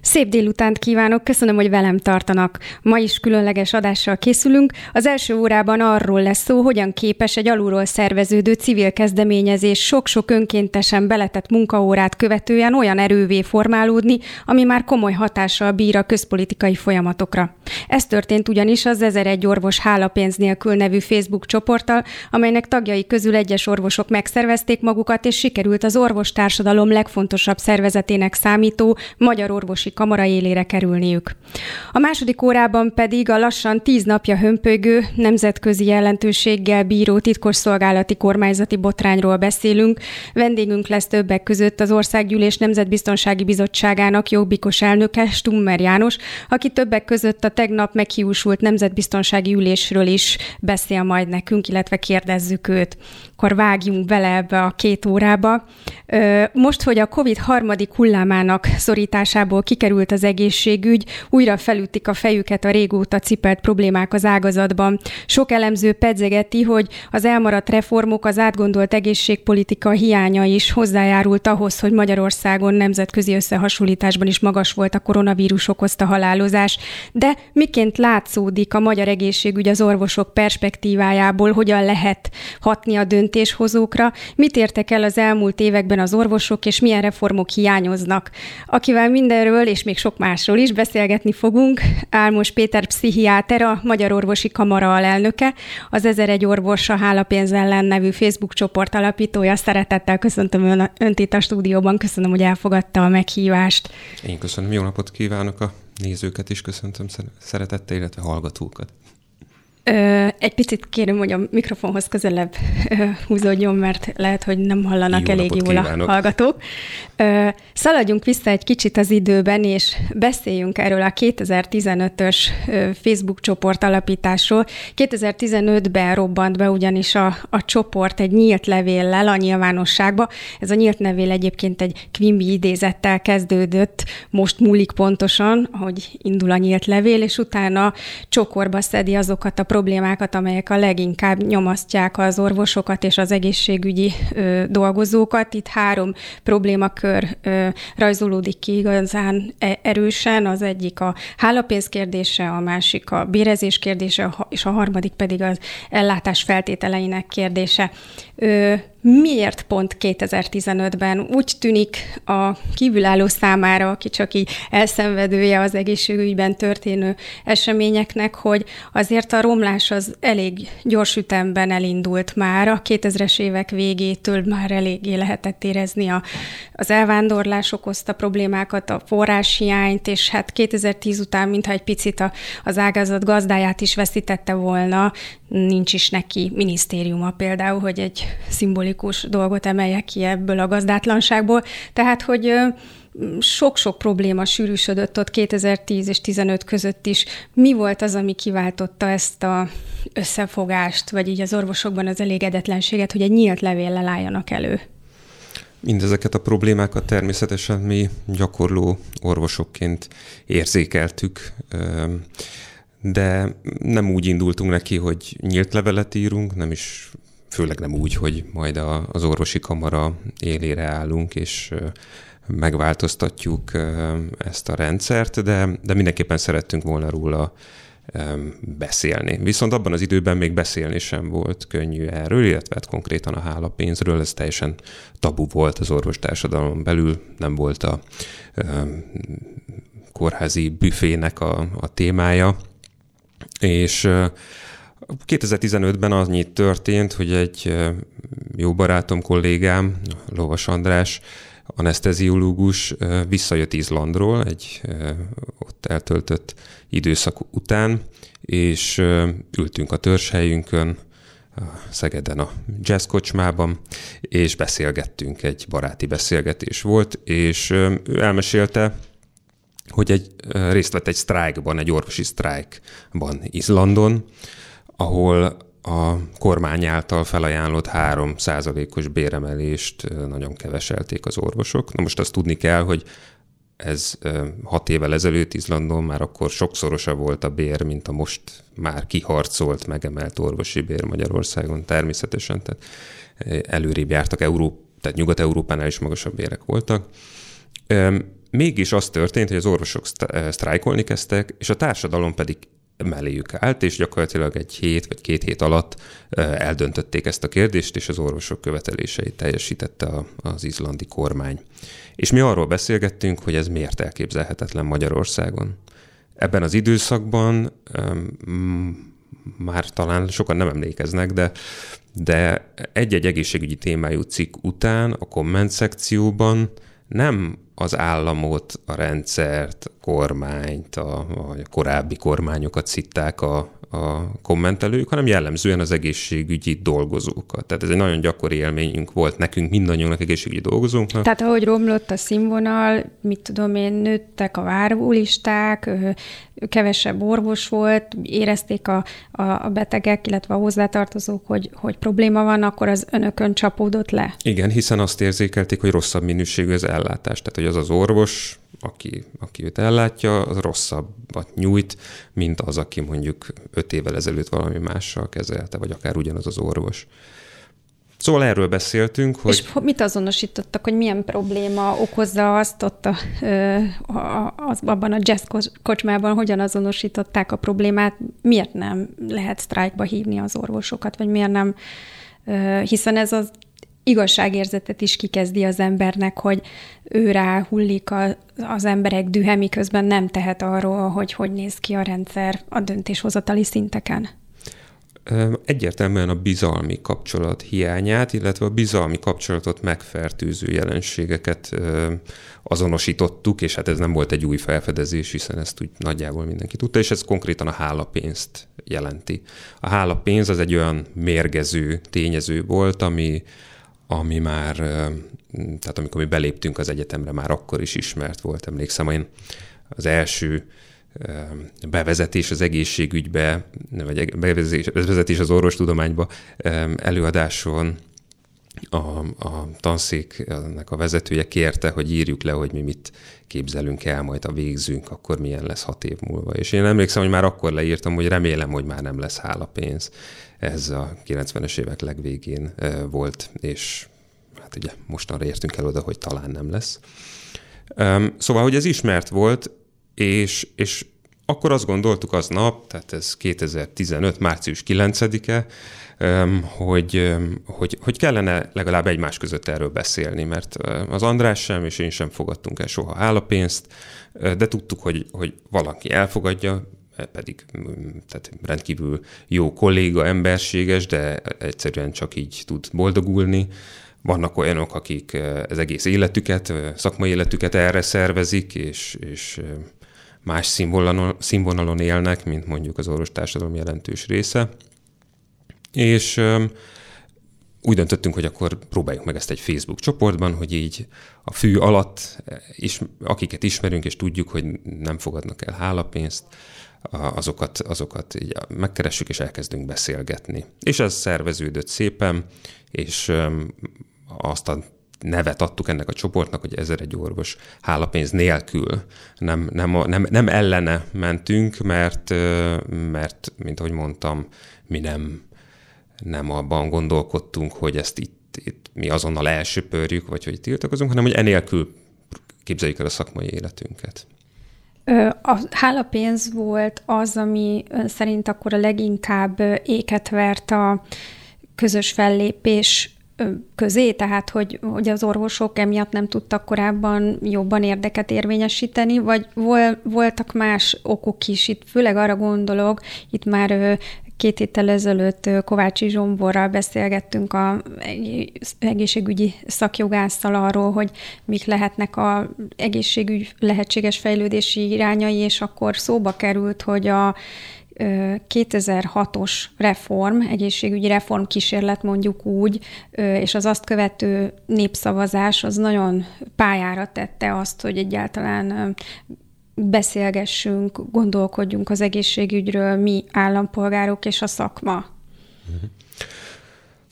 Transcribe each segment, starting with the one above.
Szép délutánt kívánok, köszönöm, hogy velem tartanak. Ma is különleges adással készülünk. Az első órában arról lesz szó, hogyan képes egy alulról szerveződő civil kezdeményezés sok-sok önkéntesen beletett munkaórát követően olyan erővé formálódni, ami már komoly hatással bír a közpolitikai folyamatokra. Ez történt ugyanis az 1001 orvos hálapénz nélkül nevű Facebook csoporttal, amelynek tagjai közül egyes orvosok megszervezték magukat, és sikerült az orvostársadalom legfontosabb szervezetének számító Magyar Orvosi kamara élére kerülniük. A második órában pedig a lassan tíz napja hömpögő, nemzetközi jelentőséggel bíró titkosszolgálati kormányzati botrányról beszélünk. Vendégünk lesz többek között az Országgyűlés Nemzetbiztonsági Bizottságának jobbikos elnöke, Stummer János, aki többek között a tegnap meghiúsult nemzetbiztonsági ülésről is beszél majd nekünk, illetve kérdezzük őt. Akkor vágjunk bele ebbe a két órába. Most, hogy a COVID harmadik hullámának szorításából kikerül sikerült az egészségügy, újra felütik a fejüket a régóta cipelt problémák az ágazatban. Sok elemző pedzegeti, hogy az elmaradt reformok, az átgondolt egészségpolitika hiánya is hozzájárult ahhoz, hogy Magyarországon nemzetközi összehasonlításban is magas volt a koronavírus okozta halálozás. De miként látszódik a magyar egészségügy az orvosok perspektívájából, hogyan lehet hatni a döntéshozókra, mit értek el az elmúlt években az orvosok, és milyen reformok hiányoznak. Akivel mindenről és még sok másról is beszélgetni fogunk. Álmos Péter pszichiáter, a Magyar Orvosi Kamara alelnöke, az 1001 orvos a Hálapénz ellen nevű Facebook csoport alapítója. Szeretettel köszöntöm ön, önt itt a stúdióban, köszönöm, hogy elfogadta a meghívást. Én köszönöm, jó napot kívánok a nézőket is, köszöntöm szeretettel, illetve hallgatókat. Egy picit kérem, hogy a mikrofonhoz közelebb húzódjon, mert lehet, hogy nem hallanak Jó elég jól a hallgatók. Szaladjunk vissza egy kicsit az időben, és beszéljünk erről a 2015-ös Facebook csoport alapításról. 2015-ben robbant be ugyanis a, a csoport egy nyílt levéllel a nyilvánosságba. Ez a nyílt levél egyébként egy Quimby idézettel kezdődött, most múlik pontosan, hogy indul a nyílt levél, és utána csokorba szedi azokat a problémákat, amelyek a leginkább nyomasztják az orvosokat és az egészségügyi ö, dolgozókat. Itt három problémakör ö, rajzolódik ki igazán e, erősen. Az egyik a hálapénz kérdése, a másik a bérezés kérdése, és a harmadik pedig az ellátás feltételeinek kérdése. Ö, Miért pont 2015-ben? Úgy tűnik a kívülálló számára, aki csak így elszenvedője az egészségügyben történő eseményeknek, hogy azért a romlás az elég gyors ütemben elindult már. A 2000-es évek végétől már eléggé lehetett érezni a, az elvándorlás okozta problémákat, a forráshiányt, és hát 2010 után, mintha egy picit a, az ágazat gazdáját is veszítette volna, nincs is neki minisztériuma például, hogy egy szimbolikus dolgot emeljek ki ebből a gazdátlanságból. Tehát, hogy sok-sok probléma sűrűsödött ott 2010 és 15 között is. Mi volt az, ami kiváltotta ezt a összefogást, vagy így az orvosokban az elégedetlenséget, hogy egy nyílt levéllel álljanak elő? Mindezeket a problémákat természetesen mi gyakorló orvosokként érzékeltük de nem úgy indultunk neki, hogy nyílt levelet írunk, nem is, főleg nem úgy, hogy majd a, az orvosi kamara élére állunk, és megváltoztatjuk ezt a rendszert, de, de mindenképpen szerettünk volna róla beszélni. Viszont abban az időben még beszélni sem volt könnyű erről, illetve hát konkrétan a hálapénzről, ez teljesen tabu volt az orvostársadalom belül, nem volt a kórházi büfének a, a témája, és 2015-ben annyit történt, hogy egy jó barátom, kollégám, Lovas András, anesteziológus visszajött Izlandról egy ott eltöltött időszak után, és ültünk a törzshelyünkön, Szegeden a jazz kocsmában, és beszélgettünk, egy baráti beszélgetés volt, és ő elmesélte, hogy egy, részt vett egy sztrájkban, egy orvosi sztrájkban Izlandon, ahol a kormány által felajánlott 3 os béremelést nagyon keveselték az orvosok. Na most azt tudni kell, hogy ez hat évvel ezelőtt Izlandon már akkor sokszorosa volt a bér, mint a most már kiharcolt, megemelt orvosi bér Magyarországon természetesen, tehát előrébb jártak Európa, tehát Nyugat-Európánál is magasabb bérek voltak. Mégis az történt, hogy az orvosok sztrájkolni kezdtek, és a társadalom pedig melléjük állt, és gyakorlatilag egy hét vagy két hét alatt eldöntötték ezt a kérdést, és az orvosok követeléseit teljesítette az izlandi kormány. És mi arról beszélgettünk, hogy ez miért elképzelhetetlen Magyarországon. Ebben az időszakban már talán sokan nem emlékeznek, de, de egy-egy egészségügyi témájú cikk után a komment szekcióban nem az államot, a rendszert, a kormányt, a, a korábbi kormányokat szitták a, a kommentelők, hanem jellemzően az egészségügyi dolgozókat. Tehát ez egy nagyon gyakori élményünk volt nekünk, mindannyiunknak egészségügyi dolgozónknak. Tehát ahogy romlott a színvonal, mit tudom én, nőttek a várólisták, kevesebb orvos volt, érezték a, a, a betegek, illetve a hozzátartozók, hogy, hogy probléma van, akkor az önökön csapódott le. Igen, hiszen azt érzékelték, hogy rosszabb minőségű az ellátás. Tehát, hogy az az orvos, aki, aki őt ellátja, az rosszabbat nyújt, mint az, aki mondjuk öt évvel ezelőtt valami mással kezelte, vagy akár ugyanaz az orvos. Szóval erről beszéltünk, hogy... És mit azonosítottak, hogy milyen probléma okozza azt ott a, a, az, abban a jazz kocsmában, hogyan azonosították a problémát, miért nem lehet sztrájkba hívni az orvosokat, vagy miért nem, hiszen ez az igazságérzetet is kikezdi az embernek, hogy ő rá hullik a, az emberek dühe, miközben nem tehet arról, hogy hogy néz ki a rendszer a döntéshozatali szinteken. Egyértelműen a bizalmi kapcsolat hiányát, illetve a bizalmi kapcsolatot megfertőző jelenségeket azonosítottuk, és hát ez nem volt egy új felfedezés, hiszen ezt úgy nagyjából mindenki tudta, és ez konkrétan a hálapénzt jelenti. A hálapénz az egy olyan mérgező tényező volt, ami, ami már, tehát amikor mi beléptünk az egyetemre, már akkor is ismert volt, emlékszem, én az első bevezetés az egészségügybe, vagy bevezetés az orvostudományba előadáson a, a tanszéknek a vezetője kérte, hogy írjuk le, hogy mi mit képzelünk el, majd a végzünk, akkor milyen lesz hat év múlva. És én emlékszem, hogy már akkor leírtam, hogy remélem, hogy már nem lesz hálapénz. Ez a 90-es évek legvégén volt, és hát ugye mostanra értünk el oda, hogy talán nem lesz. Szóval, hogy ez ismert volt, és, és akkor azt gondoltuk az nap, tehát ez 2015. március 9-e, hogy, hogy, hogy kellene legalább egymás között erről beszélni, mert az András sem és én sem fogadtunk el soha állapénzt, de tudtuk, hogy, hogy valaki elfogadja, pedig tehát rendkívül jó kolléga, emberséges, de egyszerűen csak így tud boldogulni. Vannak olyanok, akik az egész életüket, szakmai életüket erre szervezik, és, és más színvonalon, színvonalon élnek, mint mondjuk az orvostársadalom jelentős része. És úgy döntöttünk, hogy akkor próbáljuk meg ezt egy Facebook csoportban, hogy így a fű alatt, is, akiket ismerünk és tudjuk, hogy nem fogadnak el hálapénzt, azokat, azokat így megkeressük és elkezdünk beszélgetni. És ez szerveződött szépen, és azt a nevet adtuk ennek a csoportnak, hogy ezer egy orvos hálapénz nélkül. Nem, nem, nem, nem ellene mentünk, mert, mert, mint ahogy mondtam, mi nem, nem abban gondolkodtunk, hogy ezt itt, itt mi azonnal elsöpörjük, vagy hogy tiltakozunk, hanem hogy enélkül képzeljük el a szakmai életünket. A hálapénz volt az, ami szerint akkor a leginkább éket vert a közös fellépés közé, tehát hogy, hogy az orvosok emiatt nem tudtak korábban jobban érdeket érvényesíteni, vagy vol, voltak más okok is, itt főleg arra gondolok, itt már két héttel ezelőtt Kovácsi Zsomborral beszélgettünk a egészségügyi szakjogásszal arról, hogy mik lehetnek a egészségügy lehetséges fejlődési irányai, és akkor szóba került, hogy a 2006-os reform, egészségügyi reform kísérlet mondjuk úgy, és az azt követő népszavazás az nagyon pályára tette azt, hogy egyáltalán beszélgessünk, gondolkodjunk az egészségügyről mi állampolgárok és a szakma. Uh-huh.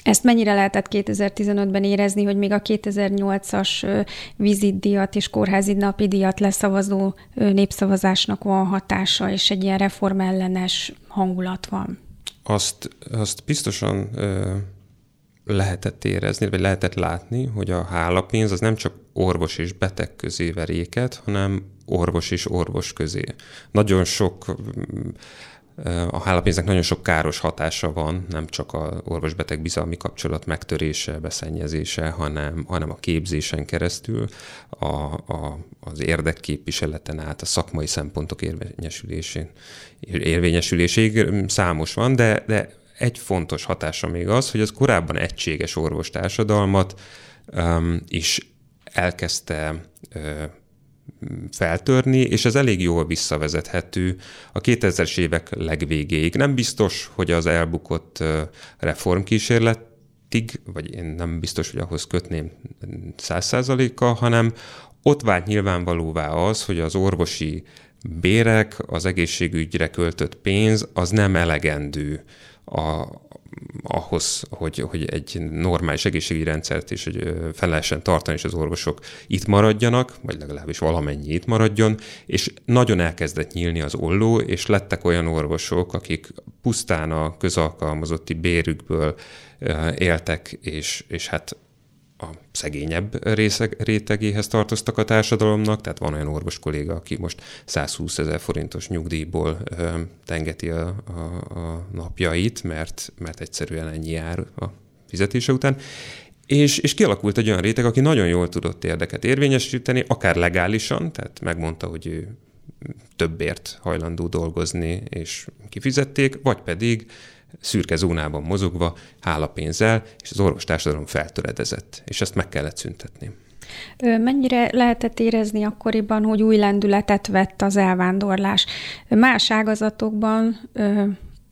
Ezt mennyire lehetett 2015-ben érezni, hogy még a 2008-as vizitdiat és kórházi napi díjat leszavazó népszavazásnak van hatása, és egy ilyen reformellenes hangulat van? Azt, azt biztosan ö, lehetett érezni, vagy lehetett látni, hogy a hálapénz az nem csak orvos és beteg közé veréket, hanem orvos és orvos közé. Nagyon sok a hálapénznek nagyon sok káros hatása van, nem csak a orvos-beteg bizalmi kapcsolat megtörése, beszennyezése, hanem, hanem a képzésen keresztül, a, a, az érdekképviseleten át, a szakmai szempontok érvényesülésén, érvényesüléséig számos van, de, de egy fontos hatása még az, hogy az korábban egységes orvostársadalmat um, is elkezdte uh, feltörni, és ez elég jól visszavezethető a 2000-es évek legvégéig. Nem biztos, hogy az elbukott reformkísérletig, vagy én nem biztos, hogy ahhoz kötném száz százalékkal, hanem ott vált nyilvánvalóvá az, hogy az orvosi bérek, az egészségügyre költött pénz az nem elegendő a, ahhoz, hogy, hogy egy normális egészségügyi rendszert is hogy fel lehessen tartani, és az orvosok itt maradjanak, vagy legalábbis valamennyi itt maradjon, és nagyon elkezdett nyílni az olló, és lettek olyan orvosok, akik pusztán a közalkalmazotti bérükből éltek, és, és hát a szegényebb részeg, rétegéhez tartoztak a társadalomnak, tehát van olyan orvos kolléga, aki most 120 ezer forintos nyugdíjból ö, tengeti a, a, a napjait, mert, mert egyszerűen ennyi jár a fizetése után. És, és kialakult egy olyan réteg, aki nagyon jól tudott érdeket érvényesíteni, akár legálisan, tehát megmondta, hogy ő többért hajlandó dolgozni, és kifizették, vagy pedig szürke zónában mozogva, hálapénzzel, és az orvostársadalom feltöredezett, és ezt meg kellett szüntetni. Mennyire lehetett érezni akkoriban, hogy új lendületet vett az elvándorlás? Más ágazatokban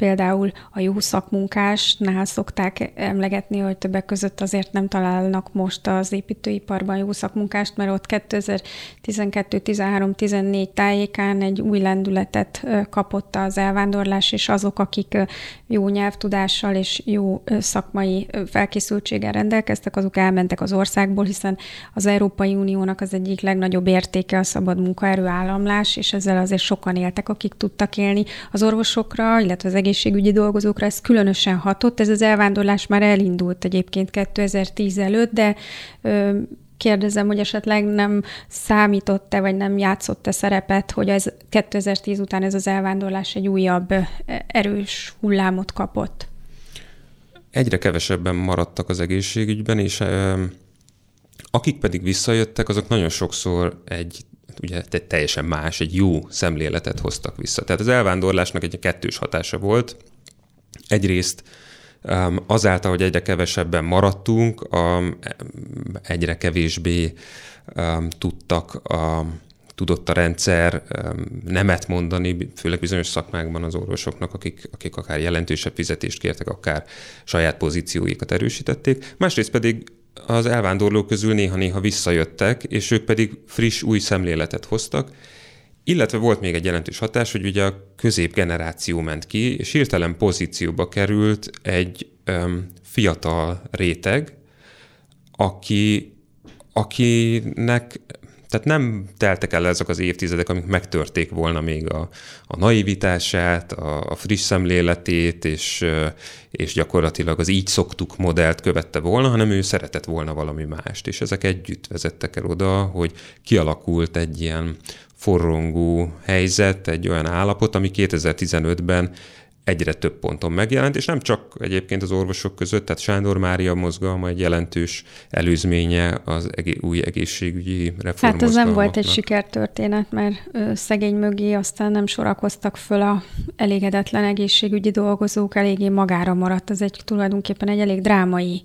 Például a jó szakmunkásnál szokták emlegetni, hogy többek között azért nem találnak most az építőiparban jó szakmunkást, mert ott 2012, 13, 14 tájékán egy új lendületet kapott az elvándorlás, és azok, akik jó nyelvtudással és jó szakmai felkészültséggel rendelkeztek, azok elmentek az országból, hiszen az Európai Uniónak az egyik legnagyobb értéke a szabad munkaerő államlás, és ezzel azért sokan éltek, akik tudtak élni. Az orvosokra, illetve az egészségügyi dolgozókra ez különösen hatott. Ez az elvándorlás már elindult egyébként 2010 előtt, de kérdezem, hogy esetleg nem számított-e, vagy nem játszott-e szerepet, hogy ez 2010 után ez az elvándorlás egy újabb erős hullámot kapott? Egyre kevesebben maradtak az egészségügyben, és akik pedig visszajöttek, azok nagyon sokszor egy ugye egy teljesen más, egy jó szemléletet hoztak vissza. Tehát az elvándorlásnak egy kettős hatása volt. Egyrészt um, azáltal, hogy egyre kevesebben maradtunk, egyre kevésbé tudtak a, tudott a rendszer nemet mondani, főleg bizonyos szakmákban az orvosoknak, akik, akik akár jelentősebb fizetést kértek, akár saját pozícióikat erősítették. Másrészt pedig az elvándorlók közül néha-néha visszajöttek, és ők pedig friss, új szemléletet hoztak, illetve volt még egy jelentős hatás, hogy ugye a középgeneráció ment ki, és hirtelen pozícióba került egy um, fiatal réteg, aki, akinek tehát nem teltek el ezek az évtizedek, amik megtörték volna még a, a naivitását, a, a friss szemléletét, és, és gyakorlatilag az így szoktuk modellt követte volna, hanem ő szeretett volna valami mást. És ezek együtt vezettek el oda, hogy kialakult egy ilyen forrongó helyzet, egy olyan állapot, ami 2015-ben egyre több ponton megjelent, és nem csak egyébként az orvosok között, tehát Sándor Mária mozgalma egy jelentős előzménye az egé- új egészségügyi reform. Hát ez nem volt egy sikertörténet, mert szegény mögé aztán nem sorakoztak föl a elégedetlen egészségügyi dolgozók, eléggé magára maradt. Ez egy tulajdonképpen egy elég drámai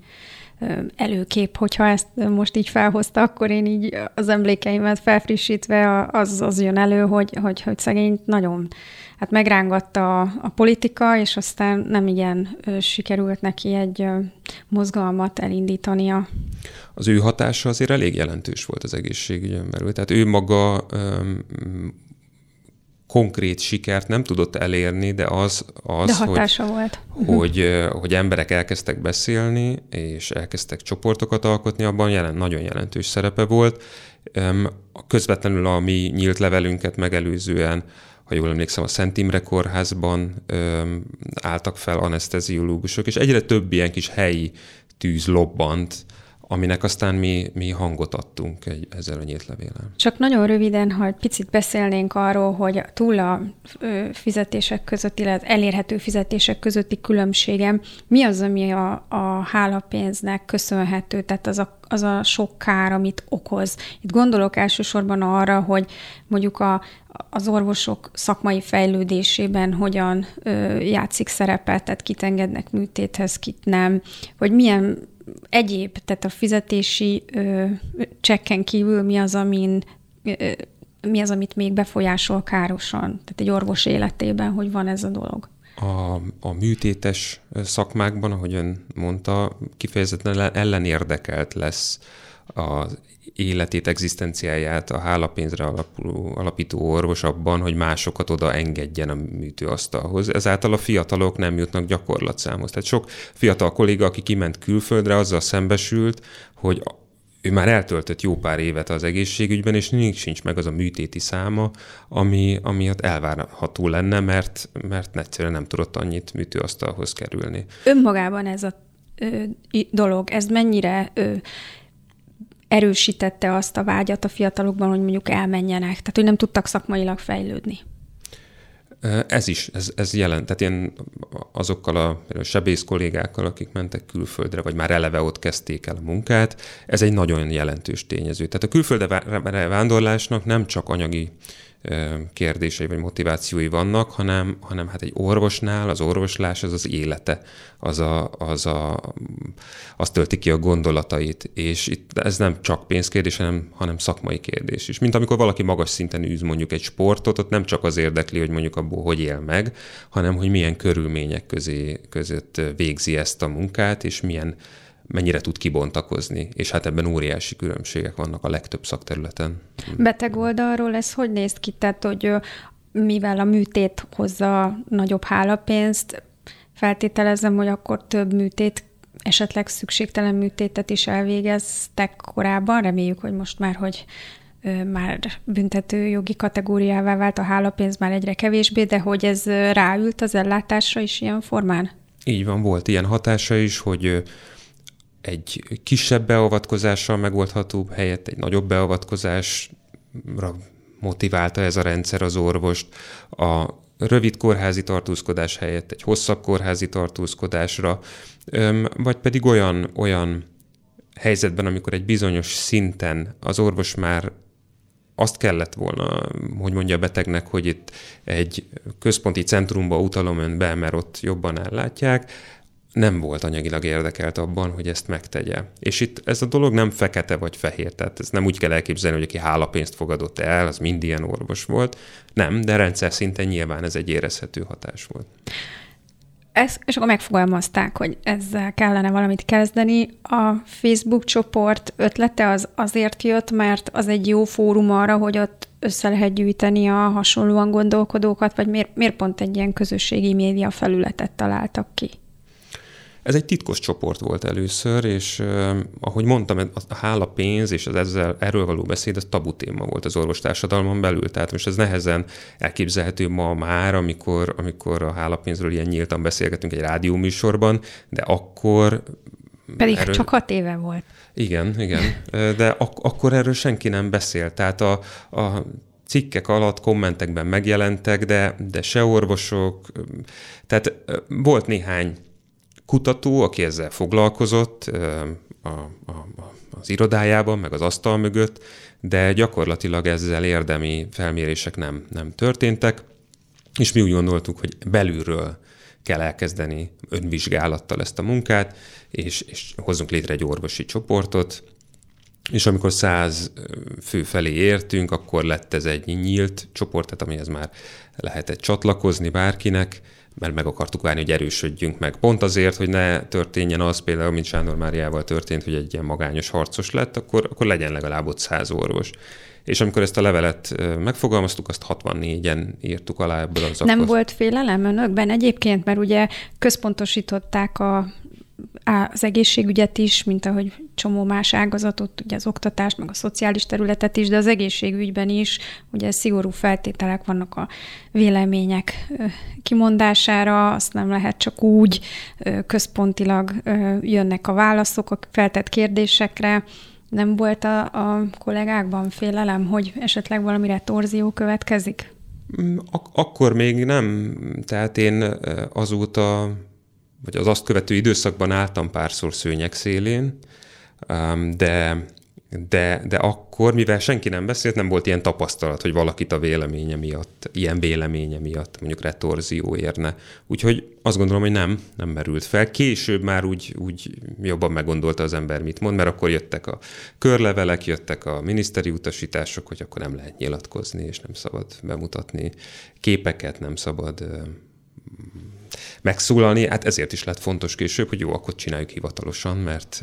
előkép, hogyha ezt most így felhozta, akkor én így az emlékeimet felfrissítve az, az jön elő, hogy, hogy, hogy szegény nagyon hát megrángatta a, a politika, és aztán nem igen sikerült neki egy mozgalmat elindítania. Az ő hatása azért elég jelentős volt az egészségügyön belül. Tehát ő maga konkrét sikert nem tudott elérni, de az, az de hatása hogy, volt. Hogy, hogy emberek elkezdtek beszélni, és elkezdtek csoportokat alkotni, abban jelen, nagyon jelentős szerepe volt. Közvetlenül a mi nyílt levelünket megelőzően ha jól emlékszem, a Szent Imre kórházban álltak fel anesteziológusok, és egyre több ilyen kis helyi tűz lobbant, aminek aztán mi, mi hangot adtunk egy, ezzel a nyílt levélen. Csak nagyon röviden, ha egy picit beszélnénk arról, hogy túl a fizetések között, illetve elérhető fizetések közötti különbségem, mi az, ami a, a hálapénznek köszönhető, tehát az a, az a sok kár, amit okoz. Itt gondolok elsősorban arra, hogy mondjuk a, az orvosok szakmai fejlődésében hogyan ö, játszik szerepet, tehát kit engednek műtéthez, kit nem, vagy milyen egyéb, tehát a fizetési ö, csekken kívül mi az, amin ö, mi az, amit még befolyásol károsan, tehát egy orvos életében, hogy van ez a dolog? A, a műtétes szakmákban, ahogy ön mondta, kifejezetten ellenérdekelt lesz az életét, egzisztenciáját a hálapénzre alapuló, alapító orvos abban, hogy másokat oda engedjen a műtőasztalhoz. Ezáltal a fiatalok nem jutnak gyakorlatszámhoz. Tehát sok fiatal kolléga, aki kiment külföldre, azzal szembesült, hogy ő már eltöltött jó pár évet az egészségügyben, és nincs sincs meg az a műtéti száma, ami, ami ott elvárható lenne, mert, mert egyszerűen nem tudott annyit műtőasztalhoz kerülni. Önmagában ez a ö, dolog, ez mennyire ö, erősítette azt a vágyat a fiatalokban, hogy mondjuk elmenjenek, tehát hogy nem tudtak szakmailag fejlődni. Ez is, ez, ez jelent. Tehát én azokkal a, a sebész kollégákkal, akik mentek külföldre, vagy már eleve ott kezdték el a munkát, ez egy nagyon jelentős tényező. Tehát a külföldre vándorlásnak nem csak anyagi kérdései vagy motivációi vannak, hanem, hanem hát egy orvosnál az orvoslás az az élete, az, a, az, a, az tölti ki a gondolatait, és itt ez nem csak pénzkérdés, hanem, hanem szakmai kérdés is. Mint amikor valaki magas szinten űz mondjuk egy sportot, ott nem csak az érdekli, hogy mondjuk abból hogy él meg, hanem hogy milyen körülmények közé, között végzi ezt a munkát, és milyen mennyire tud kibontakozni, és hát ebben óriási különbségek vannak a legtöbb szakterületen. Beteg oldalról ez hogy néz ki? Tehát, hogy mivel a műtét hozza nagyobb hálapénzt, feltételezem, hogy akkor több műtét, esetleg szükségtelen műtétet is elvégeztek korábban. Reméljük, hogy most már, hogy már büntető jogi kategóriává vált a hálapénz már egyre kevésbé, de hogy ez ráült az ellátásra is ilyen formán? Így van, volt ilyen hatása is, hogy egy kisebb beavatkozással megoldhatóbb helyett egy nagyobb beavatkozásra motiválta ez a rendszer az orvost. A rövid kórházi tartózkodás helyett egy hosszabb kórházi tartózkodásra, vagy pedig olyan, olyan helyzetben, amikor egy bizonyos szinten az orvos már azt kellett volna, hogy mondja a betegnek, hogy itt egy központi centrumba utalom ön be, mert ott jobban ellátják, nem volt anyagilag érdekelt abban, hogy ezt megtegye. És itt ez a dolog nem fekete vagy fehér, tehát ez nem úgy kell elképzelni, hogy aki hálapénzt fogadott el, az mind ilyen orvos volt. Nem, de rendszer szinten nyilván ez egy érezhető hatás volt. Ez, és akkor megfogalmazták, hogy ezzel kellene valamit kezdeni. A Facebook csoport ötlete az azért jött, mert az egy jó fórum arra, hogy ott össze lehet gyűjteni a hasonlóan gondolkodókat, vagy miért, miért pont egy ilyen közösségi média felületet találtak ki? Ez egy titkos csoport volt először, és ahogy mondtam, a hála pénz és az ezzel erről való beszéd, az tabu téma volt az orvostársadalmon belül. Tehát most ez nehezen elképzelhető ma már, amikor, amikor a hálapénzről ilyen nyíltan beszélgetünk egy rádióműsorban, de akkor... Pedig erről... csak hat éve volt. Igen, igen. De ak- akkor erről senki nem beszélt. Tehát a, a cikkek alatt kommentekben megjelentek, de, de se orvosok, tehát volt néhány kutató, aki ezzel foglalkozott a, a, az irodájában, meg az asztal mögött, de gyakorlatilag ezzel érdemi felmérések nem, nem történtek, és mi úgy gondoltuk, hogy belülről kell elkezdeni önvizsgálattal ezt a munkát, és, és hozzunk létre egy orvosi csoportot, és amikor száz fő felé értünk, akkor lett ez egy nyílt csoport, tehát amihez már lehetett csatlakozni bárkinek, mert meg akartuk várni, hogy erősödjünk meg. Pont azért, hogy ne történjen az például, mint Sándor Máriával történt, hogy egy ilyen magányos harcos lett, akkor, akkor legyen legalább ott száz orvos. És amikor ezt a levelet megfogalmaztuk, azt 64-en írtuk alá ebből az Nem akkor... volt félelem önökben egyébként, mert ugye központosították a az egészségügyet is, mint ahogy csomó más ágazatot, ugye az oktatást, meg a szociális területet is, de az egészségügyben is ugye szigorú feltételek vannak a vélemények kimondására, azt nem lehet csak úgy, központilag jönnek a válaszok a feltett kérdésekre, nem volt a, a kollégákban félelem, hogy esetleg valamire torzió következik? Mm, ak- akkor még nem. Tehát én azóta vagy az azt követő időszakban álltam párszor szőnyek szélén, de, de, de akkor, mivel senki nem beszélt, nem volt ilyen tapasztalat, hogy valakit a véleménye miatt, ilyen véleménye miatt mondjuk retorzió érne. Úgyhogy azt gondolom, hogy nem, nem merült fel. Később már úgy, úgy jobban meggondolta az ember, mit mond, mert akkor jöttek a körlevelek, jöttek a miniszteri utasítások, hogy akkor nem lehet nyilatkozni, és nem szabad bemutatni képeket, nem szabad megszólalni, hát ezért is lett fontos később, hogy jó, akkor csináljuk hivatalosan, mert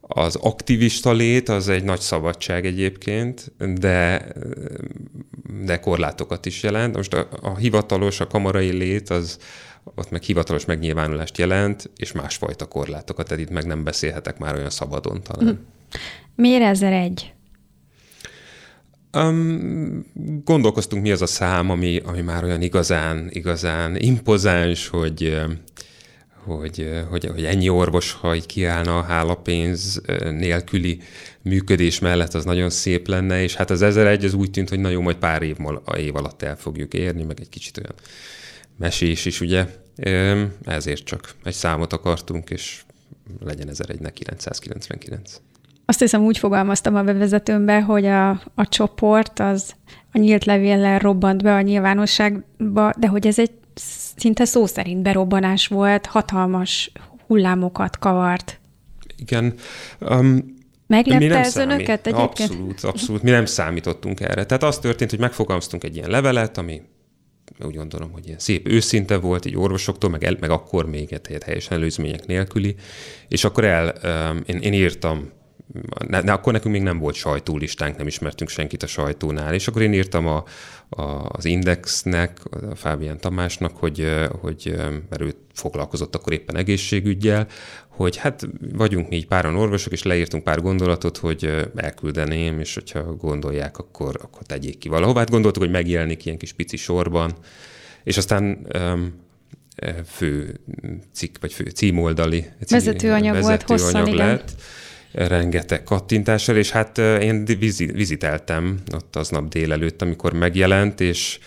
az aktivista lét az egy nagy szabadság egyébként, de, de korlátokat is jelent. Most a, a hivatalos, a kamarai lét az ott meg hivatalos megnyilvánulást jelent, és másfajta korlátokat, tehát itt meg nem beszélhetek már olyan szabadon talán. Hm. Miért ezer egy? Um, gondolkoztunk, mi az a szám, ami, ami már olyan igazán, igazán impozáns, hogy, hogy, hogy, hogy ennyi orvos, ha így kiállna a hálapénz nélküli működés mellett, az nagyon szép lenne, és hát az 1001 az úgy tűnt, hogy nagyon majd pár év, év alatt el fogjuk érni, meg egy kicsit olyan mesés is, ugye. Ezért csak egy számot akartunk, és legyen 1001, ne 999. Azt hiszem úgy fogalmaztam a bevezetőmbe, hogy a, a csoport az a nyílt levéllel robbant be a nyilvánosságba, de hogy ez egy szinte szó szerint berobbanás volt, hatalmas hullámokat kavart. Igen. Um, Meglepte ez számít. önöket egyébként? Abszolút, abszolút. Mi nem számítottunk erre. Tehát az történt, hogy megfogalmaztunk egy ilyen levelet, ami úgy gondolom, hogy ilyen szép őszinte volt, így orvosoktól, meg, el, meg akkor még egy teljesen előzmények nélküli, és akkor el, um, én, én írtam ne, ne, akkor nekünk még nem volt sajtólistánk, nem ismertünk senkit a sajtónál, és akkor én írtam a, a, az Indexnek, a Fábián Tamásnak, hogy, hogy mert ő foglalkozott akkor éppen egészségügyel, hogy hát vagyunk mi így páran orvosok, és leírtunk pár gondolatot, hogy elküldeném, és hogyha gondolják, akkor, akkor tegyék ki valahová. Hát gondoltuk, hogy megjelenik ilyen kis pici sorban, és aztán fő cikk, vagy fő címoldali vezetőanyag, vezetőanyag volt hosszan, lett. Igen rengeteg kattintással, és hát én viziteltem ott aznap délelőtt, amikor megjelent, és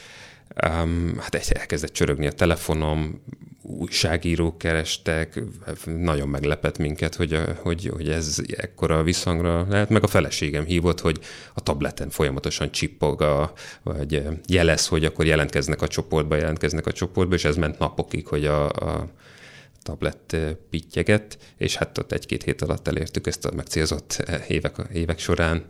um, hát elkezdett csörögni a telefonom, újságírók kerestek, nagyon meglepett minket, hogy, hogy, hogy ez ekkora visszhangra lehet, meg a feleségem hívott, hogy a tableten folyamatosan csippog, a, vagy jelez, hogy akkor jelentkeznek a csoportba, jelentkeznek a csoportba, és ez ment napokig, hogy a, a tablet pittyeget, és hát ott egy-két hét alatt elértük ezt a megcélzott évek, évek során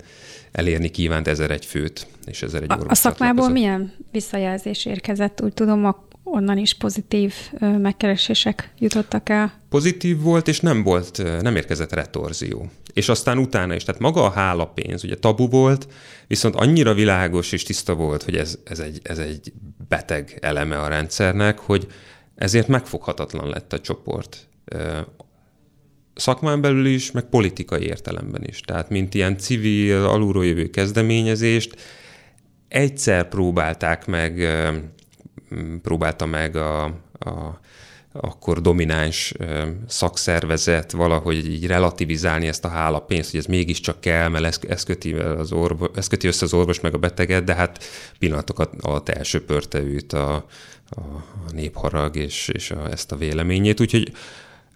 elérni kívánt ezer egy főt, és ezer egy A, a szakmából milyen visszajelzés érkezett? Úgy tudom, onnan is pozitív megkeresések jutottak el. Pozitív volt, és nem volt, nem érkezett retorzió. És aztán utána is, tehát maga a hálapénz, ugye tabu volt, viszont annyira világos és tiszta volt, hogy ez, ez, egy, ez egy beteg eleme a rendszernek, hogy ezért megfoghatatlan lett a csoport. Szakmán belül is, meg politikai értelemben is. Tehát, mint ilyen civil, alulról jövő kezdeményezést, egyszer próbálták meg, próbálta meg a, a akkor domináns szakszervezet valahogy így relativizálni ezt a hálapénzt, hogy ez mégiscsak kell, mert ez, ez, köti, az orvos, ez köti össze az orvos meg a beteget, de hát pillanatokat alatt elsöpörte őt a, a, a népharag és, és a, ezt a véleményét. Úgyhogy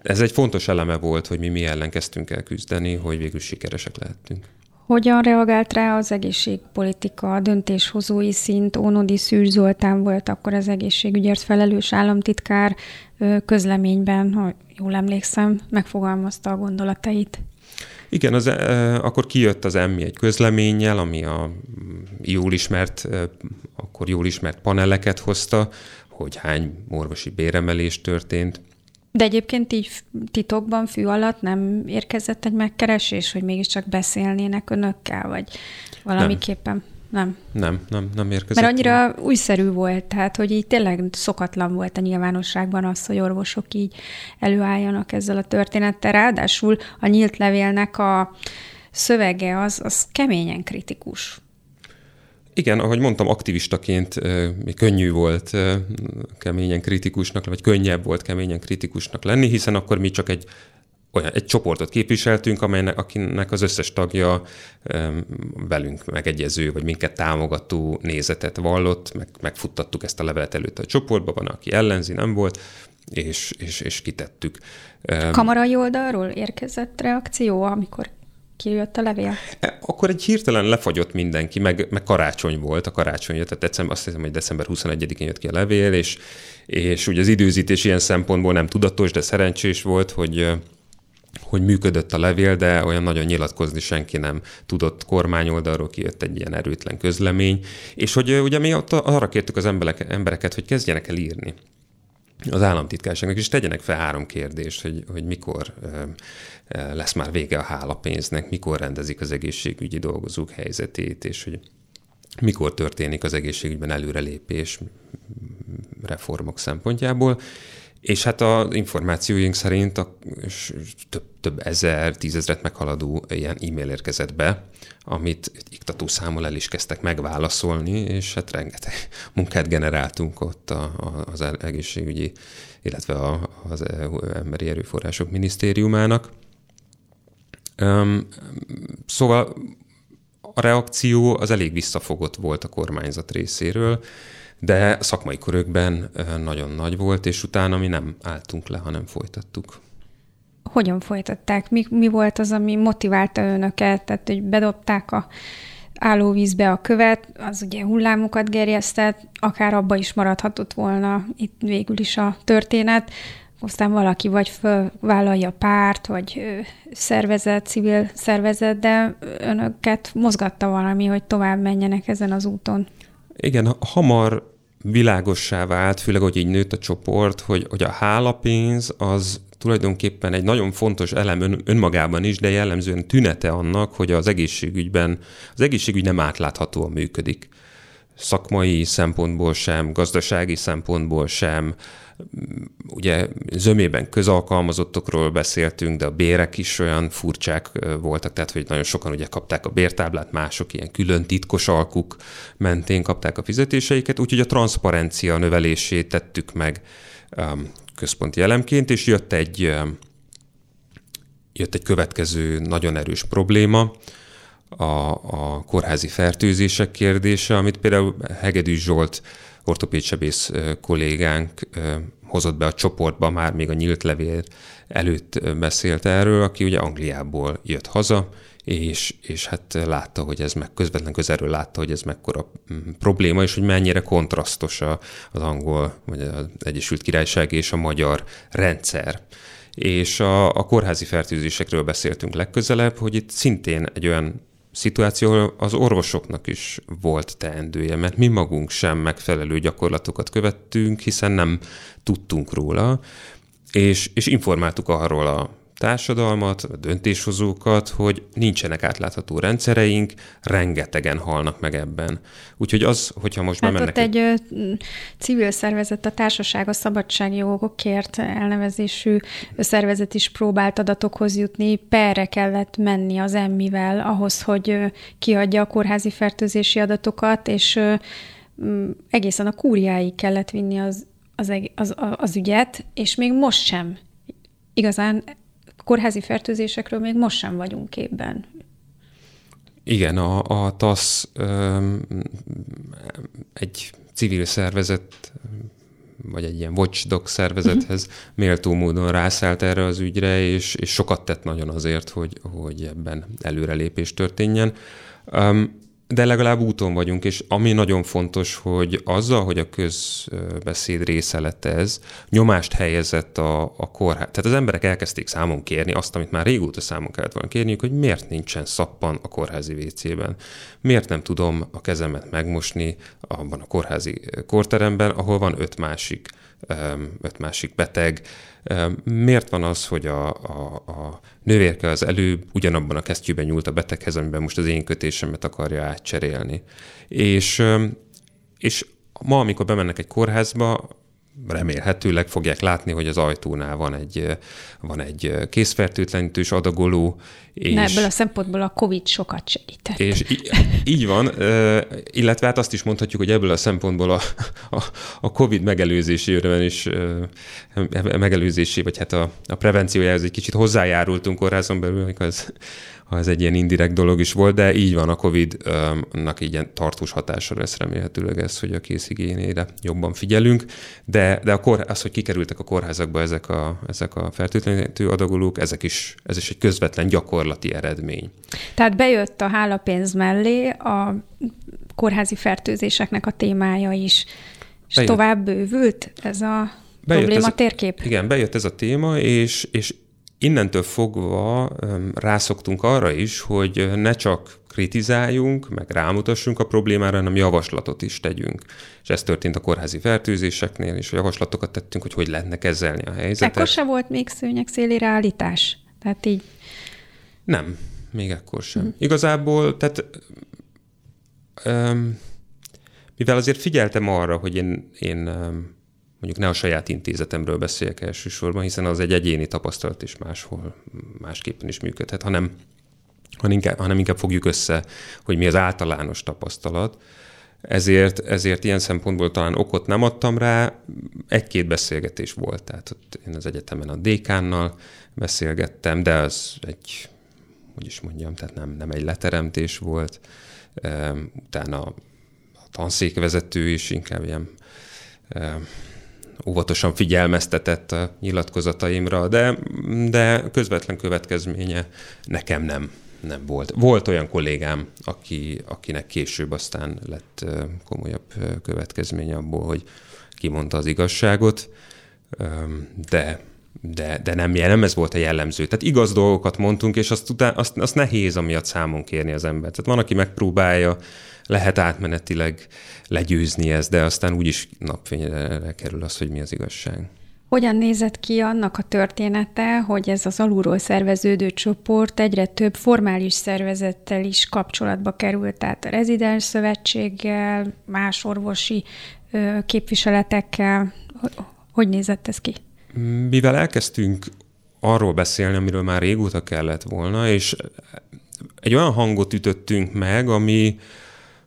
ez egy fontos eleme volt, hogy mi mi ellen kezdtünk el küzdeni, hogy végül sikeresek lehettünk. Hogyan reagált rá az egészségpolitika, a döntéshozói szint? Ónodi Szűr Zoltán volt akkor az egészségügyért felelős államtitkár közleményben, ha jól emlékszem, megfogalmazta a gondolatait. Igen, az, akkor kijött az emmi egy közleménnyel, ami a jól ismert akkor akkor jól ismert paneleket hozta, hogy hány orvosi béremelés történt. De egyébként így titokban, fű alatt nem érkezett egy megkeresés, hogy mégiscsak beszélnének önökkel, vagy valamiképpen? Nem. Nem. Nem, nem, nem érkezett. Mert annyira újszerű volt, tehát hogy így tényleg szokatlan volt a nyilvánosságban az, hogy orvosok így előálljanak ezzel a történettel. Ráadásul a nyílt levélnek a szövege az, az keményen kritikus. Igen, ahogy mondtam, aktivistaként még könnyű volt keményen kritikusnak, vagy könnyebb volt keményen kritikusnak lenni, hiszen akkor mi csak egy olyan egy csoportot képviseltünk, amelynek, akinek az összes tagja velünk megegyező, vagy minket támogató nézetet vallott, meg, megfuttattuk ezt a levelet előtt a csoportba, van, aki ellenzi, nem volt, és, és, és kitettük. Kamarai oldalról érkezett reakció, amikor kijött a levél? E, akkor egy hirtelen lefagyott mindenki, meg, meg karácsony volt, a karácsony jött, tehát december, azt hiszem, hogy december 21-én jött ki a levél, és, és ugye az időzítés ilyen szempontból nem tudatos, de szerencsés volt, hogy hogy működött a levél, de olyan nagyon nyilatkozni senki nem tudott kormányoldalról, kijött egy ilyen erőtlen közlemény, és hogy ugye mi ott arra kértük az emberek, embereket, hogy kezdjenek el írni az államtitkárságnak, és tegyenek fel három kérdést, hogy, hogy mikor lesz már vége a hálapénznek, mikor rendezik az egészségügyi dolgozók helyzetét, és hogy mikor történik az egészségügyben előrelépés reformok szempontjából. És hát az információink szerint a több, több ezer, tízezret meghaladó ilyen e-mail érkezett be, amit iktató el is kezdtek megválaszolni, és hát rengeteg munkát generáltunk ott a, a, az egészségügyi, illetve a, az Emberi Erőforrások Minisztériumának. Um, szóval a reakció az elég visszafogott volt a kormányzat részéről, de szakmai körökben nagyon nagy volt, és utána mi nem álltunk le, hanem folytattuk. Hogyan folytatták? Mi, mi volt az, ami motiválta önöket? Tehát, hogy bedobták a állóvízbe a követ, az ugye hullámokat gerjesztett, akár abba is maradhatott volna itt végül is a történet, aztán valaki vagy fölvállalja párt, vagy szervezet, civil szervezet, de önöket mozgatta valami, hogy tovább menjenek ezen az úton. Igen, hamar világossá vált, főleg, hogy így nőtt a csoport, hogy, hogy a hálapénz az tulajdonképpen egy nagyon fontos elem ön, önmagában is, de jellemzően tünete annak, hogy az egészségügyben, az egészségügy nem átláthatóan működik. Szakmai szempontból sem, gazdasági szempontból sem, ugye zömében közalkalmazottokról beszéltünk, de a bérek is olyan furcsák voltak, tehát hogy nagyon sokan ugye kapták a bértáblát, mások ilyen külön titkos alkuk mentén kapták a fizetéseiket, úgyhogy a transzparencia növelését tettük meg um, központi elemként, és jött egy, um, jött egy következő nagyon erős probléma, a, a kórházi fertőzések kérdése, amit például Hegedűs Zsolt ortopédsebész kollégánk hozott be a csoportba, már még a nyílt levél előtt beszélt erről, aki ugye Angliából jött haza, és, és hát látta, hogy ez meg közvetlen közelről látta, hogy ez mekkora mm, probléma, és hogy mennyire kontrasztos a, az angol, vagy az Egyesült Királyság és a magyar rendszer. És a, a kórházi fertőzésekről beszéltünk legközelebb, hogy itt szintén egy olyan szituáció, az orvosoknak is volt teendője, mert mi magunk sem megfelelő gyakorlatokat követtünk, hiszen nem tudtunk róla, és, és informáltuk arról a társadalmat, a döntéshozókat, hogy nincsenek átlátható rendszereink, rengetegen halnak meg ebben. Úgyhogy az, hogyha most hát bemennek... ott egy ö, civil szervezet, a Társaság a Szabadságjogokért elnevezésű szervezet is próbált adatokhoz jutni, perre kellett menni az emmivel ahhoz, hogy kiadja a kórházi fertőzési adatokat, és egészen a kúriáig kellett vinni az, az, az, az ügyet, és még most sem igazán kórházi fertőzésekről még most sem vagyunk képben. Igen, a, a TASZ um, egy civil szervezet, vagy egy ilyen watchdog szervezethez uh-huh. méltó módon rászállt erre az ügyre, és, és sokat tett nagyon azért, hogy, hogy ebben előrelépés történjen. Um, de legalább úton vagyunk, és ami nagyon fontos, hogy azzal, hogy a közbeszéd része lett ez, nyomást helyezett a, a kórház. Tehát az emberek elkezdték számon kérni azt, amit már régóta számon kellett volna kérniük, hogy miért nincsen szappan a kórházi WC-ben. Miért nem tudom a kezemet megmosni abban a kórházi kórteremben, ahol van öt másik, öt másik beteg, Miért van az, hogy a, a, a nővérke az előbb ugyanabban a kesztyűben nyúlt a beteghez, amiben most az én kötésemet akarja átcserélni? És, és ma, amikor bemennek egy kórházba, remélhetőleg fogják látni, hogy az ajtónál van egy, van egy készfertőtlenítős adagoló. És, Na, ebből a szempontból a COVID sokat segített. És így, így van, illetve hát azt is mondhatjuk, hogy ebből a szempontból a, a, a COVID megelőzésében is, megelőzésé, vagy hát a, a prevenciójához egy kicsit hozzájárultunk kórházon belül, az ha ez egy ilyen indirekt dolog is volt, de így van a Covid-nak így ilyen tartós hatása lesz remélhetőleg ez, hogy a készigényére jobban figyelünk, de, de a kor, az, hogy kikerültek a kórházakba ezek a, ezek a fertőtlenítő adagolók, ezek is, ez is egy közvetlen gyakorlati eredmény. Tehát bejött a hálapénz mellé a kórházi fertőzéseknek a témája is, és bejött. tovább bővült ez a bejött probléma ez, térkép? Igen, bejött ez a téma, és, és innentől fogva rászoktunk arra is, hogy ne csak kritizáljunk, meg rámutassunk a problémára, hanem javaslatot is tegyünk. És ez történt a kórházi fertőzéseknél, és javaslatokat tettünk, hogy hogy lehetne kezelni a helyzetet. Ekkor se volt még szőnyeg szélére állítás? Tehát így... Nem, még ekkor sem. Mm. Igazából, tehát um, mivel azért figyeltem arra, hogy én, én um, mondjuk ne a saját intézetemről beszéljek elsősorban, hiszen az egy egyéni tapasztalat is máshol másképpen is működhet, hanem, hanem, inkább, hanem inkább fogjuk össze, hogy mi az általános tapasztalat. Ezért, ezért ilyen szempontból talán okot nem adtam rá, egy-két beszélgetés volt, tehát ott én az egyetemen a dékánnal beszélgettem, de az egy, hogy is mondjam, tehát nem, nem egy leteremtés volt. Utána a tanszékvezető is inkább ilyen óvatosan figyelmeztetett a nyilatkozataimra, de, de közvetlen következménye nekem nem, nem volt. Volt olyan kollégám, aki, akinek később aztán lett komolyabb következménye abból, hogy kimondta az igazságot, de de, de nem, nem ez volt a jellemző. Tehát igaz dolgokat mondtunk, és azt, után, azt, azt nehéz amiatt számon kérni az embert. Tehát van, aki megpróbálja, lehet átmenetileg legyőzni ezt, de aztán úgyis napfényre kerül az, hogy mi az igazság. Hogyan nézett ki annak a története, hogy ez az alulról szerveződő csoport egyre több formális szervezettel is kapcsolatba került, tehát a rezidens szövetséggel, más orvosi képviseletekkel? Hogy nézett ez ki? Mivel elkezdtünk arról beszélni, amiről már régóta kellett volna, és egy olyan hangot ütöttünk meg, ami,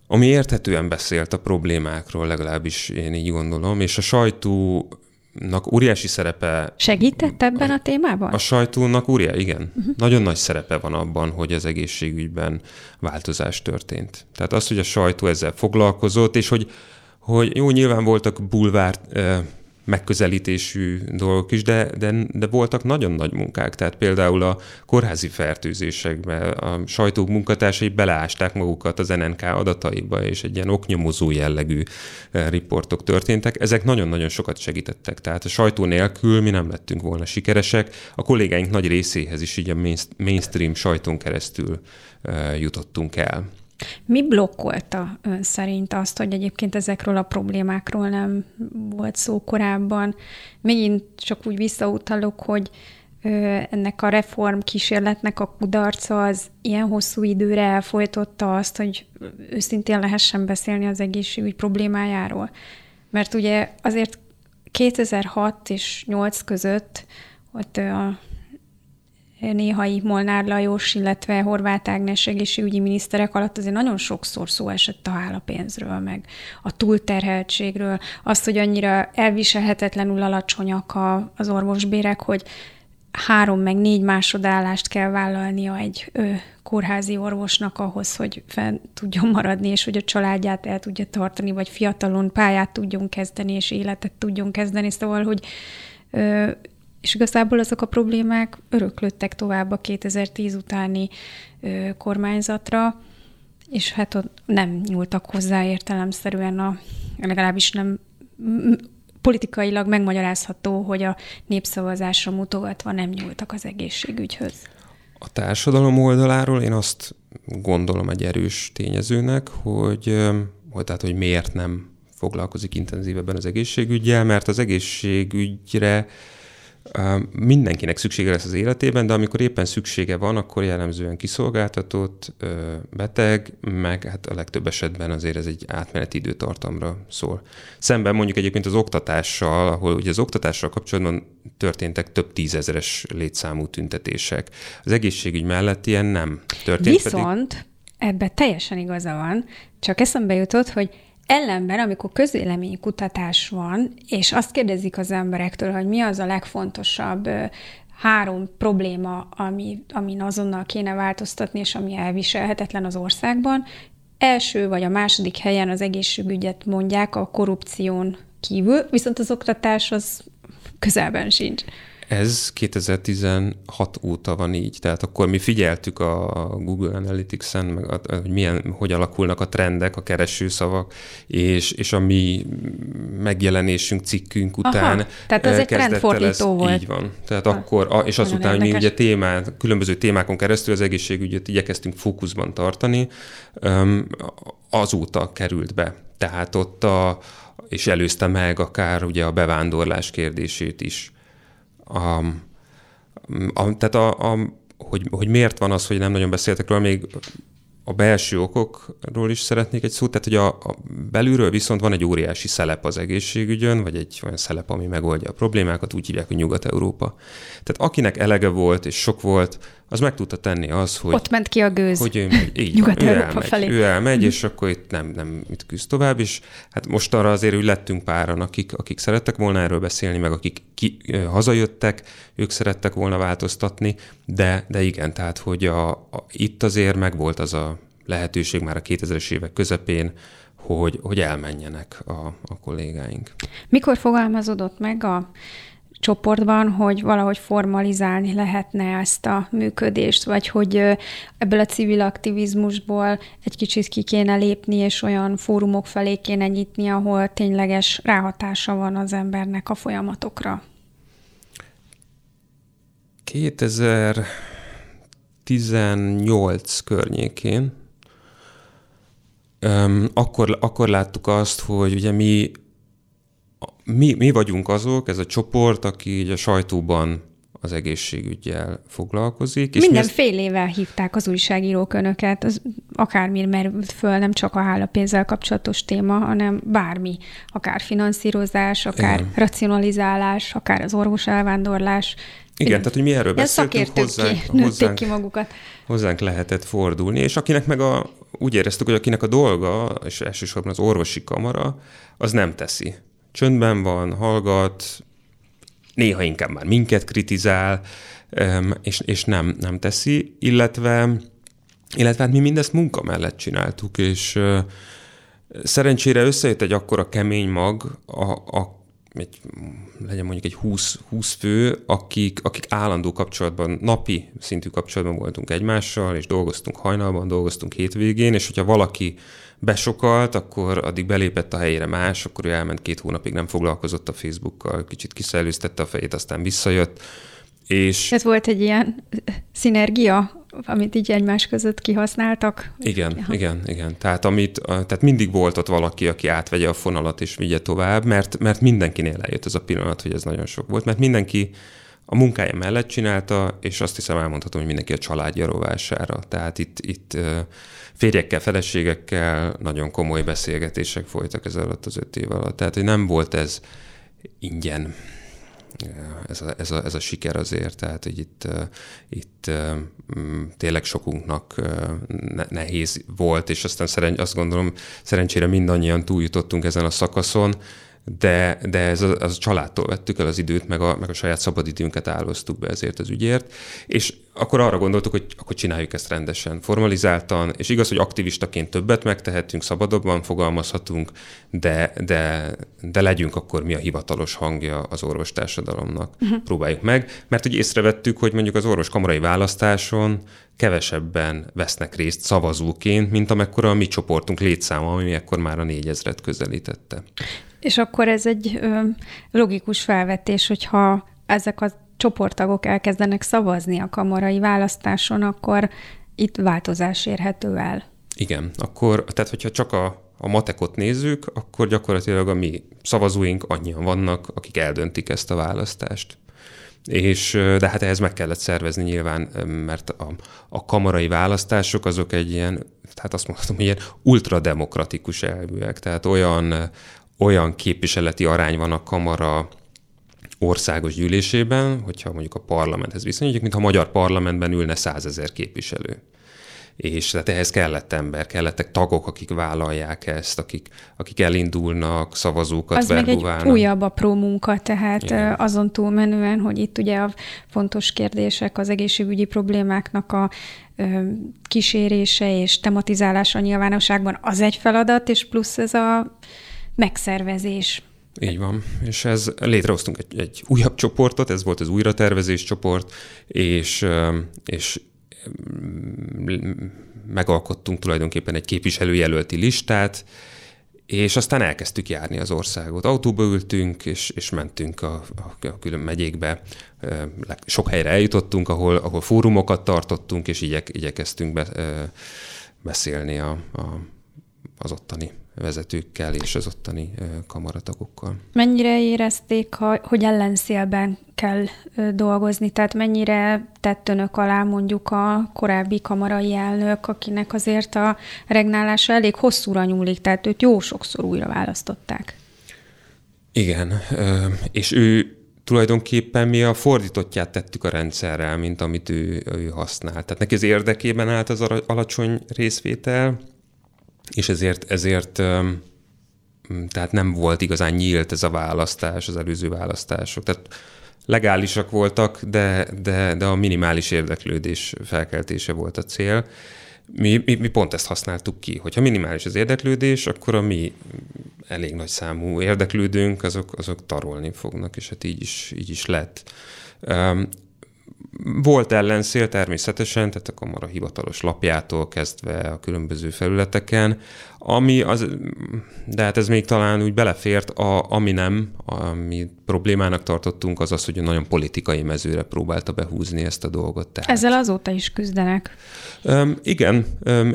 ami érthetően beszélt a problémákról, legalábbis én így gondolom, és a sajtónak óriási szerepe... Segített ebben a, a témában? A sajtónak óriási, igen. Uh-huh. Nagyon nagy szerepe van abban, hogy az egészségügyben változás történt. Tehát az, hogy a sajtó ezzel foglalkozott, és hogy, hogy jó, nyilván voltak bulvár megközelítésű dolgok is, de, de, de voltak nagyon nagy munkák. Tehát például a kórházi fertőzésekben a sajtók munkatársai beleásták magukat az NNK adataiba, és egy ilyen oknyomozó jellegű eh, riportok történtek. Ezek nagyon-nagyon sokat segítettek. Tehát a sajtó nélkül mi nem lettünk volna sikeresek. A kollégáink nagy részéhez is így a mainstream sajtón keresztül eh, jutottunk el. Mi blokkolta ön szerint azt, hogy egyébként ezekről a problémákról nem volt szó korábban? Megint csak úgy visszautalok, hogy ennek a reform kísérletnek a kudarca az ilyen hosszú időre elfolytotta azt, hogy őszintén lehessen beszélni az egészségügy problémájáról. Mert ugye azért 2006 és 8 között ott a néhai Molnár Lajos, illetve Horváth Ágnes egészségügyi miniszterek alatt azért nagyon sokszor szó esett a hálapénzről, meg a túlterheltségről, azt, hogy annyira elviselhetetlenül alacsonyak a, az orvosbérek, hogy három meg négy másodállást kell vállalnia egy ö, kórházi orvosnak ahhoz, hogy fenn tudjon maradni, és hogy a családját el tudja tartani, vagy fiatalon pályát tudjon kezdeni, és életet tudjon kezdeni. Szóval, hogy ö, és igazából azok a problémák öröklöttek tovább a 2010 utáni ö, kormányzatra, és hát ott nem nyúltak hozzá értelemszerűen a, legalábbis nem politikailag megmagyarázható, hogy a népszavazásra mutogatva nem nyúltak az egészségügyhöz. A társadalom oldaláról én azt gondolom egy erős tényezőnek, hogy, hogy, tehát, hogy miért nem foglalkozik intenzívebben az egészségügyel, mert az egészségügyre Mindenkinek szüksége lesz az életében, de amikor éppen szüksége van, akkor jellemzően kiszolgáltatott, beteg, meg hát a legtöbb esetben azért ez egy átmeneti időtartamra szól. Szemben mondjuk egyébként az oktatással, ahol ugye az oktatással kapcsolatban történtek több tízezeres létszámú tüntetések. Az egészségügy mellett ilyen nem történt. Viszont pedig... ebbe teljesen igaza van, csak eszembe jutott, hogy Ellenben, amikor kutatás van, és azt kérdezik az emberektől, hogy mi az a legfontosabb három probléma, ami, amin azonnal kéne változtatni, és ami elviselhetetlen az országban, első vagy a második helyen az egészségügyet mondják a korrupción kívül, viszont az oktatás az közelben sincs. Ez 2016 óta van így, tehát akkor mi figyeltük a Google Analytics-en, meg a, hogy milyen, hogy alakulnak a trendek, a keresőszavak, és, és a mi megjelenésünk, cikkünk után Aha, tehát ez egy trendfordító ez, volt. Így van. Tehát ha, akkor, és azután, hogy mi ugye témát, különböző témákon keresztül az egészségügyet igyekeztünk fókuszban tartani, azóta került be. Tehát ott a, és előzte meg akár ugye a bevándorlás kérdését is a, a, tehát a, a, hogy, hogy miért van az, hogy nem nagyon beszéltek róla, még a belső okokról is szeretnék egy szót, tehát hogy a, a belülről viszont van egy óriási szelep az egészségügyön, vagy egy olyan szelep, ami megoldja a problémákat, úgy hívják, hogy Nyugat-Európa. Tehát akinek elege volt és sok volt, az meg tudta tenni az, hogy... Ott ment ki a gőz. Hogy ő megy, így van, ő elmegy, felé. ő elmegy, és akkor itt nem, nem itt küzd tovább, és hát most arra azért úgy lettünk páran, akik, akik szerettek volna erről beszélni, meg akik ki, hazajöttek, ők szerettek volna változtatni, de, de igen, tehát hogy a, a, itt azért megvolt az a lehetőség már a 2000-es évek közepén, hogy, hogy elmenjenek a, a kollégáink. Mikor fogalmazódott meg a csoportban, hogy valahogy formalizálni lehetne ezt a működést, vagy hogy ebből a civil aktivizmusból egy kicsit ki kéne lépni, és olyan fórumok felé kéne nyitni, ahol tényleges ráhatása van az embernek a folyamatokra. 2018 környékén akkor, akkor láttuk azt, hogy ugye mi mi, mi vagyunk azok, ez a csoport, aki így a sajtóban az egészségügyel foglalkozik. És Mindenfélével ezt... hívták az újságírók önöket, az akármi merült föl, nem csak a hálapénzzel kapcsolatos téma, hanem bármi, akár finanszírozás, akár Igen. racionalizálás, akár az orvos elvándorlás. Igen, tehát hogy mi erről beszéltünk, hozzánk, ki, hozzánk, ki magukat. hozzánk lehetett fordulni, és akinek meg a, úgy éreztük, hogy akinek a dolga, és elsősorban az orvosi kamara, az nem teszi csöndben van, hallgat, néha inkább már minket kritizál, és, és nem, nem teszi, illetve, illetve hát mi mindezt munka mellett csináltuk, és szerencsére összejött egy akkora kemény mag, a, a, egy, legyen mondjuk egy 20, 20 fő, akik, akik állandó kapcsolatban, napi szintű kapcsolatban voltunk egymással, és dolgoztunk hajnalban, dolgoztunk hétvégén, és hogyha valaki besokalt, akkor addig belépett a helyére más, akkor ő elment két hónapig, nem foglalkozott a Facebookkal, kicsit kiszellőztette a fejét, aztán visszajött. És... Ez volt egy ilyen szinergia, amit így egymás között kihasználtak? Igen, ja. igen, igen. Tehát, amit, tehát mindig volt ott valaki, aki átvegye a fonalat és vigye tovább, mert, mert mindenkinél eljött ez a pillanat, hogy ez nagyon sok volt, mert mindenki a munkája mellett csinálta, és azt hiszem elmondhatom, hogy mindenki a családja rovására. Tehát itt, itt férjekkel, feleségekkel nagyon komoly beszélgetések folytak ez alatt az öt év alatt. Tehát, hogy nem volt ez ingyen ez a, ez a, ez a siker azért, tehát hogy itt, itt mm, tényleg sokunknak nehéz volt, és aztán szeren, azt gondolom, szerencsére mindannyian túljutottunk ezen a szakaszon, de, de ez a, az a családtól vettük el az időt, meg a, meg a saját szabadidőnket álloztuk be ezért az ügyért, és akkor arra gondoltuk, hogy akkor csináljuk ezt rendesen, formalizáltan, és igaz, hogy aktivistaként többet megtehetünk, szabadabban fogalmazhatunk, de, de, de legyünk akkor mi a hivatalos hangja az orvostársadalomnak. Uh-huh. Próbáljuk meg, mert hogy észrevettük, hogy mondjuk az orvoskamarai választáson kevesebben vesznek részt szavazóként, mint amekkora a mi csoportunk létszáma, ami ekkor már a négyezret közelítette. És akkor ez egy ö, logikus felvetés, hogyha ezek a csoporttagok elkezdenek szavazni a kamarai választáson, akkor itt változás érhető el. Igen, akkor, tehát hogyha csak a, a matekot nézzük, akkor gyakorlatilag a mi szavazóink annyian vannak, akik eldöntik ezt a választást. És, de hát ehhez meg kellett szervezni nyilván, mert a, a kamarai választások azok egy ilyen, tehát azt mondhatom, ilyen ultrademokratikus elvűek, tehát olyan, olyan képviseleti arány van a kamara országos gyűlésében, hogyha mondjuk a parlamenthez viszonyítjuk, mintha a magyar parlamentben ülne százezer képviselő. És tehát ehhez kellett ember, kellettek tagok, akik vállalják ezt, akik, akik elindulnak, szavazókat Az meg egy újabb apró munka, tehát Igen. azon túlmenően, hogy itt ugye a fontos kérdések, az egészségügyi problémáknak a kísérése és tematizálása a nyilvánosságban az egy feladat, és plusz ez a megszervezés. Így van, és ez létrehoztunk egy, egy újabb csoportot, ez volt az újratervezés csoport, és, és megalkottunk tulajdonképpen egy képviselőjelölti listát, és aztán elkezdtük járni az országot. Autóba ültünk, és, és mentünk a, a, a külön megyékbe. Sok helyre eljutottunk, ahol, ahol fórumokat tartottunk, és igyek, igyekeztünk be, beszélni a, a, az ottani vezetőkkel és az ottani kamaratagokkal. Mennyire érezték, hogy ellenszélben kell dolgozni? Tehát mennyire tett önök alá mondjuk a korábbi kamarai elnök, akinek azért a regnálása elég hosszúra nyúlik, tehát őt jó sokszor újra választották. Igen, és ő tulajdonképpen mi a fordítottját tettük a rendszerrel, mint amit ő, ő használt. Tehát neki az érdekében állt az alacsony részvétel, és ezért, ezért tehát nem volt igazán nyílt ez a választás, az előző választások. Tehát legálisak voltak, de, de, de a minimális érdeklődés felkeltése volt a cél. Mi, mi, mi pont ezt használtuk ki, hogyha minimális az érdeklődés, akkor a mi elég nagy számú érdeklődőnk, azok, azok tarolni fognak, és hát így is, így is lett. Volt ellenszél természetesen, tehát a kamara hivatalos lapjától kezdve a különböző felületeken, ami az, de hát ez még talán úgy belefért, a, ami nem, ami problémának tartottunk, az az, hogy nagyon politikai mezőre próbálta behúzni ezt a dolgot. Tehát. Ezzel azóta is küzdenek. Um, igen, um,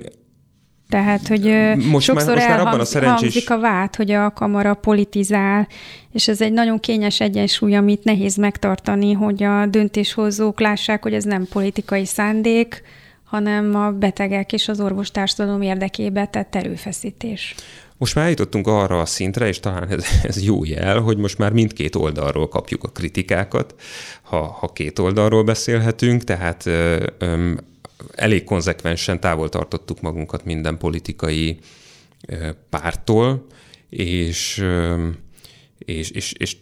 tehát, hogy most sokszor már, most már abban a szerencsés... a vád, hogy a kamara politizál, és ez egy nagyon kényes egyensúly, amit nehéz megtartani, hogy a döntéshozók lássák, hogy ez nem politikai szándék, hanem a betegek és az orvostársadalom érdekébe tett erőfeszítés. Most már eljutottunk arra a szintre, és talán ez, ez jó jel, hogy most már mindkét oldalról kapjuk a kritikákat, ha, ha két oldalról beszélhetünk, tehát elég konzekvensen távol tartottuk magunkat minden politikai pártól, és, és, és, és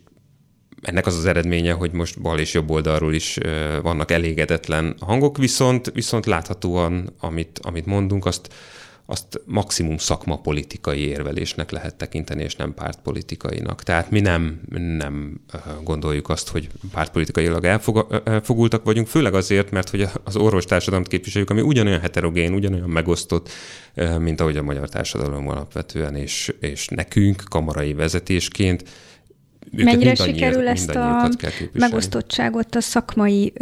ennek az az eredménye, hogy most bal és jobb oldalról is vannak elégedetlen hangok, viszont, viszont láthatóan, amit, amit mondunk, azt, azt maximum szakmapolitikai érvelésnek lehet tekinteni, és nem pártpolitikainak. Tehát mi nem, nem gondoljuk azt, hogy pártpolitikailag elfogultak vagyunk, főleg azért, mert hogy az orvostársadalmat képviseljük, ami ugyanolyan heterogén, ugyanolyan megosztott, mint ahogy a magyar társadalom alapvetően, és, és nekünk kamarai vezetésként Mennyire sikerül ezt a megosztottságot a szakmai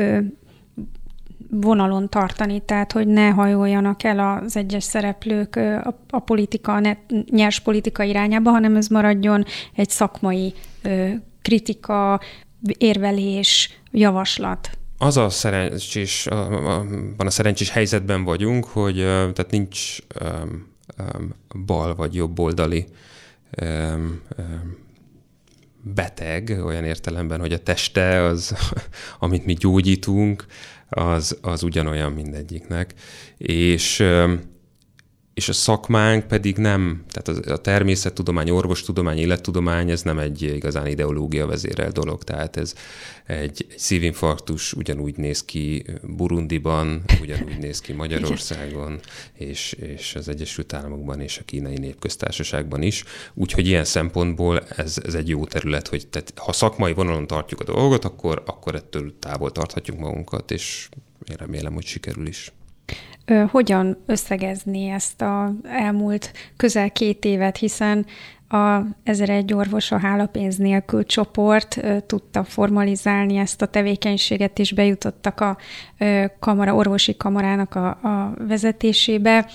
vonalon tartani, tehát hogy ne hajoljanak el az egyes szereplők a, a politika, a nyers politika irányába, hanem ez maradjon egy szakmai kritika, érvelés, javaslat. Az a szerencsés, van a szerencsés helyzetben vagyunk, hogy tehát nincs bal vagy jobb oldali beteg, olyan értelemben, hogy a teste az, amit mi gyógyítunk, az, az ugyanolyan mindegyiknek. És és a szakmánk pedig nem, tehát a természettudomány, orvostudomány, élettudomány, ez nem egy igazán ideológia vezérel dolog, tehát ez egy, egy szívinfarktus ugyanúgy néz ki Burundiban, ugyanúgy néz ki Magyarországon, és, és az Egyesült Államokban és a kínai népköztársaságban is. Úgyhogy ilyen szempontból ez, ez egy jó terület, hogy tehát, ha szakmai vonalon tartjuk a dolgot, akkor, akkor ettől távol tarthatjuk magunkat, és én remélem, hogy sikerül is hogyan összegezni ezt a elmúlt közel két évet, hiszen a 1001 orvos a hálapénz nélkül csoport tudta formalizálni ezt a tevékenységet, és bejutottak a kamara, orvosi kamarának a, a vezetésébe.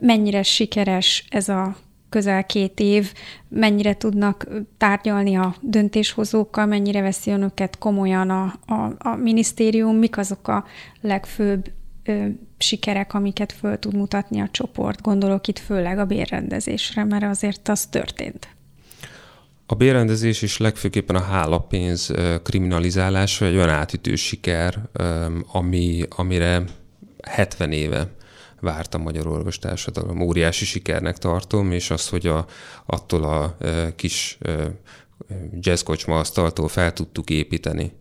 Mennyire sikeres ez a közel két év, mennyire tudnak tárgyalni a döntéshozókkal, mennyire veszi önöket komolyan a, a, a minisztérium, mik azok a legfőbb ö, sikerek, amiket föl tud mutatni a csoport. Gondolok itt főleg a bérrendezésre, mert azért az történt. A bérrendezés is legfőképpen a hálapénz kriminalizálása egy olyan átütő siker, ami, amire 70 éve várt a magyar orvostársadalom. Óriási sikernek tartom, és az, hogy a, attól a kis jazzkocsma asztaltól fel tudtuk építeni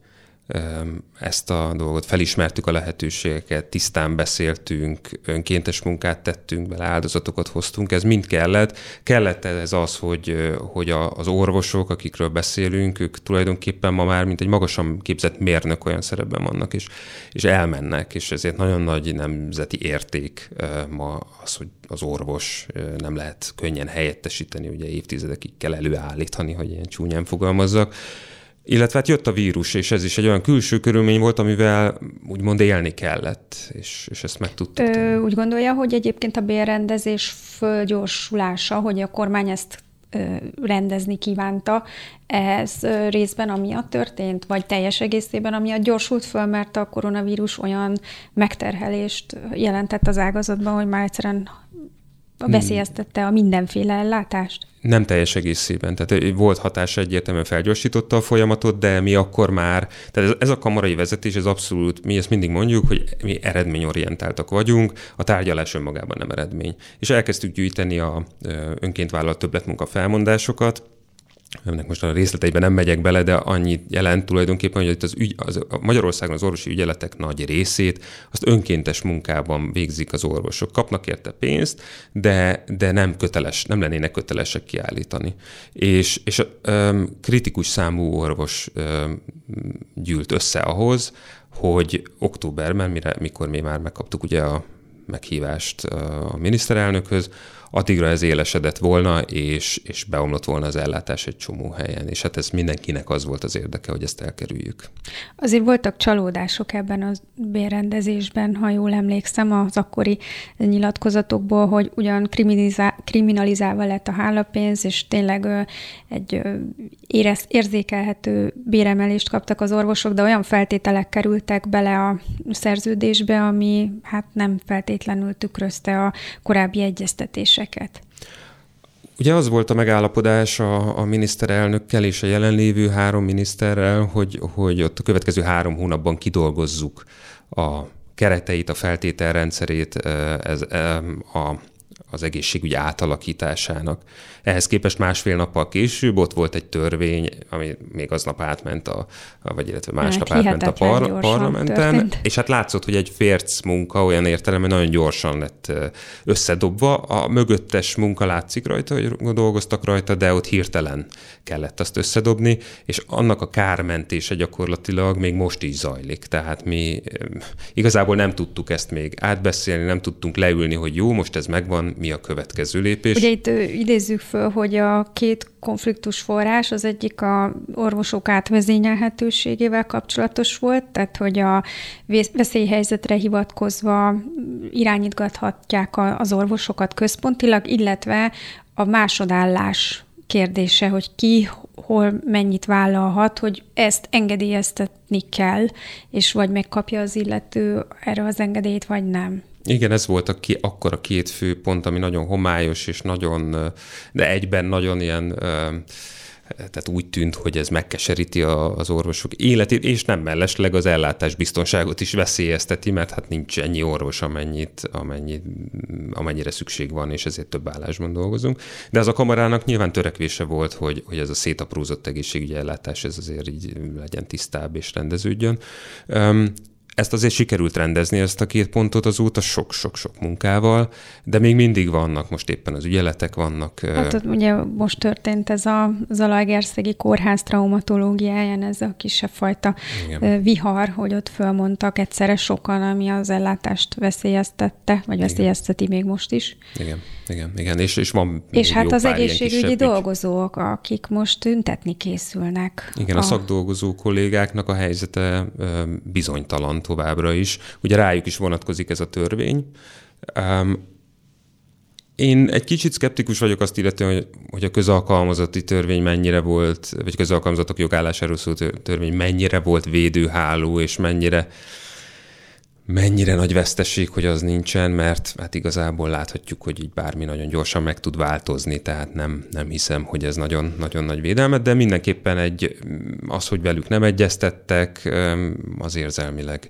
ezt a dolgot, felismertük a lehetőségeket, tisztán beszéltünk, önkéntes munkát tettünk bele, áldozatokat hoztunk, ez mind kellett. Kellett ez az, hogy, hogy az orvosok, akikről beszélünk, ők tulajdonképpen ma már mint egy magasan képzett mérnök olyan szerepben vannak, és, és elmennek, és ezért nagyon nagy nemzeti érték ma az, hogy az orvos nem lehet könnyen helyettesíteni, ugye évtizedekig kell előállítani, hogy ilyen csúnyán fogalmazzak illetve hát jött a vírus, és ez is egy olyan külső körülmény volt, amivel úgymond élni kellett, és, és ezt meg tudtuk Ö, Úgy gondolja, hogy egyébként a bérrendezés fölgyorsulása, hogy a kormány ezt rendezni kívánta. Ez részben amiatt történt, vagy teljes egészében amiatt gyorsult föl, mert a koronavírus olyan megterhelést jelentett az ágazatban, hogy már egyszerűen veszélyeztette a mindenféle ellátást? Nem teljes egészében. Tehát volt hatás egyértelműen felgyorsította a folyamatot, de mi akkor már, tehát ez, ez a kamarai vezetés, ez abszolút, mi ezt mindig mondjuk, hogy mi eredményorientáltak vagyunk, a tárgyalás önmagában nem eredmény. És elkezdtük gyűjteni a önként vállalt többletmunka felmondásokat, ennek most a részleteiben nem megyek bele, de annyit jelent tulajdonképpen, hogy itt az ügy, az, Magyarországon az orvosi ügyeletek nagy részét azt önkéntes munkában végzik az orvosok. Kapnak érte pénzt, de, de nem köteles, nem lennének kötelesek kiállítani. És, és ö, kritikus számú orvos ö, gyűlt össze ahhoz, hogy októberben, mire, mikor mi már megkaptuk ugye a meghívást a miniszterelnökhöz, addigra ez élesedett volna, és, és beomlott volna az ellátás egy csomó helyen. És hát ez mindenkinek az volt az érdeke, hogy ezt elkerüljük. Azért voltak csalódások ebben a bérrendezésben, ha jól emlékszem, az akkori nyilatkozatokból, hogy ugyan kriminalizálva lett a hálapénz, és tényleg egy érez, érzékelhető béremelést kaptak az orvosok, de olyan feltételek kerültek bele a szerződésbe, ami hát nem feltétlenül tükrözte a korábbi egyeztetéseket. Ugye az volt a megállapodás a, a miniszterelnökkel és a jelenlévő három miniszterrel, hogy, hogy ott a következő három hónapban kidolgozzuk a kereteit, a feltételrendszerét ez, a az egészségügy átalakításának. Ehhez képest másfél nappal később ott volt egy törvény, ami még aznap átment, a, vagy illetve másnap hát, átment a par- parlamenten, történt. és hát látszott, hogy egy férc munka olyan értelemben nagyon gyorsan lett összedobva. A mögöttes munka látszik rajta, hogy dolgoztak rajta, de ott hirtelen kellett azt összedobni, és annak a kármentése gyakorlatilag még most is zajlik. Tehát mi igazából nem tudtuk ezt még átbeszélni, nem tudtunk leülni, hogy jó, most ez megvan, mi a következő lépés. Ugye itt idézzük föl, hogy a két konfliktus forrás, az egyik a orvosok átvezényelhetőségével kapcsolatos volt, tehát hogy a veszélyhelyzetre hivatkozva irányítgathatják az orvosokat központilag, illetve a másodállás kérdése, hogy ki hol mennyit vállalhat, hogy ezt engedélyeztetni kell, és vagy megkapja az illető erre az engedélyt, vagy nem. Igen, ez volt a ki, akkor a két fő pont, ami nagyon homályos, és nagyon, de egyben nagyon ilyen tehát úgy tűnt, hogy ez megkeseríti a, az orvosok életét, és nem mellesleg az ellátás biztonságot is veszélyezteti, mert hát nincs ennyi orvos, amennyit, amennyit, amennyire szükség van, és ezért több állásban dolgozunk. De az a kamarának nyilván törekvése volt, hogy, hogy ez a szétaprózott egészségügyi ellátás ez azért így legyen tisztább és rendeződjön ezt azért sikerült rendezni, ezt a két pontot azóta sok-sok-sok munkával, de még mindig vannak, most éppen az ügyeletek vannak. Hát ugye most történt ez a Zalaegerszegi kórház traumatológiáján, ez a kisebb fajta Igen. vihar, hogy ott fölmondtak egyszerre sokan, ami az ellátást veszélyeztette, vagy veszélyezteti Igen. még most is. Igen, igen, igen, és, és van És hát az egészségügyi dolgozók, akik most tüntetni készülnek. Igen, a, a szakdolgozó kollégáknak a helyzete bizonytalan továbbra is. Ugye rájuk is vonatkozik ez a törvény. Um, én egy kicsit szkeptikus vagyok azt illetően, hogy, hogy a közalkalmazotti törvény mennyire volt, vagy közalkalmazatok jogállásáról szóló törvény mennyire volt védőháló, és mennyire mennyire nagy veszteség, hogy az nincsen, mert hát igazából láthatjuk, hogy így bármi nagyon gyorsan meg tud változni, tehát nem, nem hiszem, hogy ez nagyon, nagyon nagy védelmet, de mindenképpen egy, az, hogy velük nem egyeztettek, az érzelmileg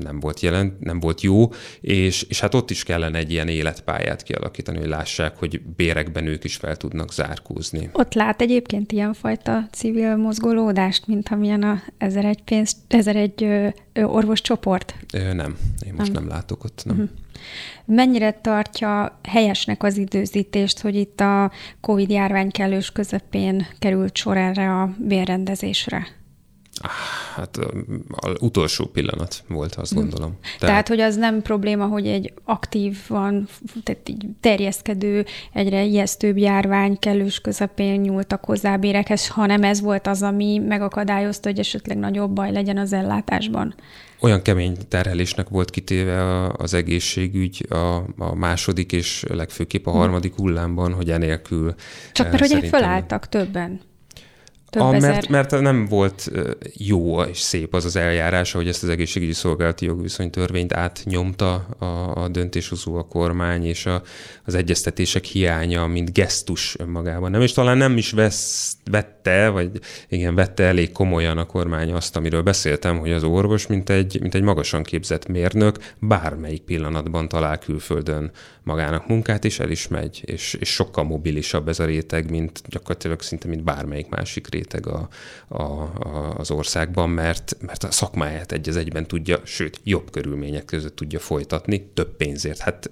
nem volt jelent, nem volt jó, és, és hát ott is kellene egy ilyen életpályát kialakítani, hogy lássák, hogy bérekben ők is fel tudnak zárkózni. Ott lát egyébként ilyenfajta civil mozgolódást, mint amilyen a 1001 pénz, 1001 orvos Ö, nem, én most nem, nem látok ott, nem. Uh-huh. Mennyire tartja helyesnek az időzítést, hogy itt a COVID-járvány kellős közepén került sor erre a bérrendezésre? Hát az utolsó pillanat volt, azt hm. gondolom. Tehát, tehát, hogy az nem probléma, hogy egy aktív van, tehát így terjeszkedő, egyre ijesztőbb járvány kellős közepén nyúltak hozzá bérekhez, hanem ez volt az, ami megakadályozta, hogy esetleg nagyobb baj legyen az ellátásban. Olyan kemény terhelésnek volt kitéve az egészségügy a, a második és legfőképp a harmadik hullámban, hogy enélkül... Csak mert hogy fölálltak többen. Több a, mert, mert nem volt jó és szép az az eljárás, hogy ezt az egészségügyi szolgálati jogviszonytörvényt átnyomta a, a döntéshozó a kormány, és a, az egyeztetések hiánya, mint gesztus magában. Nem, és talán nem is vesz, vette, vagy igen, vette elég komolyan a kormány azt, amiről beszéltem, hogy az orvos, mint egy, mint egy magasan képzett mérnök, bármelyik pillanatban talál külföldön magának munkát, és el is megy, és, és sokkal mobilisabb ez a réteg, mint gyakorlatilag szinte, mint bármelyik másik réteg a, a, a, az országban, mert, mert a szakmáját egy az egyben tudja, sőt, jobb körülmények között tudja folytatni, több pénzért. Hát,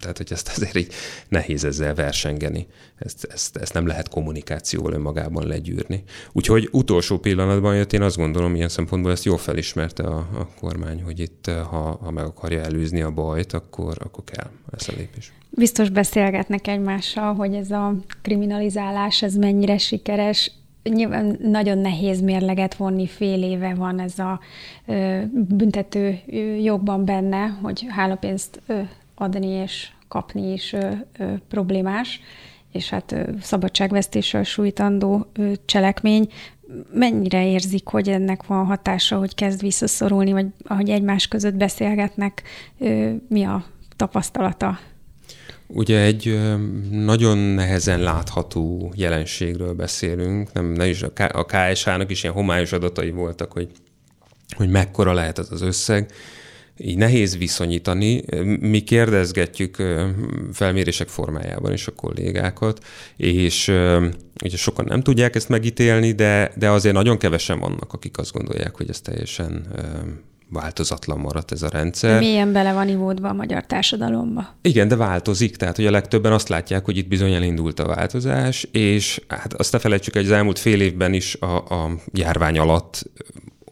tehát, hogy ezt azért így nehéz ezzel versengeni. Ezt, ezt, ezt nem lehet kommunikációval önmagában legyűrni. Úgyhogy utolsó pillanatban jött, én azt gondolom, ilyen szempontból ezt jól felismerte a, a kormány, hogy itt, ha, ha meg akarja előzni a bajt, akkor, akkor kell ez a lépés. Biztos beszélgetnek egymással, hogy ez a kriminalizálás, ez mennyire sikeres. Nyilván nagyon nehéz mérleget vonni, fél éve van ez a ö, büntető jogban benne, hogy hálapénzt ö, adni és kapni is ö, ö, problémás, és hát ö, szabadságvesztéssel sújtandó ö, cselekmény. Mennyire érzik, hogy ennek van hatása, hogy kezd visszaszorulni, vagy ahogy egymás között beszélgetnek, ö, mi a tapasztalata? Ugye egy nagyon nehezen látható jelenségről beszélünk, nem, nem is a KSH-nak is ilyen homályos adatai voltak, hogy, hogy mekkora lehet az az összeg. Így nehéz viszonyítani. Mi kérdezgetjük felmérések formájában is a kollégákat, és ugye sokan nem tudják ezt megítélni, de, de azért nagyon kevesen vannak, akik azt gondolják, hogy ez teljesen változatlan maradt ez a rendszer. Milyen bele van ivódva a magyar társadalomba. Igen, de változik, tehát hogy a legtöbben azt látják, hogy itt bizony elindult a változás, és hát azt ne felejtsük, hogy az elmúlt fél évben is a, a járvány alatt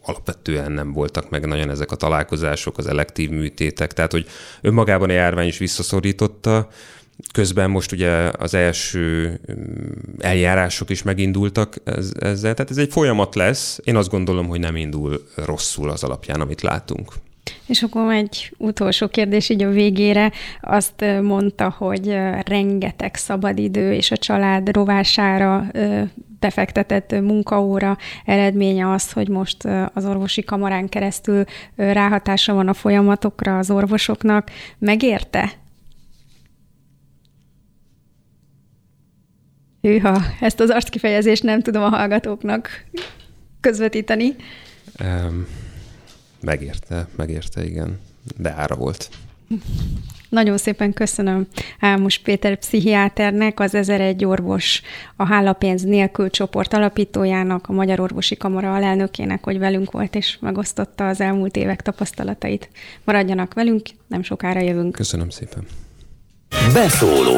alapvetően nem voltak meg nagyon ezek a találkozások, az elektív műtétek, tehát hogy önmagában a járvány is visszaszorította, Közben most ugye az első mm, eljárások is megindultak ezzel, tehát ez egy folyamat lesz. Én azt gondolom, hogy nem indul rosszul az alapján, amit látunk. És akkor egy utolsó kérdés így a végére. Azt mondta, hogy rengeteg szabadidő és a család rovására befektetett munkaóra eredménye az, hogy most az orvosi kamarán keresztül ráhatása van a folyamatokra az orvosoknak. Megérte Hűha, ezt az arckifejezést nem tudom a hallgatóknak közvetíteni. Um, megérte, megérte, igen. De ára volt. Nagyon szépen köszönöm Álmos Péter pszichiáternek, az 1001 orvos, a Hálapénz nélkül csoport alapítójának, a Magyar Orvosi Kamara alelnökének, hogy velünk volt és megosztotta az elmúlt évek tapasztalatait. Maradjanak velünk, nem sokára jövünk. Köszönöm szépen. Beszóló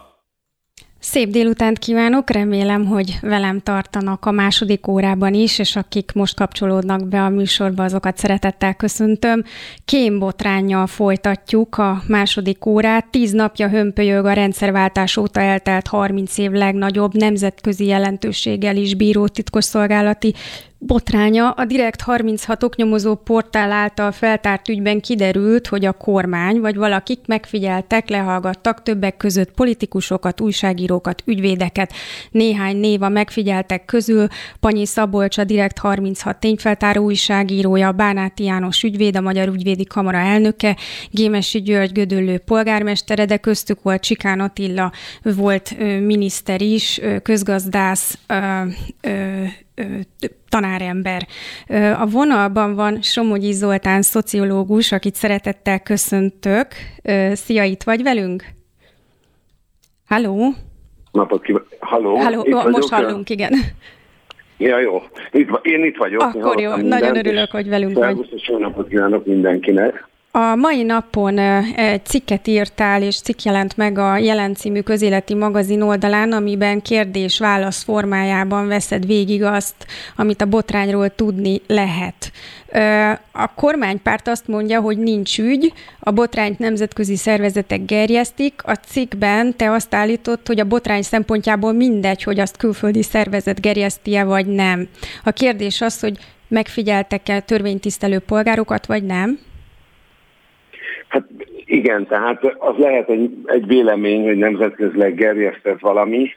Szép délutánt kívánok, remélem, hogy velem tartanak a második órában is, és akik most kapcsolódnak be a műsorba, azokat szeretettel köszöntöm. Kémbotránnyal folytatjuk a második órát. Tíz napja hömpölyög a rendszerváltás óta eltelt 30 év legnagyobb nemzetközi jelentőséggel is bíró titkosszolgálati botránya. A Direkt 36 oknyomozó portál által feltárt ügyben kiderült, hogy a kormány vagy valakik megfigyeltek, lehallgattak többek között politikusokat, újságírókat, ügyvédeket. Néhány név a megfigyeltek közül Panyi Szabolcs, a Direkt 36 tényfeltáró újságírója, Bánáti János ügyvéd, a Magyar Ügyvédi Kamara elnöke, Gémesi György Gödöllő polgármestere, de köztük volt Csikán Attila, volt miniszter is, közgazdász, ö, ö, tanárember. A vonalban van Somogyi Zoltán, szociológus, akit szeretettel köszöntök. Szia, itt vagy velünk? Halló? Napot kívánok. Halló? Halló, itt most hallunk, igen. Ja, jó. Itt, én itt vagyok. Akkor jó, nagyon örülök, hogy velünk vagy. Szervusz, jó napot kívánok mindenkinek. A mai napon egy cikket írtál, és cikk jelent meg a Jelen című közéleti magazin oldalán, amiben kérdés-válasz formájában veszed végig azt, amit a botrányról tudni lehet. A kormánypárt azt mondja, hogy nincs ügy, a botrányt nemzetközi szervezetek gerjesztik. A cikkben te azt állítod, hogy a botrány szempontjából mindegy, hogy azt külföldi szervezet gerjeszti-e vagy nem. A kérdés az, hogy megfigyeltek-e törvénytisztelő polgárokat, vagy nem? Hát igen, tehát az lehet egy, egy vélemény, hogy nemzetközileg gerjesztett valami,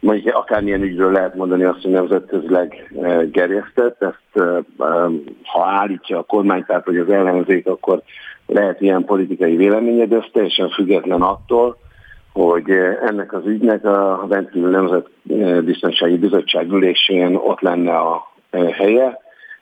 mondjuk akármilyen ügyről lehet mondani azt, hogy nemzetközileg eh, gerjesztett, ezt eh, ha állítja a kormánypárt vagy az ellenzék, akkor lehet ilyen politikai véleménye, de ez teljesen független attól, hogy eh, ennek az ügynek a rendkívül Nemzetbiztonsági Bizottság ülésén ott lenne a helye,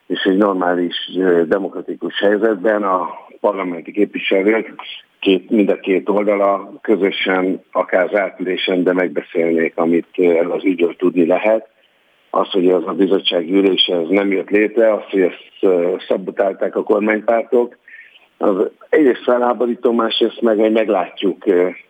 és egy normális demokratikus helyzetben a parlamenti képviselők két, mind a két oldala közösen, akár zártülésen, de megbeszélnék, amit el az ügyről tudni lehet. Az, hogy az a bizottság ülése ez nem jött létre, azt, hogy ezt szabotálták a kormánypártok, az egyrészt felháborító, másrészt meg, hogy meglátjuk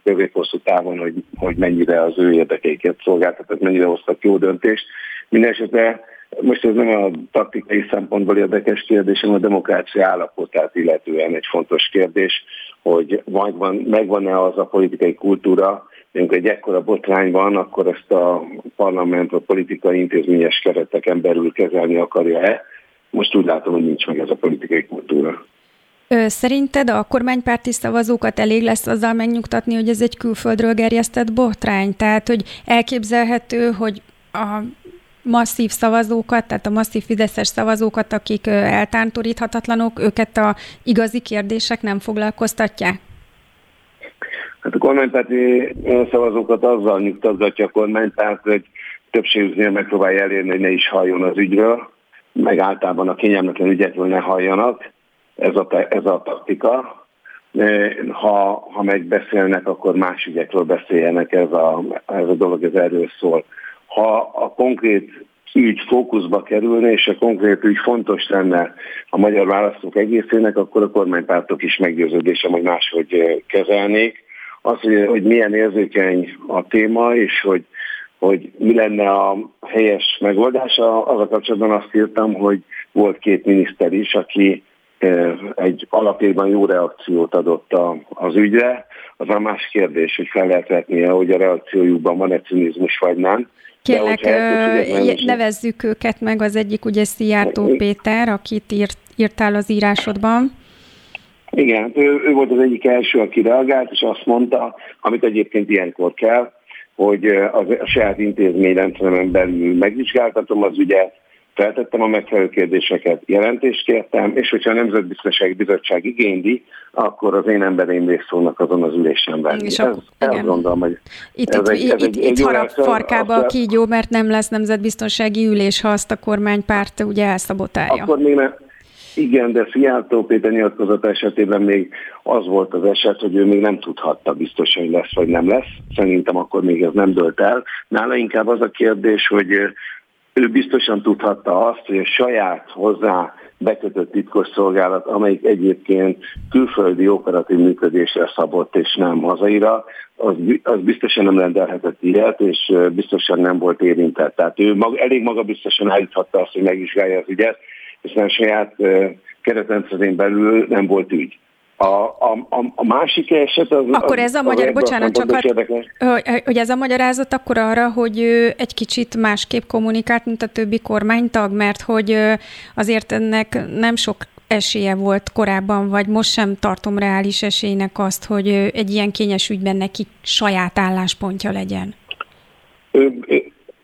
közép-hosszú távon, hogy, hogy mennyire az ő érdekeiket szolgáltat, mennyire hoztak jó döntést. Mindenesetre most ez nem a taktikai szempontból érdekes kérdés, hanem a demokrácia állapotát illetően egy fontos kérdés, hogy megvan, megvan-e az a politikai kultúra, amikor egy ekkora botrány van, akkor ezt a parlament a politikai intézményes kereteken belül kezelni akarja-e. Most úgy látom, hogy nincs meg ez a politikai kultúra. Szerinted a kormánypárti szavazókat elég lesz azzal megnyugtatni, hogy ez egy külföldről gerjesztett botrány? Tehát, hogy elképzelhető, hogy a masszív szavazókat, tehát a masszív fideszes szavazókat, akik eltántoríthatatlanok, őket a igazi kérdések nem foglalkoztatják? Hát a kormánypárti szavazókat azzal nyugtatgatja a kormánypárt, hogy többségüknél megpróbálja elérni, hogy ne is halljon az ügyről, meg általában a kényelmetlen ügyekről ne halljanak. Ez a, ez a taktika. Ha, ha megbeszélnek, akkor más ügyekről beszéljenek, ez a, ez a dolog ez erről szól ha a konkrét ügy fókuszba kerülne, és a konkrét ügy fontos lenne a magyar választók egészének, akkor a kormánypártok is meggyőződése, hogy máshogy kezelnék. Az, hogy, hogy milyen érzékeny a téma, és hogy, hogy mi lenne a helyes megoldása, az a kapcsolatban azt írtam, hogy volt két miniszter is, aki egy alapjában jó reakciót adott az ügyre. Az a más kérdés, hogy fel lehet vetnie, hogy a reakciójukban van-e cinizmus vagy nem. Kérlek, nevezzük őket meg, az egyik ugye Szijjártó Péter, akit írt, írtál az írásodban. Igen, ő, ő volt az egyik első, aki reagált, és azt mondta, amit egyébként ilyenkor kell, hogy az, a saját intézményrendszeremen belül megvizsgáltatom az ügyet, feltettem a megfelelő kérdéseket, jelentést kértem, és hogyha a Nemzetbiztonsági Bizottság igényli, akkor az én embereim részt fognak azon az ülésen venni. És ez, ez gondolom, hogy itt, ez itt, egy, ez itt, egy, itt harap farkába a kígyó, mert nem lesz nemzetbiztonsági ülés, ha azt a kormánypárt ugye elszabotálja. Akkor még nem, igen, de Fiáltó Péter nyilatkozat esetében még az volt az eset, hogy ő még nem tudhatta biztosan, hogy lesz vagy nem lesz. Szerintem akkor még ez nem dölt el. Nála inkább az a kérdés, hogy ő biztosan tudhatta azt, hogy a saját hozzá bekötött titkosszolgálat, amelyik egyébként külföldi operatív működésre szabott és nem hazaira, az, az biztosan nem rendelhetett ilyet, és biztosan nem volt érintett. Tehát ő mag, elég maga biztosan állíthatta azt, hogy megvizsgálja az ügyet, hiszen saját keretrendszerén belül nem volt ügy. A, a, a, a másik eset az... Akkor ez a magyar, bocsánat, csak hogy, hogy ez a magyarázat akkor arra, hogy ő egy kicsit másképp kommunikált, mint a többi kormánytag, mert hogy azért ennek nem sok esélye volt korábban, vagy most sem tartom reális esélynek azt, hogy egy ilyen kényes ügyben neki saját álláspontja legyen. Ő,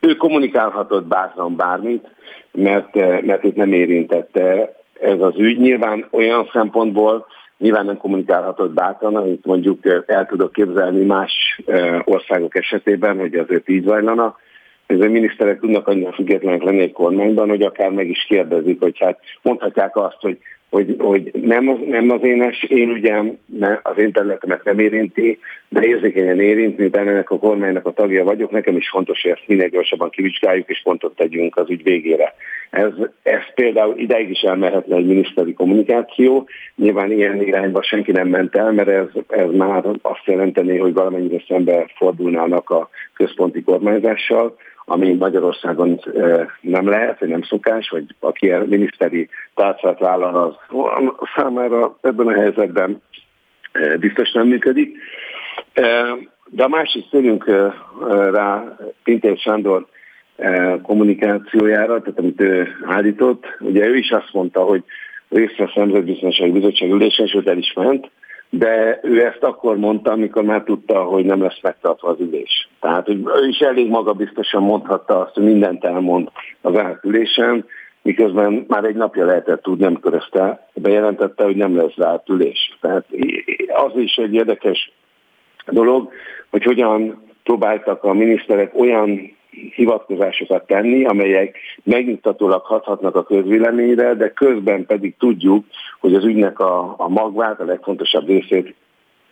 ő kommunikálhatott bátran bármit, mert, mert őt nem érintette ez az ügy. Nyilván olyan szempontból, nyilván nem kommunikálhatott bátran, amit mondjuk el tudok képzelni más országok esetében, hogy azért így zajlana. Ez a miniszterek tudnak annyira függetlenek lenni egy kormányban, hogy akár meg is kérdezik, hogy hát mondhatják azt, hogy hogy, hogy nem, nem az én, es, én ügyem, az én területemet nem érinti, de érzékenyen érint, miután ennek a kormánynak a tagja vagyok, nekem is fontos, hogy ezt minél gyorsabban kivizsgáljuk és pontot tegyünk az ügy végére. Ez, ez például ideig is elmehetne egy miniszteri kommunikáció, nyilván ilyen irányba senki nem ment el, mert ez, ez már azt jelenteni, hogy valamennyire szembe fordulnának a központi kormányzással, ami Magyarországon nem lehet, vagy nem szokás, vagy aki a miniszteri tárcát vállal, az számára ebben a helyzetben biztos nem működik. De a másik szülünk rá Pintér Sándor kommunikációjára, tehát amit ő állított, ugye ő is azt mondta, hogy részt vesz Nemzetbiztonsági Bizottság ülésen, sőt el is ment, de ő ezt akkor mondta, amikor már tudta, hogy nem lesz megtartva az ülés. Tehát hogy ő is elég magabiztosan mondhatta azt, hogy mindent elmond az átülésen, miközben már egy napja lehetett tudni, amikor ezt bejelentette, hogy nem lesz zárt ülés. Tehát az is egy érdekes dolog, hogy hogyan próbáltak a miniszterek olyan hivatkozásokat tenni, amelyek megnyugtatólag hathatnak a közvéleményre, de közben pedig tudjuk, hogy az ügynek a, a magvát, a legfontosabb részét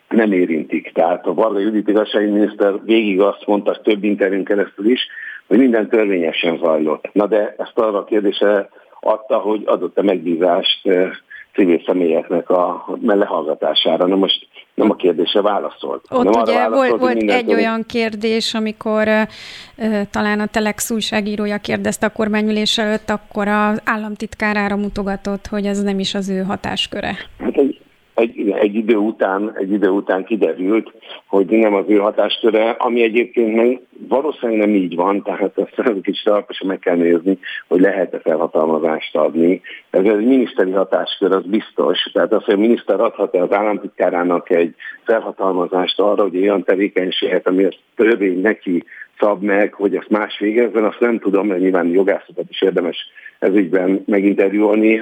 nem érintik. Tehát a Varga Judit igazságügyminiszter végig azt mondta több interjún keresztül is, hogy minden törvényesen zajlott. Na de ezt arra a kérdésre adta, hogy adott-e megbízást civil személyeknek a lehallgatására. Na most nem a kérdése válaszolt. Ott nem ugye válaszolt, volt, volt egy olyan kérdés, amikor uh, talán a Telex újságírója kérdezte a kormányülés előtt, akkor az államtitkárára mutogatott, hogy ez nem is az ő hatásköre. Hát egy egy, egy, idő után, egy idő után kiderült, hogy nem az ő hatásköre, ami egyébként meg valószínűleg nem így van, tehát azt egy kicsit alaposan meg kell nézni, hogy lehet-e felhatalmazást adni. Ez egy miniszteri hatáskör, az biztos. Tehát az, hogy a miniszter adhat-e az államtitkárának egy felhatalmazást arra, hogy olyan tevékenységet, ami a törvény neki szab meg, hogy ezt más végezzen, azt nem tudom, mert nyilván jogászokat is érdemes ez ügyben meginterjúolni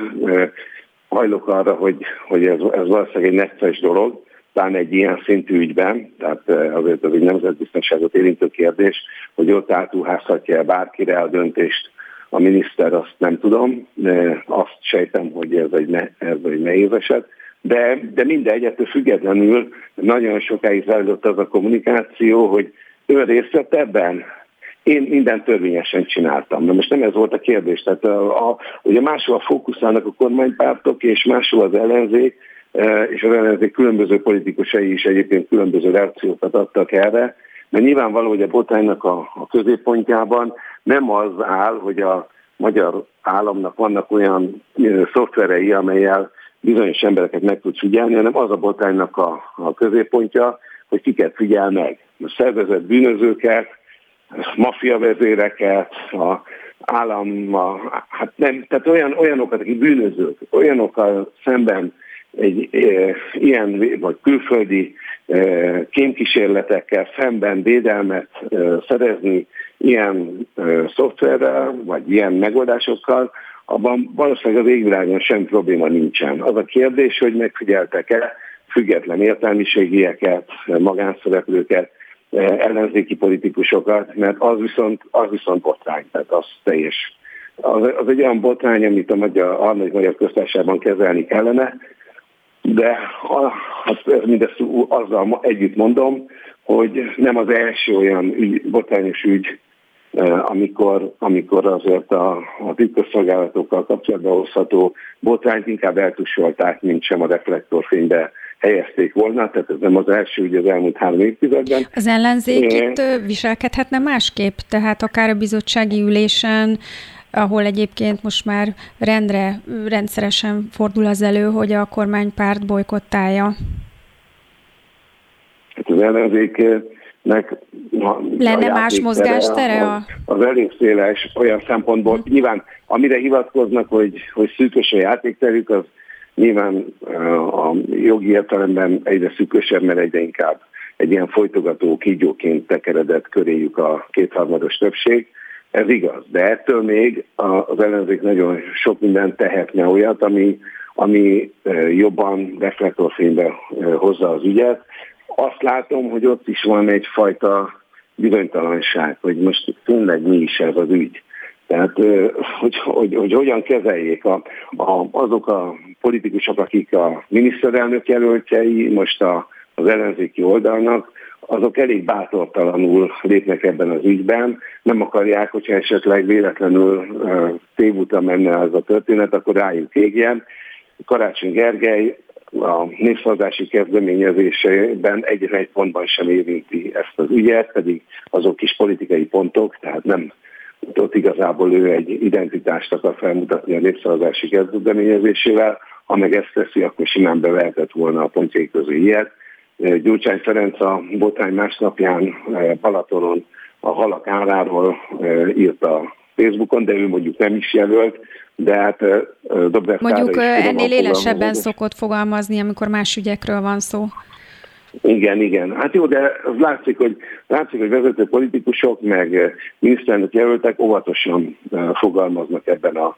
hajlok arra, hogy, hogy ez, ez valószínűleg egy necces dolog, talán egy ilyen szintű ügyben, tehát azért az egy nemzetbiztonságot érintő kérdés, hogy ott átruházhatja bárkire a döntést a miniszter, azt nem tudom, de azt sejtem, hogy ez egy, ne, ez egy nehéz eset. De, de mindegy, ettől függetlenül nagyon sokáig zajlott az a kommunikáció, hogy ő részt vett ebben, én minden törvényesen csináltam. De most nem ez volt a kérdés. Tehát a, a, ugye máshol fókuszálnak a kormánypártok, és máshol az ellenzék, e, és az ellenzék különböző politikusai is egyébként különböző reakciókat adtak erre, de nyilvánvaló, hogy a botánynak a, a középpontjában nem az áll, hogy a magyar államnak vannak olyan e, szoftverei, amelyel bizonyos embereket meg tud figyelni, hanem az a botánynak a, a középpontja, hogy kiket figyel meg. A szervezett bűnözőket, maffia vezéreket, a állam, a, hát nem, tehát olyan, olyanokat, akik bűnözők, olyanokkal szemben egy e, ilyen vagy külföldi e, kémkísérletekkel szemben védelmet e, szerezni ilyen e, szoftverrel, vagy ilyen megoldásokkal, abban valószínűleg az égvilágon sem probléma nincsen. Az a kérdés, hogy megfigyeltek-e független értelmiségieket, magánszereplőket, ellenzéki politikusokat, mert az viszont, az viszont botrány, tehát az teljes. Az, az egy olyan botrány, amit a magyar, a magyar köztársaságban kezelni kellene, de a, hát mindezt azzal együtt mondom, hogy nem az első olyan ügy, botrányos ügy, amikor, amikor azért a, a titkosszolgálatokkal kapcsolatban hozható botrányt inkább eltusolták, mint sem a reflektorfénybe helyezték volna, tehát ez nem az első ugye az elmúlt három évtizedben. Az ellenzék itt viselkedhetne másképp, tehát akár a bizottsági ülésen, ahol egyébként most már rendre, rendszeresen fordul az elő, hogy a kormánypárt bolykottálja. Hát az ellenzéknek lenne más mozgástere? A, az elég széles olyan szempontból. Hmm. Nyilván, amire hivatkoznak, hogy, hogy szűkös a játékterük, az nyilván a jogi értelemben egyre szűkösebb, mert egyre inkább egy ilyen folytogató kígyóként tekeredett köréjük a kétharmados többség. Ez igaz, de ettől még az ellenzék nagyon sok mindent tehetne olyat, ami, ami jobban reflektorfénybe hozza az ügyet. Azt látom, hogy ott is van egyfajta bizonytalanság, hogy most tényleg mi is ez az ügy. Tehát, hogy, hogy, hogy hogyan kezeljék a, a, azok a politikusok, akik a miniszterelnök jelöltjei, most a, az ellenzéki oldalnak, azok elég bátortalanul lépnek ebben az ügyben. Nem akarják, hogyha esetleg véletlenül tévútra menne az a történet, akkor rájuk égjen. Karácsony Gergely a népszavazási kezdeményezésében egyre egy pontban sem érinti ezt az ügyet, pedig azok is politikai pontok, tehát nem ott igazából ő egy identitást akar felmutatni a népszavazási kezdeményezésével, ha meg ezt teszi, akkor simán bevehetett volna a pontjai közé ilyet. Gyurcsány Ferenc a botrány másnapján Balatonon a halak áráról írt a Facebookon, de ő mondjuk nem is jelölt, de hát Dobrev Mondjuk ennél élesebben szokott fogalmazni, amikor más ügyekről van szó. Igen, igen. Hát jó, de az látszik, hogy, látszik, hogy vezető politikusok meg miniszterelnök jelöltek óvatosan fogalmaznak ebben a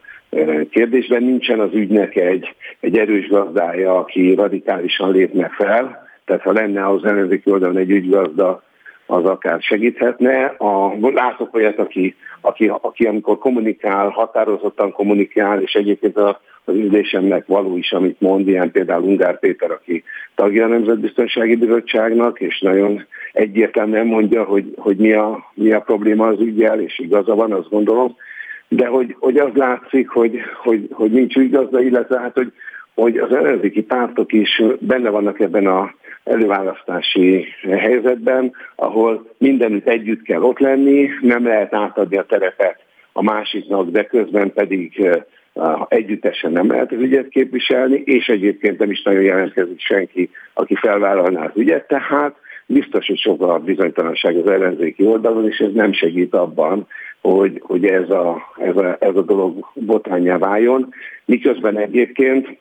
kérdésben. Nincsen az ügynek egy, egy erős gazdája, aki radikálisan lépne fel. Tehát ha lenne az ellenzéki oldalon egy ügygazda, az akár segíthetne. A, látok olyat, aki, aki, aki amikor kommunikál, határozottan kommunikál, és egyébként a, az ülésemnek való is, amit mond, ilyen például Ungár Péter, aki tagja a Nemzetbiztonsági Bizottságnak, és nagyon egyértelműen mondja, hogy, hogy mi, a, mi a probléma az ügyel, és igaza van, azt gondolom. De hogy, hogy az látszik, hogy, hogy, hogy nincs ügygazda, illetve hát, hogy, hogy az ellenzéki pártok is benne vannak ebben a előválasztási helyzetben, ahol mindenütt együtt kell ott lenni, nem lehet átadni a terepet a másiknak, de közben pedig együttesen nem lehet az ügyet képviselni, és egyébként nem is nagyon jelentkezik senki, aki felvállalná az ügyet, tehát biztos, hogy sok a bizonytalanság az ellenzéki oldalon, és ez nem segít abban, hogy, hogy ez, a, ez, a, ez a dolog botrányá váljon, miközben egyébként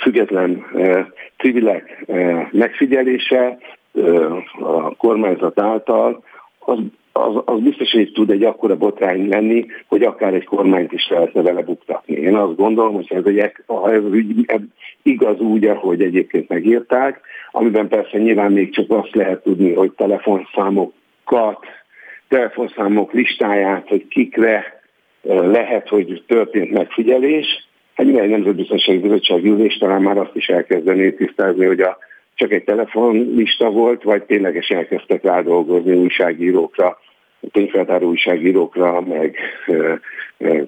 független eh, civilek eh, megfigyelése eh, a kormányzat által az, az, az biztos, hogy tud egy akkora botrány lenni, hogy akár egy kormányt is lehetne vele buktatni. Én azt gondolom, hogy ez, egy, ha ez ügy igaz úgy, ahogy egyébként megírták, amiben persze nyilván még csak azt lehet tudni, hogy telefonszámokat, telefonszámok listáját, hogy kikre lehet, hogy történt megfigyelés, Hát egy nemzetbiztonsági bizottság ülés talán már azt is elkezdené tisztázni, hogy a, csak egy telefonlista volt, vagy ténylegesen elkezdtek rádolgozni újságírókra, tényfeltáró újságírókra, meg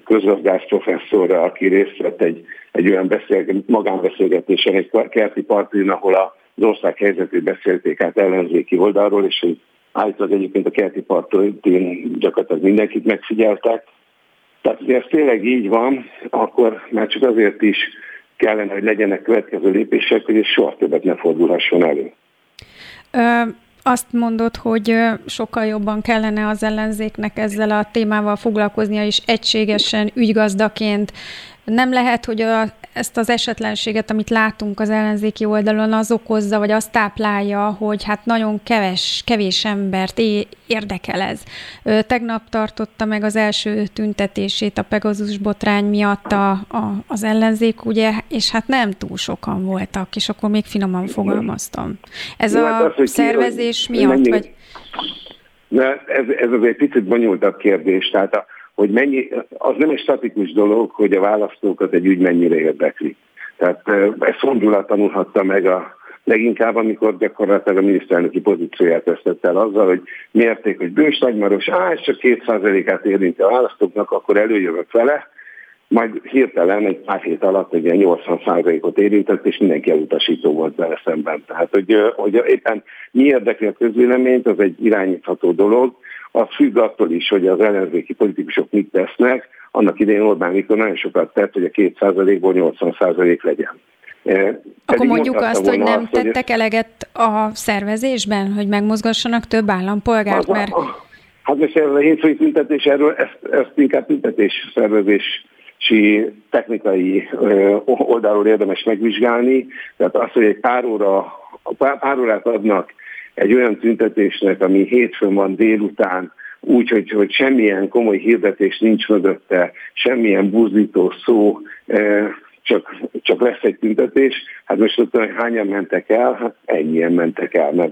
közgazdász professzorra, aki részt vett egy, egy olyan beszélget, magánbeszélgetésen egy kerti partin, ahol az ország helyzetét beszélték át ellenzéki oldalról, és állítólag egyébként a kerti partin gyakorlatilag mindenkit megfigyeltek, tehát, hogy ez tényleg így van, akkor már csak azért is kellene, hogy legyenek következő lépések, hogy ez soha többet ne fordulhasson elő. Ö, azt mondod, hogy sokkal jobban kellene az ellenzéknek ezzel a témával foglalkoznia, és egységesen, ügygazdaként Nem lehet, hogy a, ezt az esetlenséget, amit látunk az ellenzéki oldalon, az okozza, vagy azt táplálja, hogy hát nagyon keves, kevés embert é- érdekel ez. Tegnap tartotta meg az első tüntetését a Pegazus botrány miatt a, a, az ellenzék, ugye, és hát nem túl sokan voltak, és akkor még finoman fogalmaztam. Ez Jó, a hát az, szervezés ki, miatt, vagy... De ez, ez az egy picit bonyolultabb kérdés, tehát a, hogy mennyi, az nem egy statikus dolog, hogy a választókat egy ügy mennyire érdekli. Tehát ezt Szondula tanulhatta meg a leginkább, amikor gyakorlatilag a miniszterelnöki pozícióját vesztette el azzal, hogy mérték, hogy bős nagymaros, á, és csak két át érinti a választóknak, akkor előjövök vele, majd hirtelen egy pár hét alatt egy ilyen 80%-ot érintett, és mindenki elutasító volt vele szemben. Tehát, hogy, hogy éppen mi érdekli a közvéleményt, az egy irányítható dolog, az függ attól is, hogy az ellenzéki politikusok mit tesznek. Annak idején Orbán Viktor nagyon sokat tett, hogy a 2%-ból 80% legyen. Akkor mondjuk azt, hogy nem azt, tettek eleget a szervezésben, hogy megmozgassanak több állampolgárt, mert... Hát most ez a hétfői tüntetés, erről ezt, ezt inkább tüntetés szervezési technikai oldalról érdemes megvizsgálni. Tehát az, hogy egy pár, óra, pár órát adnak egy olyan tüntetésnek, ami hétfőn van délután, úgy, hogy, hogy semmilyen komoly hirdetés nincs mögötte, semmilyen buzdító szó, csak, csak lesz egy tüntetés. Hát most ott hányan mentek el? Hát ennyien mentek el, mert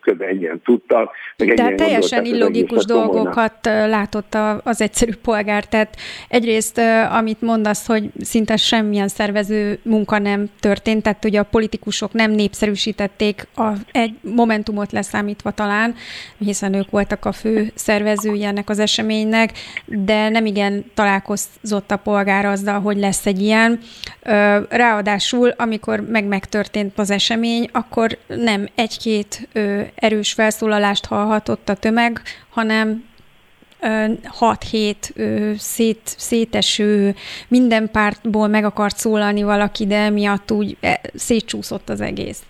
kb. ennyien tudtak. Meg De teljesen illogikus dolgokat látott az egyszerű polgár. Tehát egyrészt, amit mondasz, hogy szinte semmilyen szervező munka nem történt, tehát ugye a politikusok nem népszerűsítették a, egy momentumot leszámítva talán, hiszen ők voltak a fő szervezői ennek az eseménynek, de nem igen találkozott a polgár azzal, hogy lesz egy ilyen. Ráadásul, amikor meg megtörtént az esemény, akkor nem egy-két erős felszólalást hallhatott a tömeg, hanem 6-7 szét, széteső, minden pártból meg akart szólalni valaki, de miatt úgy e, szétcsúszott az egész.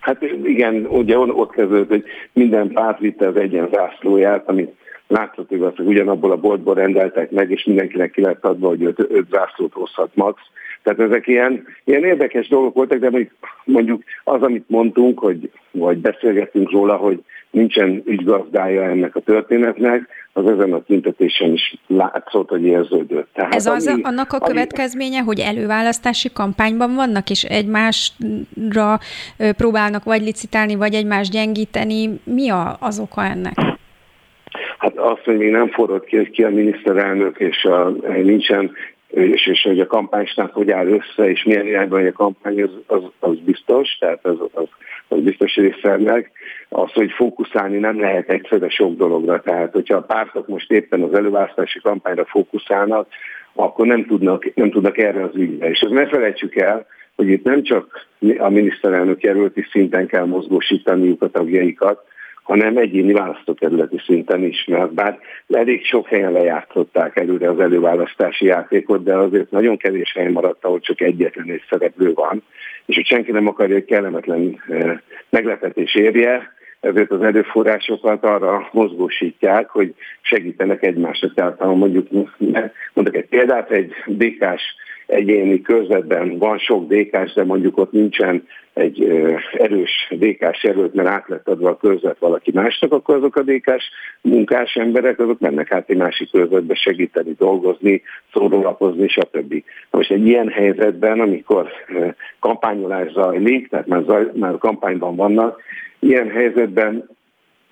Hát igen, ugye ott kezdődött, hogy minden párt vitte az egyen zászlóját, amit látszott igaz, hogy ugyanabból a boltból rendeltek meg, és mindenkinek ki lett adva, hogy öt, öt zászlót hozhat max. Tehát ezek ilyen, ilyen érdekes dolgok voltak, de mondjuk, mondjuk az, amit mondtunk, hogy, vagy beszélgettünk róla, hogy nincsen ügygazdája ennek a történetnek, az ezen a tüntetésen is látszott, hogy érződött. Tehát Ez az ami, annak a következménye, ami... hogy előválasztási kampányban vannak, és egymásra próbálnak vagy licitálni, vagy egymást gyengíteni. Mi a, az oka ennek? Hát azt, hogy még nem forrott ki, ki a miniszterelnök, és a, nincsen és, és hogy a kampánystáb hogy áll össze, és milyen irányban a kampány, az, az, az biztos, tehát az, az, az biztos részemnek. Az, hogy fókuszálni nem lehet egyszerre sok dologra, tehát hogyha a pártok most éppen az előválasztási kampányra fókuszálnak, akkor nem tudnak, nem tudnak erre az ügyre. És ezt ne felejtsük el, hogy itt nem csak a miniszterelnök jelölti szinten kell mozgósítaniuk a tagjaikat, hanem egyéni választókerületi szinten is, mert bár elég sok helyen lejátszották előre az előválasztási játékot, de azért nagyon kevés helyen maradt, ahol csak egyetlen egy szereplő van, és hogy senki nem akarja, hogy kellemetlen eh, meglepetés érje, ezért az erőforrásokat arra mozgósítják, hogy segítenek egymásra. Tehát mondjuk, mondok egy példát, egy dk egyéni körzetben van sok dk de mondjuk ott nincsen egy erős DK-s jelölt, mert át lett adva a körzet valaki másnak, akkor azok a DK-s munkás emberek, azok mennek át egy másik körzetbe segíteni, dolgozni, szórólapozni, stb. Most egy ilyen helyzetben, amikor kampányolás zajlik, tehát már, zaj, már kampányban vannak, ilyen helyzetben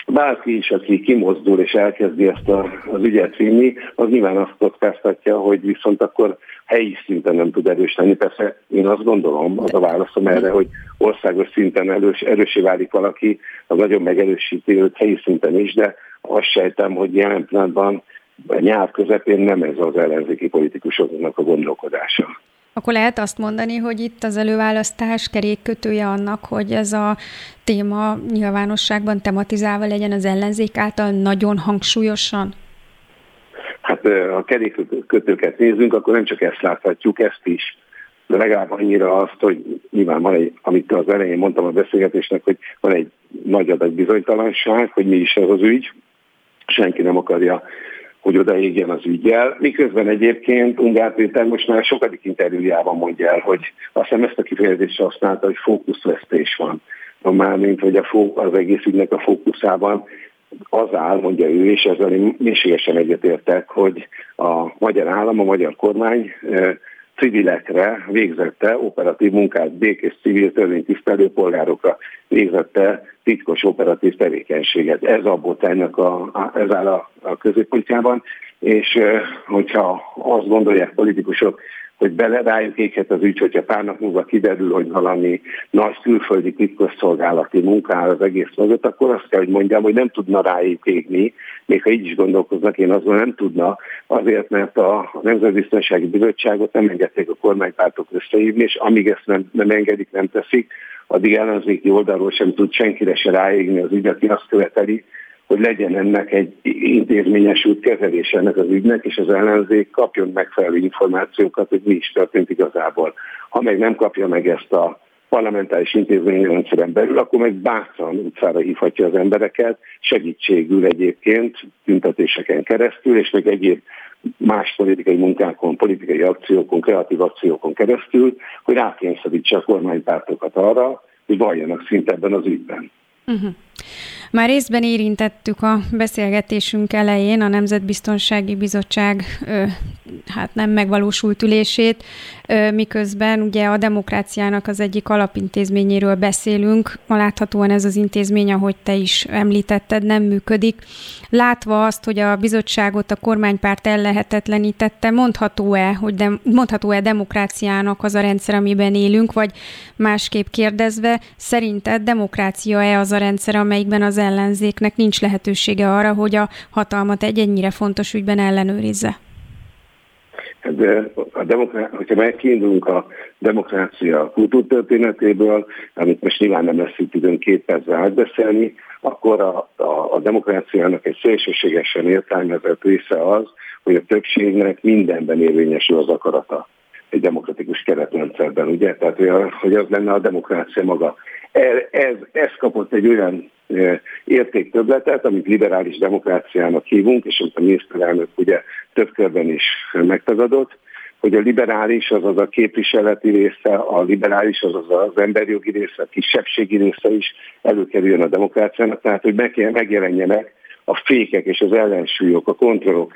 bárki is, aki kimozdul és elkezdi ezt a, az ügyet vinni, az nyilván azt kockáztatja, hogy viszont akkor helyi szinten nem tud erős lenni. Persze én azt gondolom, az a válaszom erre, hogy országos szinten erős, erősé válik valaki, az nagyon megerősíti őt helyi szinten is, de azt sejtem, hogy jelen pillanatban a nyár közepén nem ez az ellenzéki politikusoknak a gondolkodása. Akkor lehet azt mondani, hogy itt az előválasztás kerékkötője annak, hogy ez a téma nyilvánosságban tematizálva legyen az ellenzék által nagyon hangsúlyosan? Hát ha kerékkötőket nézzünk, akkor nem csak ezt láthatjuk, ezt is. De legalább annyira azt, hogy nyilván van egy, amit az elején mondtam a beszélgetésnek, hogy van egy nagy adag bizonytalanság, hogy mi is ez az ügy. Senki nem akarja hogy odaégjen az ügyel, miközben egyébként Ungár Péter most már sokadik interjújában mondja el, hogy azt hiszem ezt a kifejezést használta, hogy fókuszvesztés van. Mármint, hogy a fó, az egész ügynek a fókuszában az áll, mondja ő, és ezzel én mélységesen egyetértek, hogy a magyar állam, a magyar kormány civilekre végzette operatív munkát, békés civil törvénytisztelő polgárokra végzette titkos operatív tevékenységet. Ez a botánynak a, ez áll a, a középpontjában, és hogyha azt gondolják politikusok, hogy bele rájuk éghet az ügy, hogyha pár nap múlva kiderül, hogy valami nagy külföldi titkosszolgálati munka áll az egész mögött, akkor azt kell, hogy mondjam, hogy nem tudna rájuk égni, még ha így is gondolkoznak, én azon nem tudna, azért, mert a Nemzetbiztonsági Bizottságot nem engedték a kormánypártok összehívni, és amíg ezt nem, nem engedik, nem teszik, addig ellenzéki oldalról sem tud senkire se ráégni az ügy, aki azt követeli, hogy legyen ennek egy intézményesült kezelése ennek az ügynek, és az ellenzék kapjon megfelelő információkat, hogy mi is történt igazából. Ha meg nem kapja meg ezt a parlamentáris intézményrendszeren belül, akkor meg bátran utcára hívhatja az embereket, segítségül egyébként, tüntetéseken keresztül, és meg egyéb más politikai munkákon, politikai akciókon, kreatív akciókon keresztül, hogy rákényszerítse a kormánypártokat arra, hogy valljanak szint ebben az ügyben. Uh-huh. Már részben érintettük a beszélgetésünk elején a Nemzetbiztonsági Bizottság hát nem megvalósult ülését, miközben ugye a demokráciának az egyik alapintézményéről beszélünk. Ma láthatóan ez az intézmény, ahogy te is említetted, nem működik. Látva azt, hogy a bizottságot a kormánypárt ellehetetlenítette, mondható-e, hogy de, mondható-e demokráciának az a rendszer, amiben élünk, vagy másképp kérdezve, szerinted demokrácia-e az a rendszer, amelyikben az ellenzéknek nincs lehetősége arra, hogy a hatalmat egy ennyire fontos ügyben ellenőrizze? De a demokrá... hogyha megkiindulunk a demokrácia kultúrtörténetéből, amit most nyilván nem lesz itt időn két percre átbeszélni, akkor a, a, a demokráciának egy szélsőségesen értelmezett része az, hogy a többségnek mindenben érvényesül az akarata egy demokratikus keretrendszerben, ugye? Tehát, hogy az lenne a demokrácia maga. Ez, ez kapott egy olyan értéktöbletet, amit liberális demokráciának hívunk, és amit a miniszterelnök ugye több körben is megtagadott, hogy a liberális, azaz a képviseleti része, a liberális, azaz az emberjogi része, a kisebbségi része is előkerüljön a demokráciának, tehát hogy megjelenjenek a fékek és az ellensúlyok, a kontrollok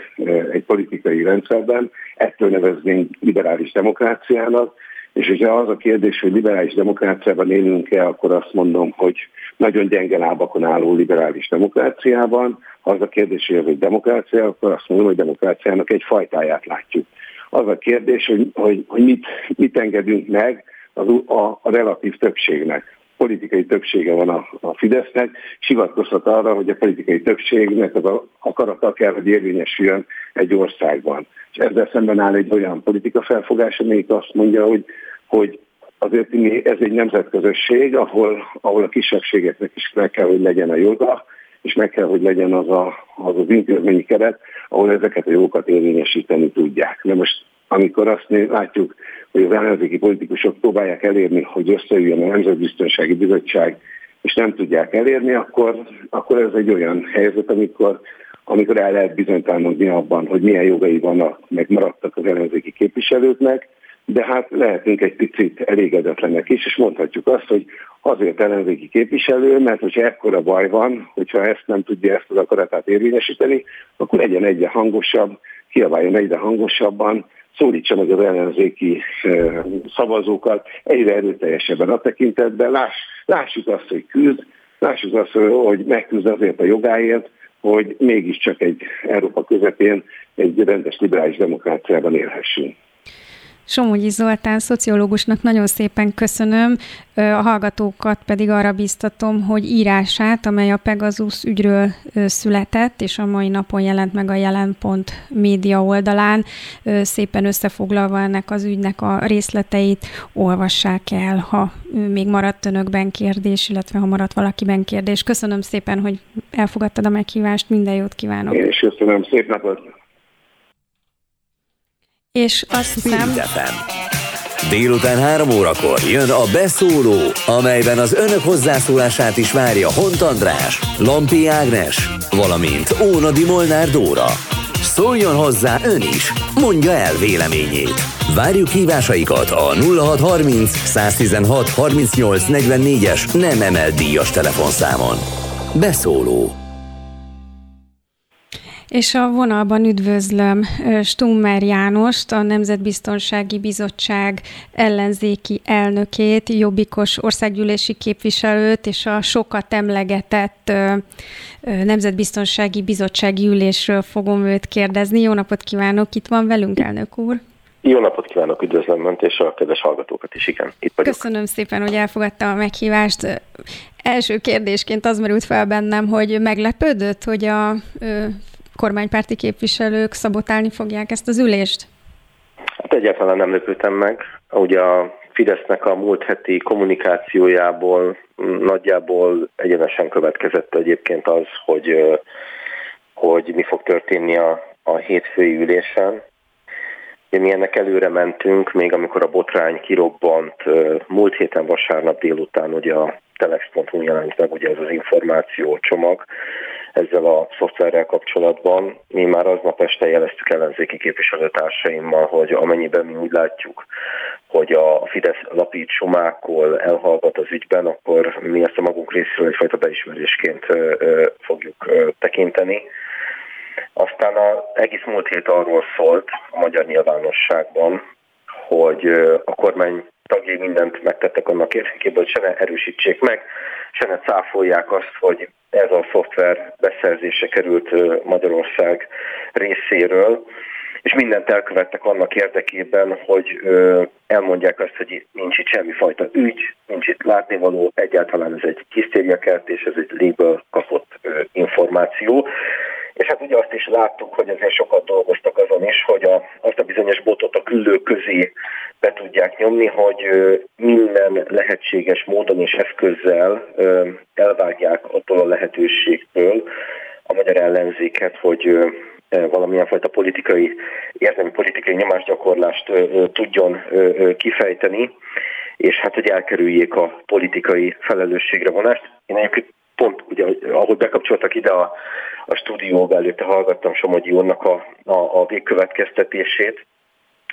egy politikai rendszerben, ettől neveznénk liberális demokráciának, és hogyha az a kérdés, hogy liberális demokráciában élünk-e, akkor azt mondom, hogy nagyon gyenge lábakon álló liberális demokráciában. Ha az a kérdés, hogy ez egy demokrácia, akkor azt mondom, hogy demokráciának egy fajtáját látjuk. Az a kérdés, hogy, hogy, hogy mit, mit engedünk meg az, a, a relatív többségnek politikai többsége van a, a Fidesznek, és hivatkozhat arra, hogy a politikai többségnek az a akarata kell, hogy érvényesüljön egy országban. És ezzel szemben áll egy olyan politika felfogás, amelyik azt mondja, hogy, hogy azért ez egy nemzetközösség, ahol, ahol a kisebbségeknek is meg kell, hogy legyen a joga, és meg kell, hogy legyen az a, az, az intézményi keret, ahol ezeket a jogokat érvényesíteni tudják. De most amikor azt látjuk, hogy az ellenzéki politikusok próbálják elérni, hogy összeüljön a Nemzetbiztonsági Bizottság, és nem tudják elérni, akkor, akkor ez egy olyan helyzet, amikor, amikor el lehet bizonytalanodni abban, hogy milyen jogai vannak, meg maradtak az ellenzéki képviselőknek, de hát lehetünk egy picit elégedetlenek is, és mondhatjuk azt, hogy azért ellenzéki képviselő, mert hogyha ekkora baj van, hogyha ezt nem tudja ezt az akaratát érvényesíteni, akkor legyen egyre hangosabb, kiabáljon egyre hangosabban, szólítsa meg az ellenzéki szavazókat egyre erőteljesebben a tekintetben. Láss, lássuk azt, hogy küzd, lássuk azt, hogy megküzd azért a jogáért, hogy mégiscsak egy Európa közepén egy rendes liberális demokráciában élhessünk. Somogyi Zoltán, szociológusnak nagyon szépen köszönöm, a hallgatókat pedig arra biztatom, hogy írását, amely a Pegasus ügyről született, és a mai napon jelent meg a jelen.pont média oldalán, szépen összefoglalva ennek az ügynek a részleteit, olvassák el, ha még maradt önökben kérdés, illetve ha maradt valakiben kérdés. Köszönöm szépen, hogy elfogadtad a meghívást, minden jót kívánok! Én is köszönöm, szép napot! És azt hiszem... Délután három órakor jön a Beszóló, amelyben az önök hozzászólását is várja Hont András, Lampi Ágnes, valamint Ónadi Molnár Dóra. Szóljon hozzá ön is, mondja el véleményét. Várjuk hívásaikat a 0630 116 38 44-es nem emelt díjas telefonszámon. Beszóló és a vonalban üdvözlöm Stummer Jánost, a Nemzetbiztonsági Bizottság ellenzéki elnökét, jobbikos országgyűlési képviselőt és a sokat emlegetett Nemzetbiztonsági Bizottsági ülésről fogom őt kérdezni. Jó napot kívánok, itt van velünk, elnök úr! Jó napot kívánok, üdvözlöm Önt és a kedves hallgatókat is, igen, itt vagyok. Köszönöm szépen, hogy elfogadta a meghívást. Első kérdésként az merült fel bennem, hogy meglepődött, hogy a kormánypárti képviselők szabotálni fogják ezt az ülést? Hát egyáltalán nem lepődtem meg. Ugye a Fidesznek a múlt heti kommunikációjából nagyjából egyenesen következett egyébként az, hogy, hogy mi fog történni a, a hétfői ülésen. Mi ennek előre mentünk, még amikor a botrány kirobbant múlt héten vasárnap délután ugye a telex.hu jelent meg ugye ez az információ csomag, ezzel a szoftverrel kapcsolatban. Mi már aznap este jeleztük ellenzéki képviselőtársaimmal, hogy amennyiben mi úgy látjuk, hogy a Fidesz lapít sumákol elhallgat az ügyben, akkor mi ezt a magunk részéről egyfajta beismerésként fogjuk tekinteni. Aztán az egész múlt hét arról szólt a magyar nyilvánosságban, hogy a kormány tagjai mindent megtettek annak érdekében, hogy se ne erősítsék meg, se ne cáfolják azt, hogy ez a szoftver beszerzése került Magyarország részéről, és mindent elkövettek annak érdekében, hogy elmondják azt, hogy nincs itt semmifajta ügy, nincs itt látnivaló, egyáltalán ez egy hisztériakert, és ez egy léből kapott információ. És hát ugye azt is láttuk, hogy azért sokat dolgoztak azon is, hogy a, azt a bizonyos botot a küllők közé be tudják nyomni, hogy minden lehetséges módon és eszközzel elvágják attól a lehetőségtől a magyar ellenzéket, hogy valamilyen fajta politikai, érzelmi politikai nyomásgyakorlást tudjon kifejteni, és hát, hogy elkerüljék a politikai felelősségre vonást. Én egyébként pont, ugye, ahogy bekapcsoltak ide a, a stúdióba előtte, hallgattam Somogyi úrnak a, a, a végkövetkeztetését,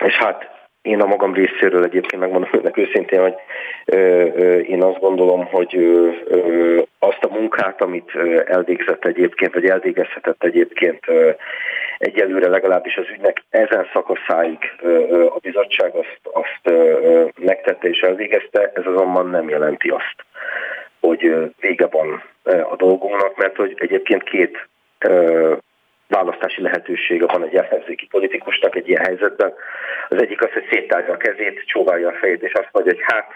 és hát én a magam részéről egyébként megmondom önnek őszintén, hogy ö, ö, én azt gondolom, hogy ö, ö, azt a munkát, amit elvégzett egyébként, vagy elvégezhetett egyébként ö, egyelőre legalábbis az ügynek ezen szakaszáig ö, a bizottság azt, azt ö, megtette és elvégezte, ez azonban nem jelenti azt, hogy vége van a dolgunknak, mert hogy egyébként két választási lehetősége van egy ellenzéki politikusnak egy ilyen helyzetben. Az egyik az, hogy széttárja a kezét, csóválja a fejét, és azt mondja, hogy hát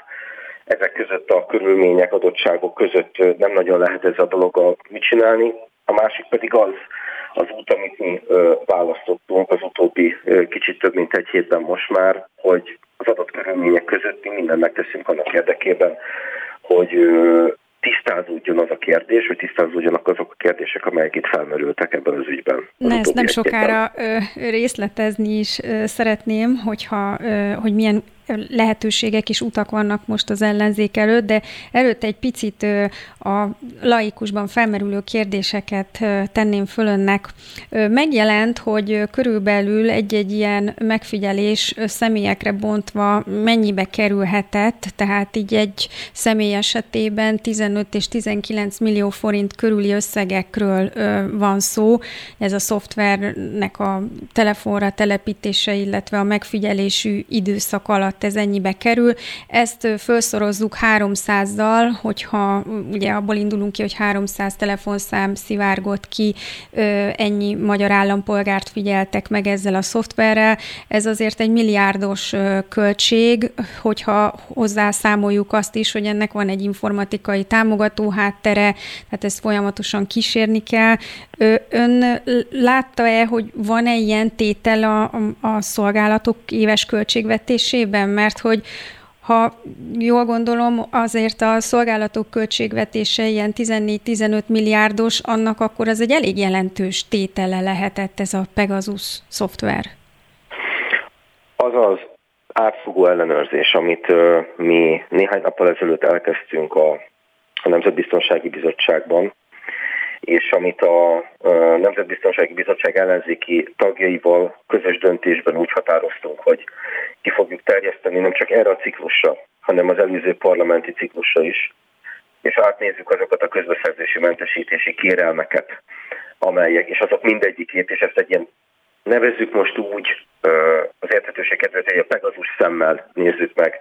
ezek között a körülmények, adottságok között nem nagyon lehet ez a dolog mit csinálni. A másik pedig az, az út, amit mi választottunk az utóbbi kicsit több mint egy hétben most már, hogy az adott körülmények között mi mindent megteszünk annak érdekében, hogy tisztázódjon az a kérdés, hogy tisztázódjanak azok a kérdések, amelyek itt felmerültek ebben az ügyben. Ne, ezt nem sokára ö, részletezni is ö, szeretném, hogyha, ö, hogy milyen lehetőségek és utak vannak most az ellenzék előtt, de előtt egy picit a laikusban felmerülő kérdéseket tenném föl önnek. Megjelent, hogy körülbelül egy-egy ilyen megfigyelés személyekre bontva mennyibe kerülhetett, tehát így egy személy esetében 15 és 19 millió forint körüli összegekről van szó. Ez a szoftvernek a telefonra telepítése, illetve a megfigyelésű időszak alatt alatt ez ennyibe kerül. Ezt felszorozzuk 300-dal, hogyha ugye abból indulunk ki, hogy 300 telefonszám szivárgott ki, ennyi magyar állampolgárt figyeltek meg ezzel a szoftverrel. Ez azért egy milliárdos költség, hogyha hozzá számoljuk azt is, hogy ennek van egy informatikai támogató háttere, tehát ezt folyamatosan kísérni kell. Ön látta-e, hogy van-e ilyen tétel a, a, szolgálatok éves költségvetésében? mert hogy ha jól gondolom, azért a szolgálatok költségvetése ilyen 14-15 milliárdos, annak akkor az egy elég jelentős tétele lehetett ez a Pegasus szoftver. Az az átfogó ellenőrzés, amit mi néhány nappal ezelőtt elkezdtünk a, a Nemzetbiztonsági Bizottságban, és amit a Nemzetbiztonsági Bizottság ellenzéki tagjaival közös döntésben úgy határoztunk, hogy ki fogjuk terjeszteni nem csak erre a ciklusra, hanem az előző parlamenti ciklusra is, és átnézzük azokat a közbeszerzési mentesítési kérelmeket, amelyek, és azok mindegyikét, és ezt egy ilyen nevezzük most úgy, az érthetőség kedvéért, a Pegazus szemmel nézzük meg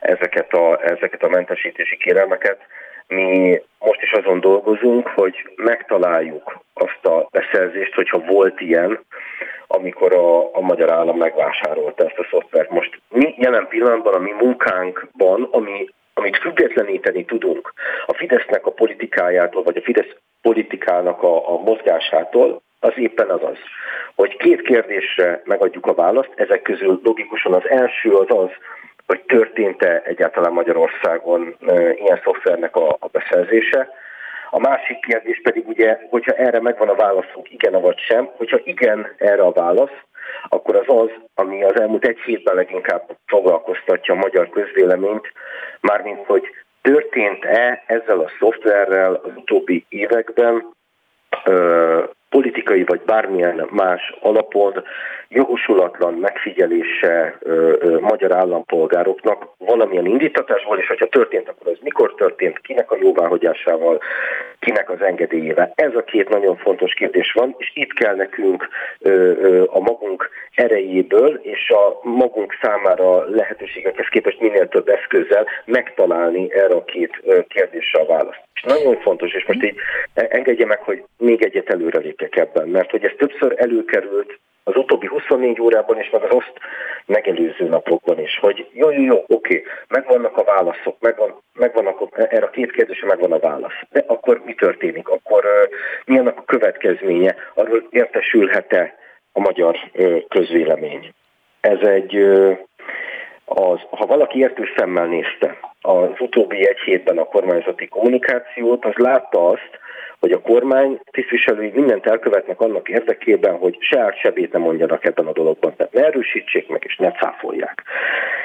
ezeket a, ezeket a mentesítési kérelmeket. Mi most is azon dolgozunk, hogy megtaláljuk azt a beszerzést, hogyha volt ilyen, amikor a, a magyar állam megvásárolta ezt a szoftvert. Most mi jelen pillanatban a mi munkánkban, ami, amit függetleníteni tudunk a Fidesznek a politikájától, vagy a Fidesz politikának a, a mozgásától, az éppen az az, hogy két kérdésre megadjuk a választ, ezek közül logikusan az első az az, hogy történt-e egyáltalán Magyarországon ilyen szoftvernek a, a beszerzése. A másik kérdés pedig ugye, hogyha erre megvan a válaszunk, igen vagy sem, hogyha igen erre a válasz, akkor az az, ami az elmúlt egy hétben leginkább foglalkoztatja a magyar közvéleményt, mármint hogy történt-e ezzel a szoftverrel az utóbbi években politikai vagy bármilyen más alapon jogosulatlan megfigyelése ö, ö, magyar állampolgároknak valamilyen indítatásból, és hogyha történt, akkor az mikor történt, kinek a jóváhagyásával, kinek az engedélyével. Ez a két nagyon fontos kérdés van, és itt kell nekünk ö, ö, a magunk erejéből és a magunk számára lehetőségekhez képest minél több eszközzel megtalálni erre a két kérdésre a választ. És nagyon fontos, és most így engedje meg, hogy még egyet előre lépjek ebben, mert hogy ez többször előkerült az utóbbi 24 órában is, meg az azt megelőző napokban is, hogy jó, jó, jó, oké, megvannak a válaszok, megvan, megvannak, erre a két kérdésre megvan a válasz. De akkor mi történik? Akkor uh, mi annak a következménye? Arról értesülhet-e a magyar közvélemény? Ez egy, az, ha valaki értő szemmel nézte az utóbbi egy hétben a kormányzati kommunikációt, az látta azt, hogy a kormány tisztviselői mindent elkövetnek annak érdekében, hogy se át, se nem mondjanak ebben a dologban. Tehát ne erősítsék meg, és ne cáfolják.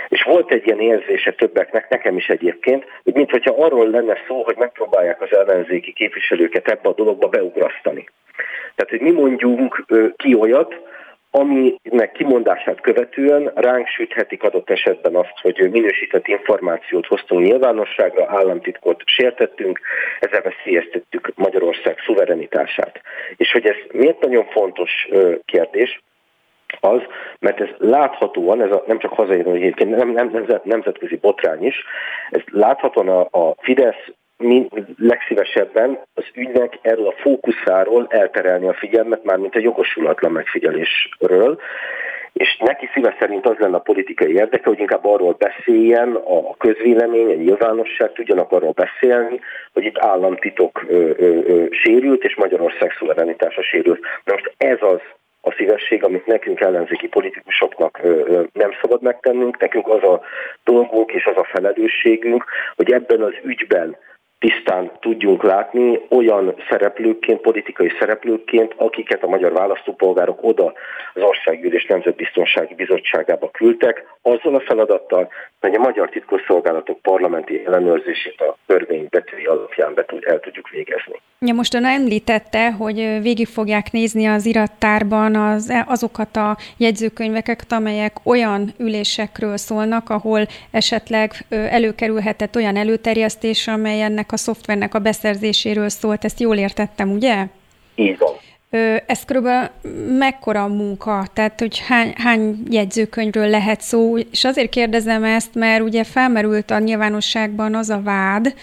És volt egy ilyen érzése többeknek, nekem is egyébként, hogy mintha arról lenne szó, hogy megpróbálják az ellenzéki képviselőket ebbe a dologba beugrasztani. Tehát, hogy mi mondjunk ki olyat, aminek kimondását követően ránk süthetik adott esetben azt, hogy minősített információt hoztunk nyilvánosságra, államtitkot sértettünk, ezzel veszélyeztettük Magyarország szuverenitását. És hogy ez miért nagyon fontos kérdés, az, mert ez láthatóan, ez a, nem csak hazai, hanem egyébként nem, nem, nem, nemzetközi botrány is, ez láthatóan a, a Fidesz mi legszívesebben az ügynek erről a fókuszáról elterelni a figyelmet, mármint a jogosulatlan megfigyelésről, és neki szíve szerint az lenne a politikai érdeke, hogy inkább arról beszéljen a közvélemény, a nyilvánosság tudjanak arról beszélni, hogy itt államtitok ö, ö, ö, sérült, és Magyarország szuverenitása sérült. Na most ez az a szívesség, amit nekünk ellenzéki politikusoknak nem szabad megtennünk, nekünk az a dolgunk és az a felelősségünk, hogy ebben az ügyben tisztán tudjunk látni olyan szereplőkként, politikai szereplőkként, akiket a magyar választópolgárok oda az Országgyűlés Nemzetbiztonsági Bizottságába küldtek, azzal a feladattal, hogy a magyar titkosszolgálatok parlamenti ellenőrzését a törvény betűi alapján be tud, el tudjuk végezni. Ja, most ön említette, hogy végig fogják nézni az irattárban az, e, azokat a jegyzőkönyveket, amelyek olyan ülésekről szólnak, ahol esetleg előkerülhetett olyan előterjesztés, amely ennek a szoftvernek a beszerzéséről szólt. Ezt jól értettem, ugye? Így van. Ez körülbelül mekkora munka, tehát hogy hány, hány jegyzőkönyvről lehet szó, és azért kérdezem ezt, mert ugye felmerült a nyilvánosságban az a vád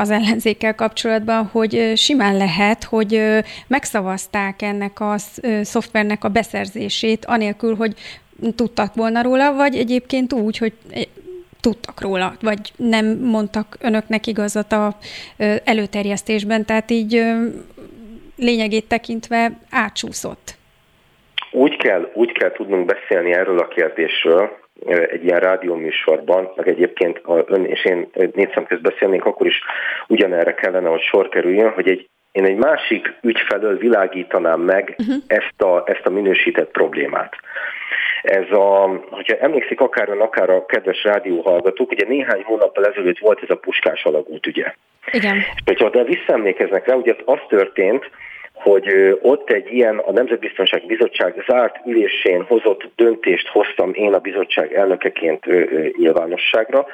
az ellenzékkel kapcsolatban, hogy simán lehet, hogy megszavazták ennek a szoftvernek a beszerzését, anélkül, hogy tudtak volna róla, vagy egyébként úgy, hogy tudtak róla, vagy nem mondtak önöknek igazat a előterjesztésben, tehát így lényegét tekintve átsúszott. Úgy kell, úgy kell tudnunk beszélni erről a kérdésről, egy ilyen rádióműsorban, meg egyébként ha ön és én négy szem közt beszélnénk, akkor is ugyanerre kellene, hogy sor kerüljön, hogy egy, én egy másik ügy felől világítanám meg uh-huh. ezt, a, ezt a minősített problémát. Ez a, hogyha emlékszik akár akár a kedves rádióhallgatók, ugye néhány hónappal ezelőtt volt ez a puskás alagút ügye. Igen. És hogyha de visszaemlékeznek rá, ugye az történt, hogy ott egy ilyen a Nemzetbiztonság Bizottság zárt ülésén hozott döntést hoztam én a bizottság elnökeként nyilvánosságra,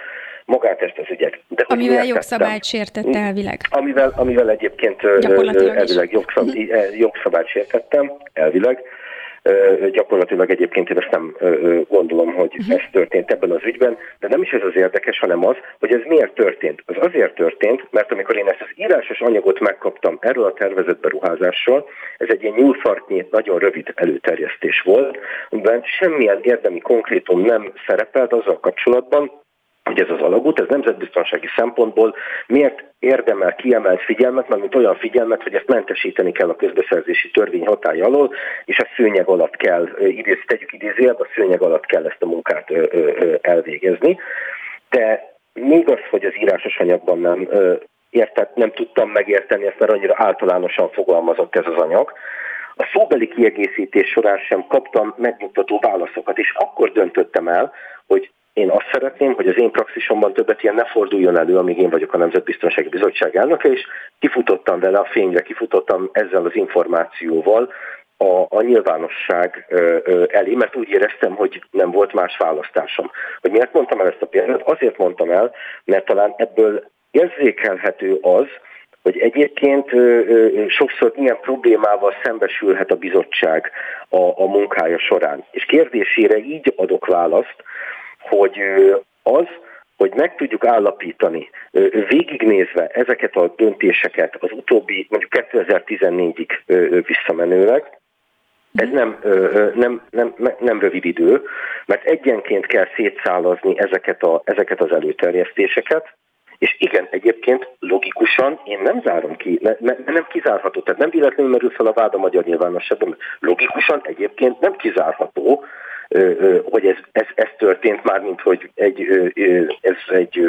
magát ezt az ügyet. De amivel jogszabályt sértett elvileg. Amivel, amivel egyébként elvileg jogszab, jogszabályt sértettem, elvileg. Gyakorlatilag egyébként én ezt nem gondolom, hogy uh-huh. ez történt ebben az ügyben, de nem is ez az érdekes, hanem az, hogy ez miért történt. Az azért történt, mert amikor én ezt az írásos anyagot megkaptam erről a tervezett beruházásról, ez egy ilyen nyúlfartnyi, nagyon rövid előterjesztés volt, amiben semmilyen érdemi konkrétum nem szerepelt azzal kapcsolatban, hogy ez az alagút, ez nemzetbiztonsági szempontból miért érdemel kiemelt figyelmet, mert mint olyan figyelmet, hogy ezt mentesíteni kell a közbeszerzési törvény hatája alól, és a szőnyeg alatt kell, idéz, tegyük idézőjelbe, a szőnyeg alatt kell ezt a munkát elvégezni. De még az, hogy az írásos anyagban nem értett, nem tudtam megérteni ezt, mert annyira általánosan fogalmazott ez az anyag, a szóbeli kiegészítés során sem kaptam megnyugtató válaszokat, és akkor döntöttem el, hogy én azt szeretném, hogy az én praxisomban többet ilyen ne forduljon elő, amíg én vagyok a Nemzetbiztonsági Bizottság elnöke, és kifutottam vele a fényre, kifutottam ezzel az információval a, a nyilvánosság elé, mert úgy éreztem, hogy nem volt más választásom. Hogy miért mondtam el ezt a példát? Azért mondtam el, mert talán ebből érzékelhető az, hogy egyébként sokszor ilyen problémával szembesülhet a bizottság a, a munkája során. És kérdésére így adok választ, hogy az, hogy meg tudjuk állapítani, végignézve ezeket a döntéseket az utóbbi, mondjuk 2014-ig visszamenőleg, ez nem, nem, nem, nem rövid idő, mert egyenként kell szétszálazni ezeket, a, ezeket az előterjesztéseket, és igen, egyébként logikusan én nem zárom ki, ne, ne, nem kizárható, tehát nem véletlenül merül fel a vád a magyar nyilvánosságban, logikusan egyébként nem kizárható, hogy ez, ez, ez történt már, mint hogy egy, ez egy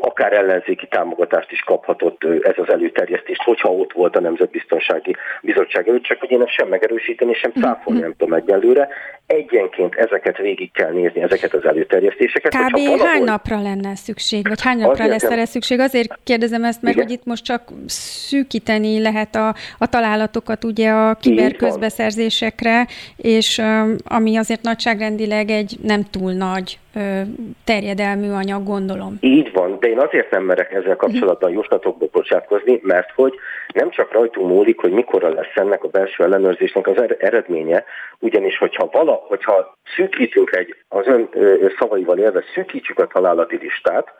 akár ellenzéki támogatást is kaphatott ez az előterjesztés, hogyha ott volt a Nemzetbiztonsági Bizottság előtt, csak hogy én ezt sem megerősíteni, sem száfolni nem tudom egyelőre. Egyenként ezeket végig kell nézni, ezeket az előterjesztéseket. Kb. Valahogy... hány napra lenne szükség, vagy hány napra lesz erre szükség? Azért kérdezem ezt, mert Igen. hogy itt most csak szűkíteni lehet a, a találatokat ugye a kiberközbeszerzésekre, és um, ami azért nagyságrendileg egy nem túl nagy terjedelmű anyag, gondolom. Így van, de én azért nem merek ezzel kapcsolatban jóslatokba bocsátkozni, mert hogy nem csak rajtunk múlik, hogy mikorra lesz ennek a belső ellenőrzésnek az er-, eredménye, ugyanis hogyha vala, hogyha szűkítünk egy, az ön szavaival élve szűkítjük a találati listát,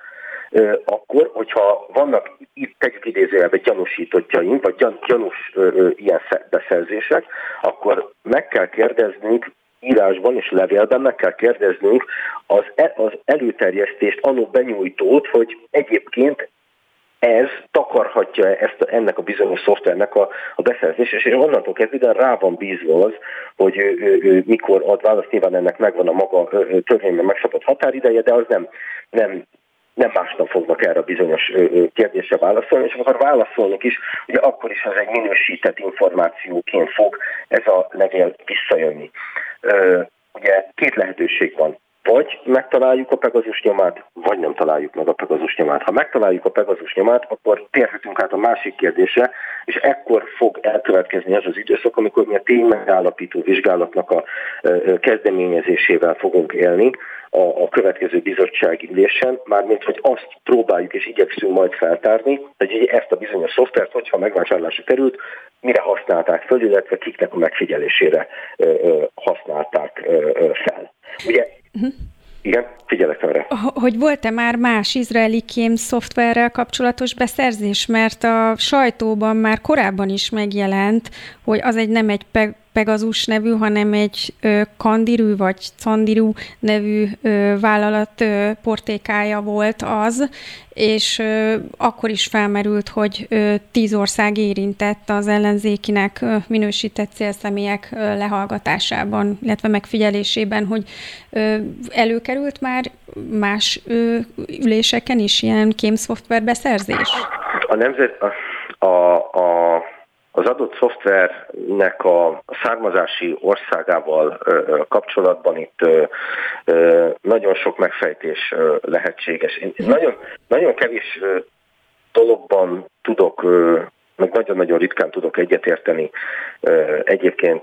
akkor, hogyha vannak itt tegyük idézőjelbe gyanúsítottjaink, vagy gyan, gyanús ö, ö, ilyen beszerzések, akkor meg kell kérdeznünk írásban és levélben meg kell kérdeznünk az, e, az előterjesztést anó benyújtót, hogy egyébként ez takarhatja ezt, ennek a bizonyos szoftvernek a, a beszerzés, és onnantól kezdve rá van bízva az, hogy ő, ő, ő, mikor ad választ, nyilván ennek megvan a maga törvényben megszabott határideje, de az nem, nem nem másnap fognak erre a bizonyos kérdésre válaszolni, és akkor válaszolnak is, ugye akkor is ez egy minősített információként fog ez a levél visszajönni. Ugye két lehetőség van. Vagy megtaláljuk a Pegazus nyomát, vagy nem találjuk meg a Pegazus nyomát. Ha megtaláljuk a Pegazus nyomát, akkor térhetünk át a másik kérdésre, és ekkor fog elkövetkezni az az időszak, amikor mi a ténymegállapító vizsgálatnak a kezdeményezésével fogunk élni, a, a következő bizottsági ülésen, mármint hogy azt próbáljuk és igyekszünk majd feltárni, hogy ezt a bizonyos szoftvert, hogyha megvásárlásra került, mire használták föl, illetve kiknek a megfigyelésére használták fel. Ugye uh-huh. Igen, figyelek erre. Hogy volt-e már más izraeli kém szoftverrel kapcsolatos beszerzés? Mert a sajtóban már korábban is megjelent, hogy az egy nem egy Pegasus nevű, hanem egy ö, Kandirű vagy Candirú nevű ö, vállalat ö, portékája volt az, és ö, akkor is felmerült, hogy ö, tíz ország érintett az ellenzékinek ö, minősített célszemélyek ö, lehallgatásában, illetve megfigyelésében, hogy ö, előkerült már más ö, üléseken is ilyen kémszoftver beszerzés? A nemzet, a, a, a az adott szoftvernek a származási országával kapcsolatban itt nagyon sok megfejtés lehetséges. Én nagyon, nagyon kevés dologban tudok meg nagyon-nagyon ritkán tudok egyetérteni egyébként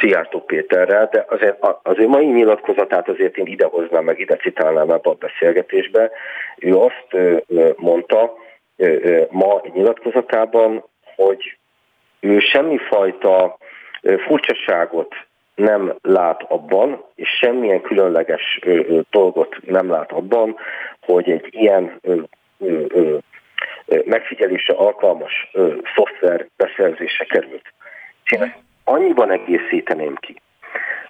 Szijjártó Péterrel, de azért az ő mai nyilatkozatát azért én idehoznám, meg ide citálnám ebbe a beszélgetésbe. Ő azt mondta ma nyilatkozatában, hogy ő semmifajta furcsaságot nem lát abban, és semmilyen különleges dolgot nem lát abban, hogy egy ilyen megfigyelése alkalmas szoftver beszerzése került. És én ezt annyiban egészíteném ki,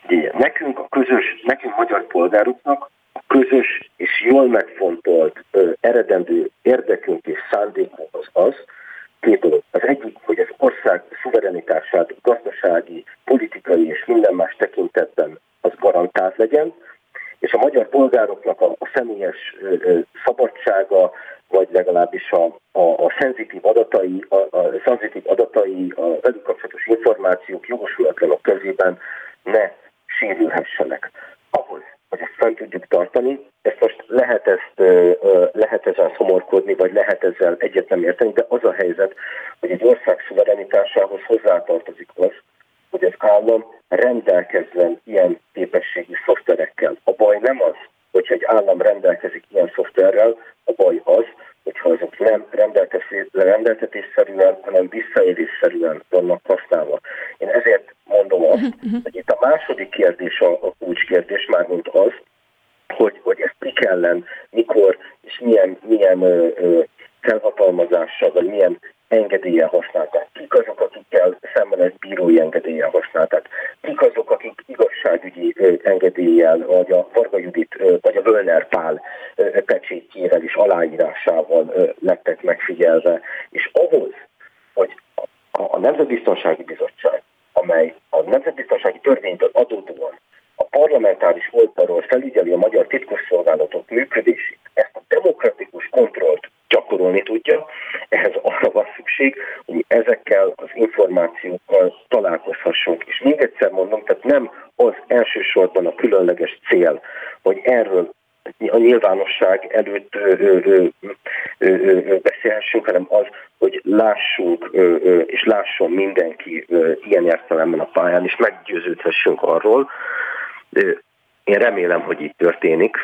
hogy nekünk a közös, nekünk magyar polgároknak a közös és jól megfontolt eredendő érdekünk és szándékunk az az, két dolog. Az egyik, hogy az ország szuverenitását gazdasági, politikai és minden más tekintetben az garantált legyen, és a magyar polgároknak a, a személyes ö, szabadsága, vagy legalábbis a, a, a szenzitív adatai, a, a szenzitív adatai, a velük kapcsolatos információk jogosulatlanok közében ne sérülhessenek. Ahhoz, hogy ezt fent tudjuk tartani, ezt most lehet, ezt, lehet ezzel szomorkodni, vagy lehet ezzel egyet érteni, de az a helyzet, hogy egy ország szuverenitásához hozzátartozik az, hogy az állam rendelkezzen ilyen képességi szoftverekkel. A baj nem az, hogyha egy állam rendelkezik ilyen szoftverrel, a baj az, hogyha azok nem rendeltetésszerűen, hanem visszaélésszerűen vannak használva. Én ezért mondom azt, mhm, mhm. hogy itt a második kérdés a, a kulcskérdés, mármint az, hogy, hogy ezt mi ellen, mikor és milyen, milyen ö, ö, felhatalmazással, vagy milyen engedélye használták. Kik azok, akikkel szemben egy bírói engedélye használták. Kik azok, akik igazságügyi engedéllyel, vagy a Varga Judit, vagy a Völner Pál pecsétjével és aláírásával lettek megfigyelve. És ahhoz, hogy a Nemzetbiztonsági Bizottság, amely a Nemzetbiztonsági Törvényt adódóan a parlamentáris oldalról felügyeli a magyar titkosszolgálatok működését, ezt a demokratikus kontrollt gyakorolni tudja, ehhez arra van szükség, hogy ezekkel az információkkal találkozhassunk. És még egyszer mondom, tehát nem az elsősorban a különleges cél, hogy erről a nyilvánosság előtt ö, ö, ö, beszélhessünk, hanem az, hogy lássunk és lásson mindenki ilyen értelemben a pályán, és meggyőződhessünk arról, én remélem, hogy így történik,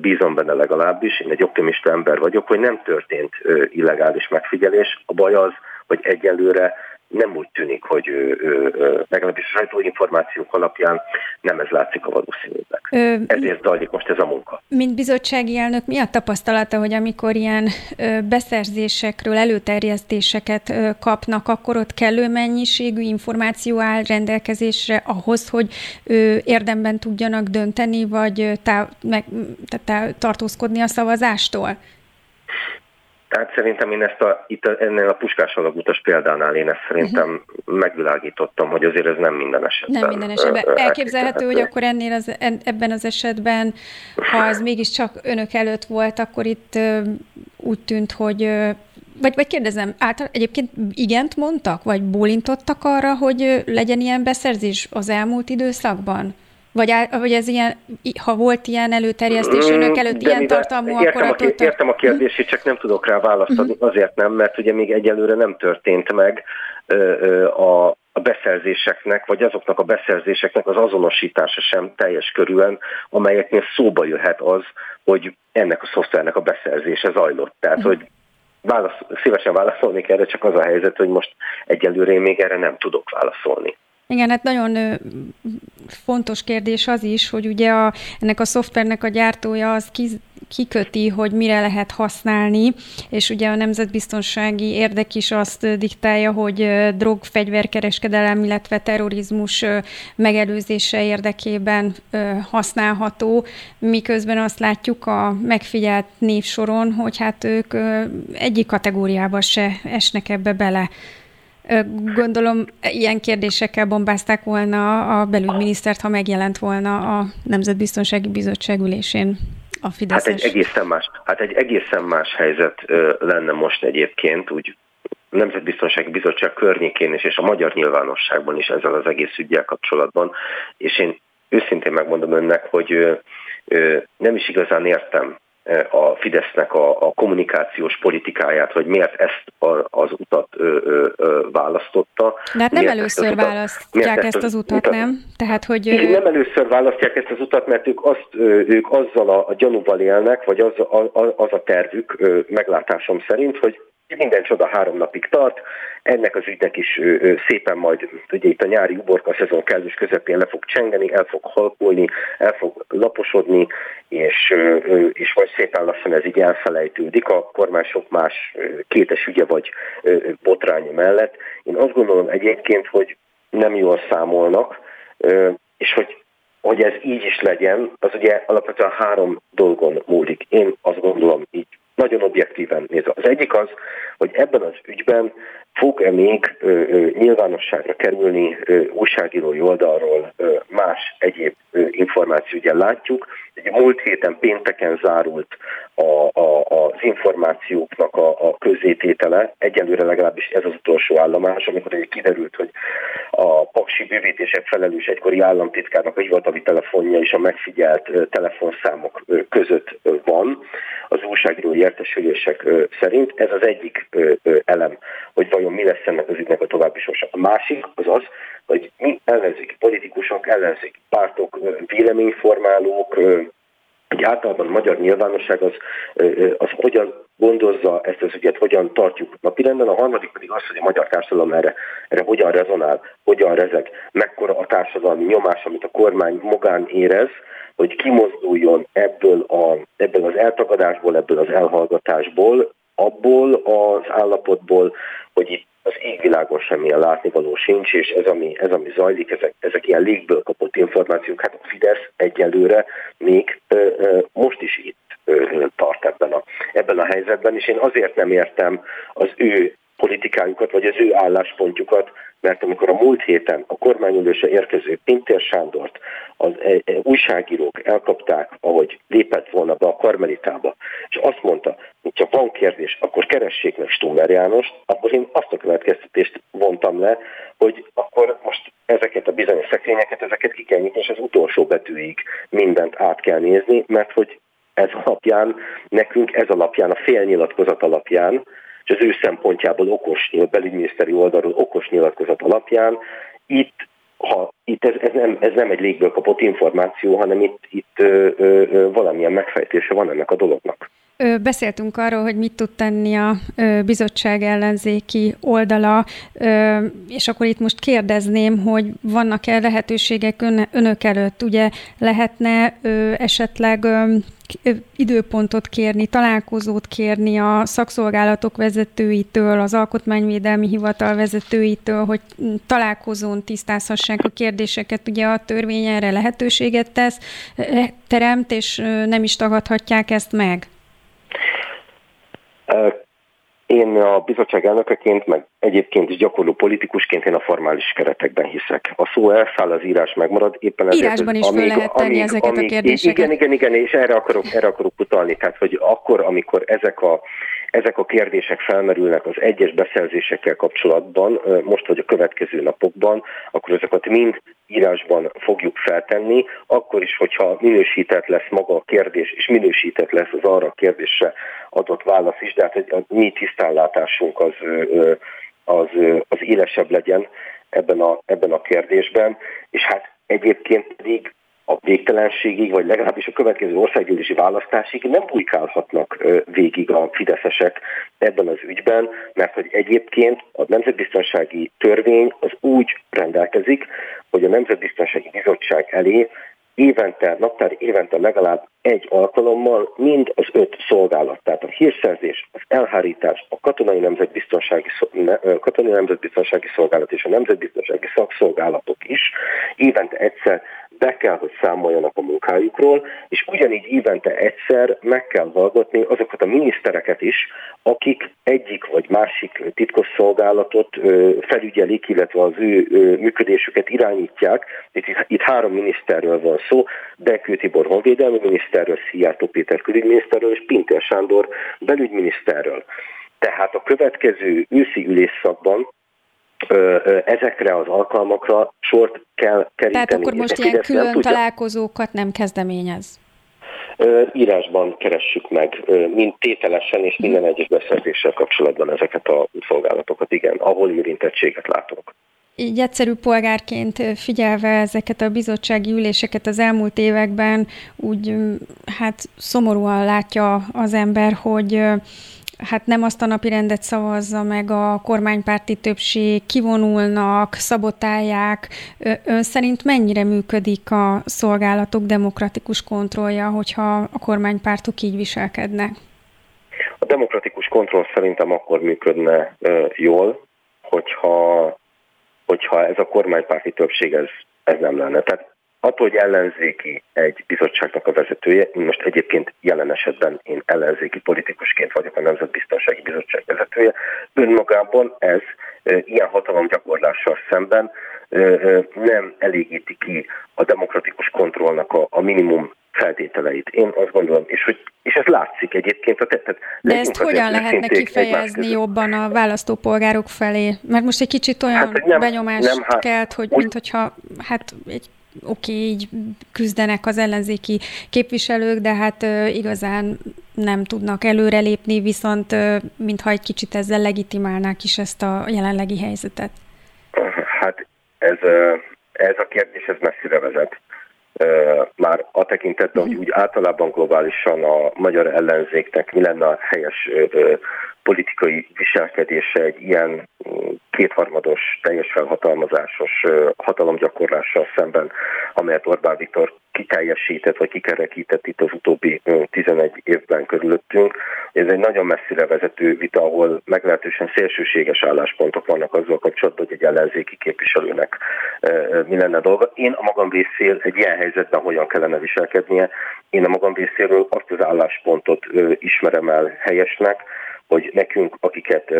bízom benne legalábbis, én egy optimista ember vagyok, hogy nem történt illegális megfigyelés. A baj az, hogy egyelőre nem úgy tűnik, hogy ő, ő, ő, legalábbis a sajtóinformációk alapján nem ez látszik a valószínűleg. Ö, Ezért zajlik most ez a munka. Mint bizottsági elnök, mi a tapasztalata, hogy amikor ilyen ö, beszerzésekről előterjesztéseket ö, kapnak, akkor ott kellő mennyiségű információ áll rendelkezésre ahhoz, hogy ö, érdemben tudjanak dönteni, vagy tá, meg, tá, tartózkodni a szavazástól? Tehát szerintem én ezt a, itt a, ennél a puskás alagutas példánál én ezt szerintem uh-huh. megvilágítottam, hogy azért ez nem minden esetben. Nem minden esetben. Elképzelhető, hogy akkor ennél az, ebben az esetben, ha az mégiscsak önök előtt volt, akkor itt úgy tűnt, hogy vagy, vagy kérdezem, által egyébként igent mondtak, vagy bólintottak arra, hogy legyen ilyen beszerzés az elmúlt időszakban? Vagy, vagy ez ilyen, ha volt ilyen előterjesztés önök mm, előtt, De ilyen tartalmú, értem akkor... A, értem a kérdését, csak nem tudok rá választ adni, uh-huh. azért nem, mert ugye még egyelőre nem történt meg a, a beszerzéseknek, vagy azoknak a beszerzéseknek az azonosítása sem teljes körülön, amelyeknél szóba jöhet az, hogy ennek a szoftvernek a beszerzése zajlott. Tehát, uh-huh. hogy válasz, szívesen válaszolnék erre, csak az a helyzet, hogy most egyelőre én még erre nem tudok válaszolni. Igen, hát nagyon fontos kérdés az is, hogy ugye a, ennek a szoftvernek a gyártója az ki, kiköti, hogy mire lehet használni, és ugye a nemzetbiztonsági érdek is azt diktálja, hogy drog, fegyverkereskedelem, illetve terrorizmus megelőzése érdekében használható, miközben azt látjuk a megfigyelt névsoron, hogy hát ők egyik kategóriába se esnek ebbe bele. Gondolom, ilyen kérdésekkel bombázták volna a belügyminisztert, ha megjelent volna a Nemzetbiztonsági Bizottság ülésén a Fideszes. Hát egy egészen más, hát egy egészen más helyzet lenne most egyébként, úgy Nemzetbiztonsági Bizottság környékén is, és a magyar nyilvánosságban is ezzel az egész ügyel kapcsolatban, és én őszintén megmondom önnek, hogy nem is igazán értem a Fidesznek a, a kommunikációs politikáját, hogy miért ezt a, az utat ö, ö, ö, választotta. De hát nem először utat, választják ezt az utat, utat, nem? Tehát, hogy... Igen, nem először választják ezt az utat, mert ők, azt, ők azzal a, a gyanúval élnek, vagy az a, az a tervük meglátásom szerint, hogy minden csoda három napig tart, ennek az ügynek is szépen majd, ugye itt a nyári uborka szezon kellős közepén le fog csengeni, el fog halkulni, el fog laposodni, és, és majd szépen lassan ez így elfelejtődik a kormány sok más kétes ügye vagy botránya mellett. Én azt gondolom egyébként, hogy nem jól számolnak, és hogy hogy ez így is legyen, az ugye alapvetően három dolgon múlik. Én azt gondolom így nagyon objektíven nézve. Az egyik az, hogy ebben az ügyben fog-e még nyilvánosságra kerülni újságírói oldalról más egyéb információ. Ugye látjuk, hogy múlt héten pénteken zárult a, a, az információknak a, a közzététele, egyelőre legalábbis ez az utolsó állomás, amikor ugye kiderült, hogy a paksi bővítések felelős egykori államtitkárnak a hivatali telefonja és a megfigyelt telefonszámok között van az újságírói értesülések szerint. Ez az egyik elem, hogy vajon mi lesz ennek az ügynek a további sorsa. A másik az az, hogy mi ellenzéki politikusok, ellenzéki pártok, véleményformálók, hogy általában a magyar nyilvánosság az, az hogyan gondozza ezt az ügyet, hogyan tartjuk napirenden. A harmadik pedig az, hogy a magyar társadalom erre, erre hogyan rezonál, hogyan rezeg, mekkora a társadalmi nyomás, amit a kormány magán érez, hogy kimozduljon ebből, a, ebből az eltagadásból, ebből az elhallgatásból, abból az állapotból, hogy itt az égvilágon semmilyen látnivaló sincs, és ez ami, ez, ami zajlik, ezek, ezek ilyen légből kapott információk, hát a Fidesz egyelőre még ö, ö, most is itt ö, tart ebben a, ebben a helyzetben, és én azért nem értem az ő politikájukat, vagy az ő álláspontjukat, mert amikor a múlt héten a kormányülőse érkező Pintér Sándort az e, e, újságírók elkapták, ahogy lépett volna be a Karmelitába, és azt mondta, hogy ha van kérdés, akkor keressék meg Stumer Jánost, akkor én azt a következtetést vontam le, hogy akkor most ezeket a bizonyos szekrényeket, ezeket ki kell nyitni, és az utolsó betűig mindent át kell nézni, mert hogy ez alapján, nekünk ez alapján, a félnyilatkozat alapján, és az ő szempontjából okos, belügyminiszteri oldalról okos nyilatkozat alapján itt ha itt ez, ez, nem, ez nem egy légből kapott információ, hanem itt, itt ö, ö, valamilyen megfejtése van ennek a dolognak. Beszéltünk arról, hogy mit tud tenni a bizottság ellenzéki oldala, és akkor itt most kérdezném, hogy vannak-e lehetőségek önök előtt? Ugye lehetne esetleg időpontot kérni, találkozót kérni a szakszolgálatok vezetőitől, az Alkotmányvédelmi Hivatal vezetőitől, hogy találkozón tisztázhassák a kérdéseket. Ugye a törvény erre lehetőséget tesz, teremt, és nem is tagadhatják ezt meg. Én a bizottság elnökeként, meg egyébként is gyakorló politikusként én a formális keretekben hiszek. A szó elszáll, az írás megmarad, éppen ezért... Írásban is amíg, lehet tenni amíg, ezeket amíg, a kérdéseket. Igen, igen, igen, és erre akarok, erre akarok utalni. Tehát, hogy akkor, amikor ezek a ezek a kérdések felmerülnek az egyes beszerzésekkel kapcsolatban, most vagy a következő napokban, akkor ezeket mind írásban fogjuk feltenni, akkor is, hogyha minősített lesz maga a kérdés, és minősített lesz az arra a kérdésre adott válasz is, de hát a mi tisztánlátásunk az, az, az élesebb legyen ebben a, ebben a kérdésben, és hát egyébként pedig a végtelenségig, vagy legalábbis a következő országgyűlési választásig nem bujkálhatnak végig a fideszesek ebben az ügyben, mert hogy egyébként a Nemzetbiztonsági Törvény az úgy rendelkezik, hogy a Nemzetbiztonsági Bizottság elé évente, naptár évente legalább egy alkalommal mind az öt szolgálat, tehát a hírszerzés, az elhárítás, a katonai nemzetbiztonsági, katonai nemzetbiztonsági szolgálat és a nemzetbiztonsági szakszolgálatok is évente egyszer be kell, hogy számoljanak a munkájukról, és ugyanígy évente egyszer meg kell hallgatni azokat a minisztereket is, akik egyik vagy másik titkosszolgálatot felügyelik, illetve az ő működésüket irányítják. Itt, három miniszterről van szó, Dekő Tibor honvédelmi miniszterről, Szijjártó Péter külügyminiszterről és Pintér Sándor belügyminiszterről. Tehát a következő őszi ülésszakban ezekre az alkalmakra sort kell keríteni. Tehát akkor most ilyen külön nem találkozókat nem kezdeményez? Írásban keressük meg, mint tételesen és minden egyes beszerzéssel kapcsolatban ezeket a szolgálatokat, igen, ahol érintettséget látunk így egyszerű polgárként figyelve ezeket a bizottsági üléseket az elmúlt években, úgy hát szomorúan látja az ember, hogy hát nem azt a napi rendet szavazza meg a kormánypárti többség, kivonulnak, szabotálják. Ön szerint mennyire működik a szolgálatok demokratikus kontrollja, hogyha a kormánypártok így viselkednek? A demokratikus kontroll szerintem akkor működne jól, hogyha hogyha ez a kormánypárti többség ez, ez nem lenne. Tehát attól, hogy ellenzéki egy bizottságnak a vezetője, most egyébként jelen esetben én ellenzéki politikusként vagyok a Nemzetbiztonsági Bizottság vezetője, önmagában ez ilyen hatalomgyakorlással szemben nem elégíti ki a demokratikus kontrollnak a, a minimum feltételeit. Én azt gondolom, és, hogy, és ez látszik egyébként. A tehát De ezt hogyan lehetne kifejezni jobban a választópolgárok felé? Mert most egy kicsit olyan hát, nem, benyomást nem, hát, kelt, hogy úgy, mint hogyha hát egy oké, okay, így küzdenek az ellenzéki képviselők, de hát uh, igazán nem tudnak előrelépni, viszont uh, mintha egy kicsit ezzel legitimálnák is ezt a jelenlegi helyzetet. Hát ez, ez a kérdés ez messzire vezet már a tekintetben, hogy úgy általában globálisan a magyar ellenzéknek mi lenne a helyes politikai viselkedése egy ilyen mm, kétharmados, teljes felhatalmazásos hatalomgyakorlással szemben, amelyet Orbán Viktor kiteljesített, vagy kikerekített itt az utóbbi 11 évben körülöttünk. Ez egy nagyon messzire vezető vita, ahol meglehetősen szélsőséges álláspontok vannak azzal kapcsolatban, hogy egy ellenzéki képviselőnek mi lenne dolga. Én a magam részéről egy ilyen helyzetben hogyan kellene viselkednie. Én a magam részéről azt az álláspontot ismerem el helyesnek, hogy nekünk, akiket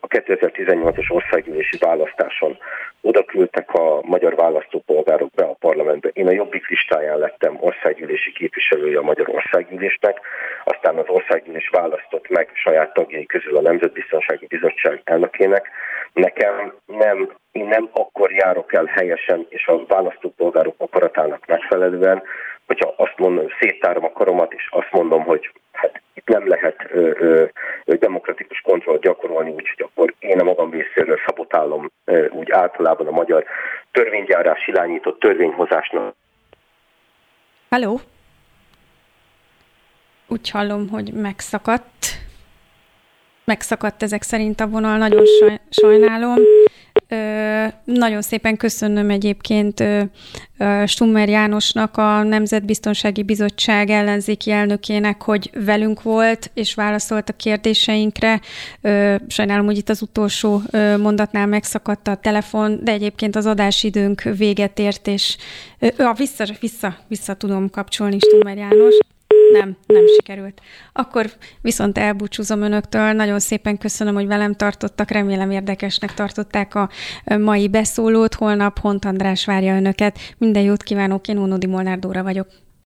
a 2018-as országgyűlési választáson oda küldtek a magyar választópolgárok be a parlamentbe. Én a Jobbik listáján lettem országgyűlési képviselője a Magyar Országgyűlésnek, aztán az országgyűlés választott meg saját tagjai közül a Nemzetbiztonsági Bizottság elnökének. Nekem nem, én nem akkor járok el helyesen és a választópolgárok akaratának megfelelően, hogyha azt mondom, széttárom a karomat, és azt mondom, hogy hát itt nem lehet ö, ö, demokratikus kontrollt gyakorolni, úgyhogy akkor én a magam részéről szabotálom ö, úgy általában a magyar törvénygyárás irányított törvényhozásnak. Halló? Úgy hallom, hogy megszakadt. Megszakadt ezek szerint a vonal, nagyon sajnálom. Nagyon szépen köszönöm egyébként Stummer Jánosnak, a Nemzetbiztonsági Bizottság ellenzéki elnökének, hogy velünk volt, és válaszolt a kérdéseinkre. Sajnálom, hogy itt az utolsó mondatnál megszakadt a telefon, de egyébként az adásidőnk véget ért, és vissza, vissza, vissza tudom kapcsolni Stummer János. Nem, nem sikerült. Akkor viszont elbúcsúzom önöktől. Nagyon szépen köszönöm, hogy velem tartottak. Remélem érdekesnek tartották a mai beszólót. Holnap Hont András várja önöket. Minden jót kívánok, én Ónodi Molnár Dóra vagyok.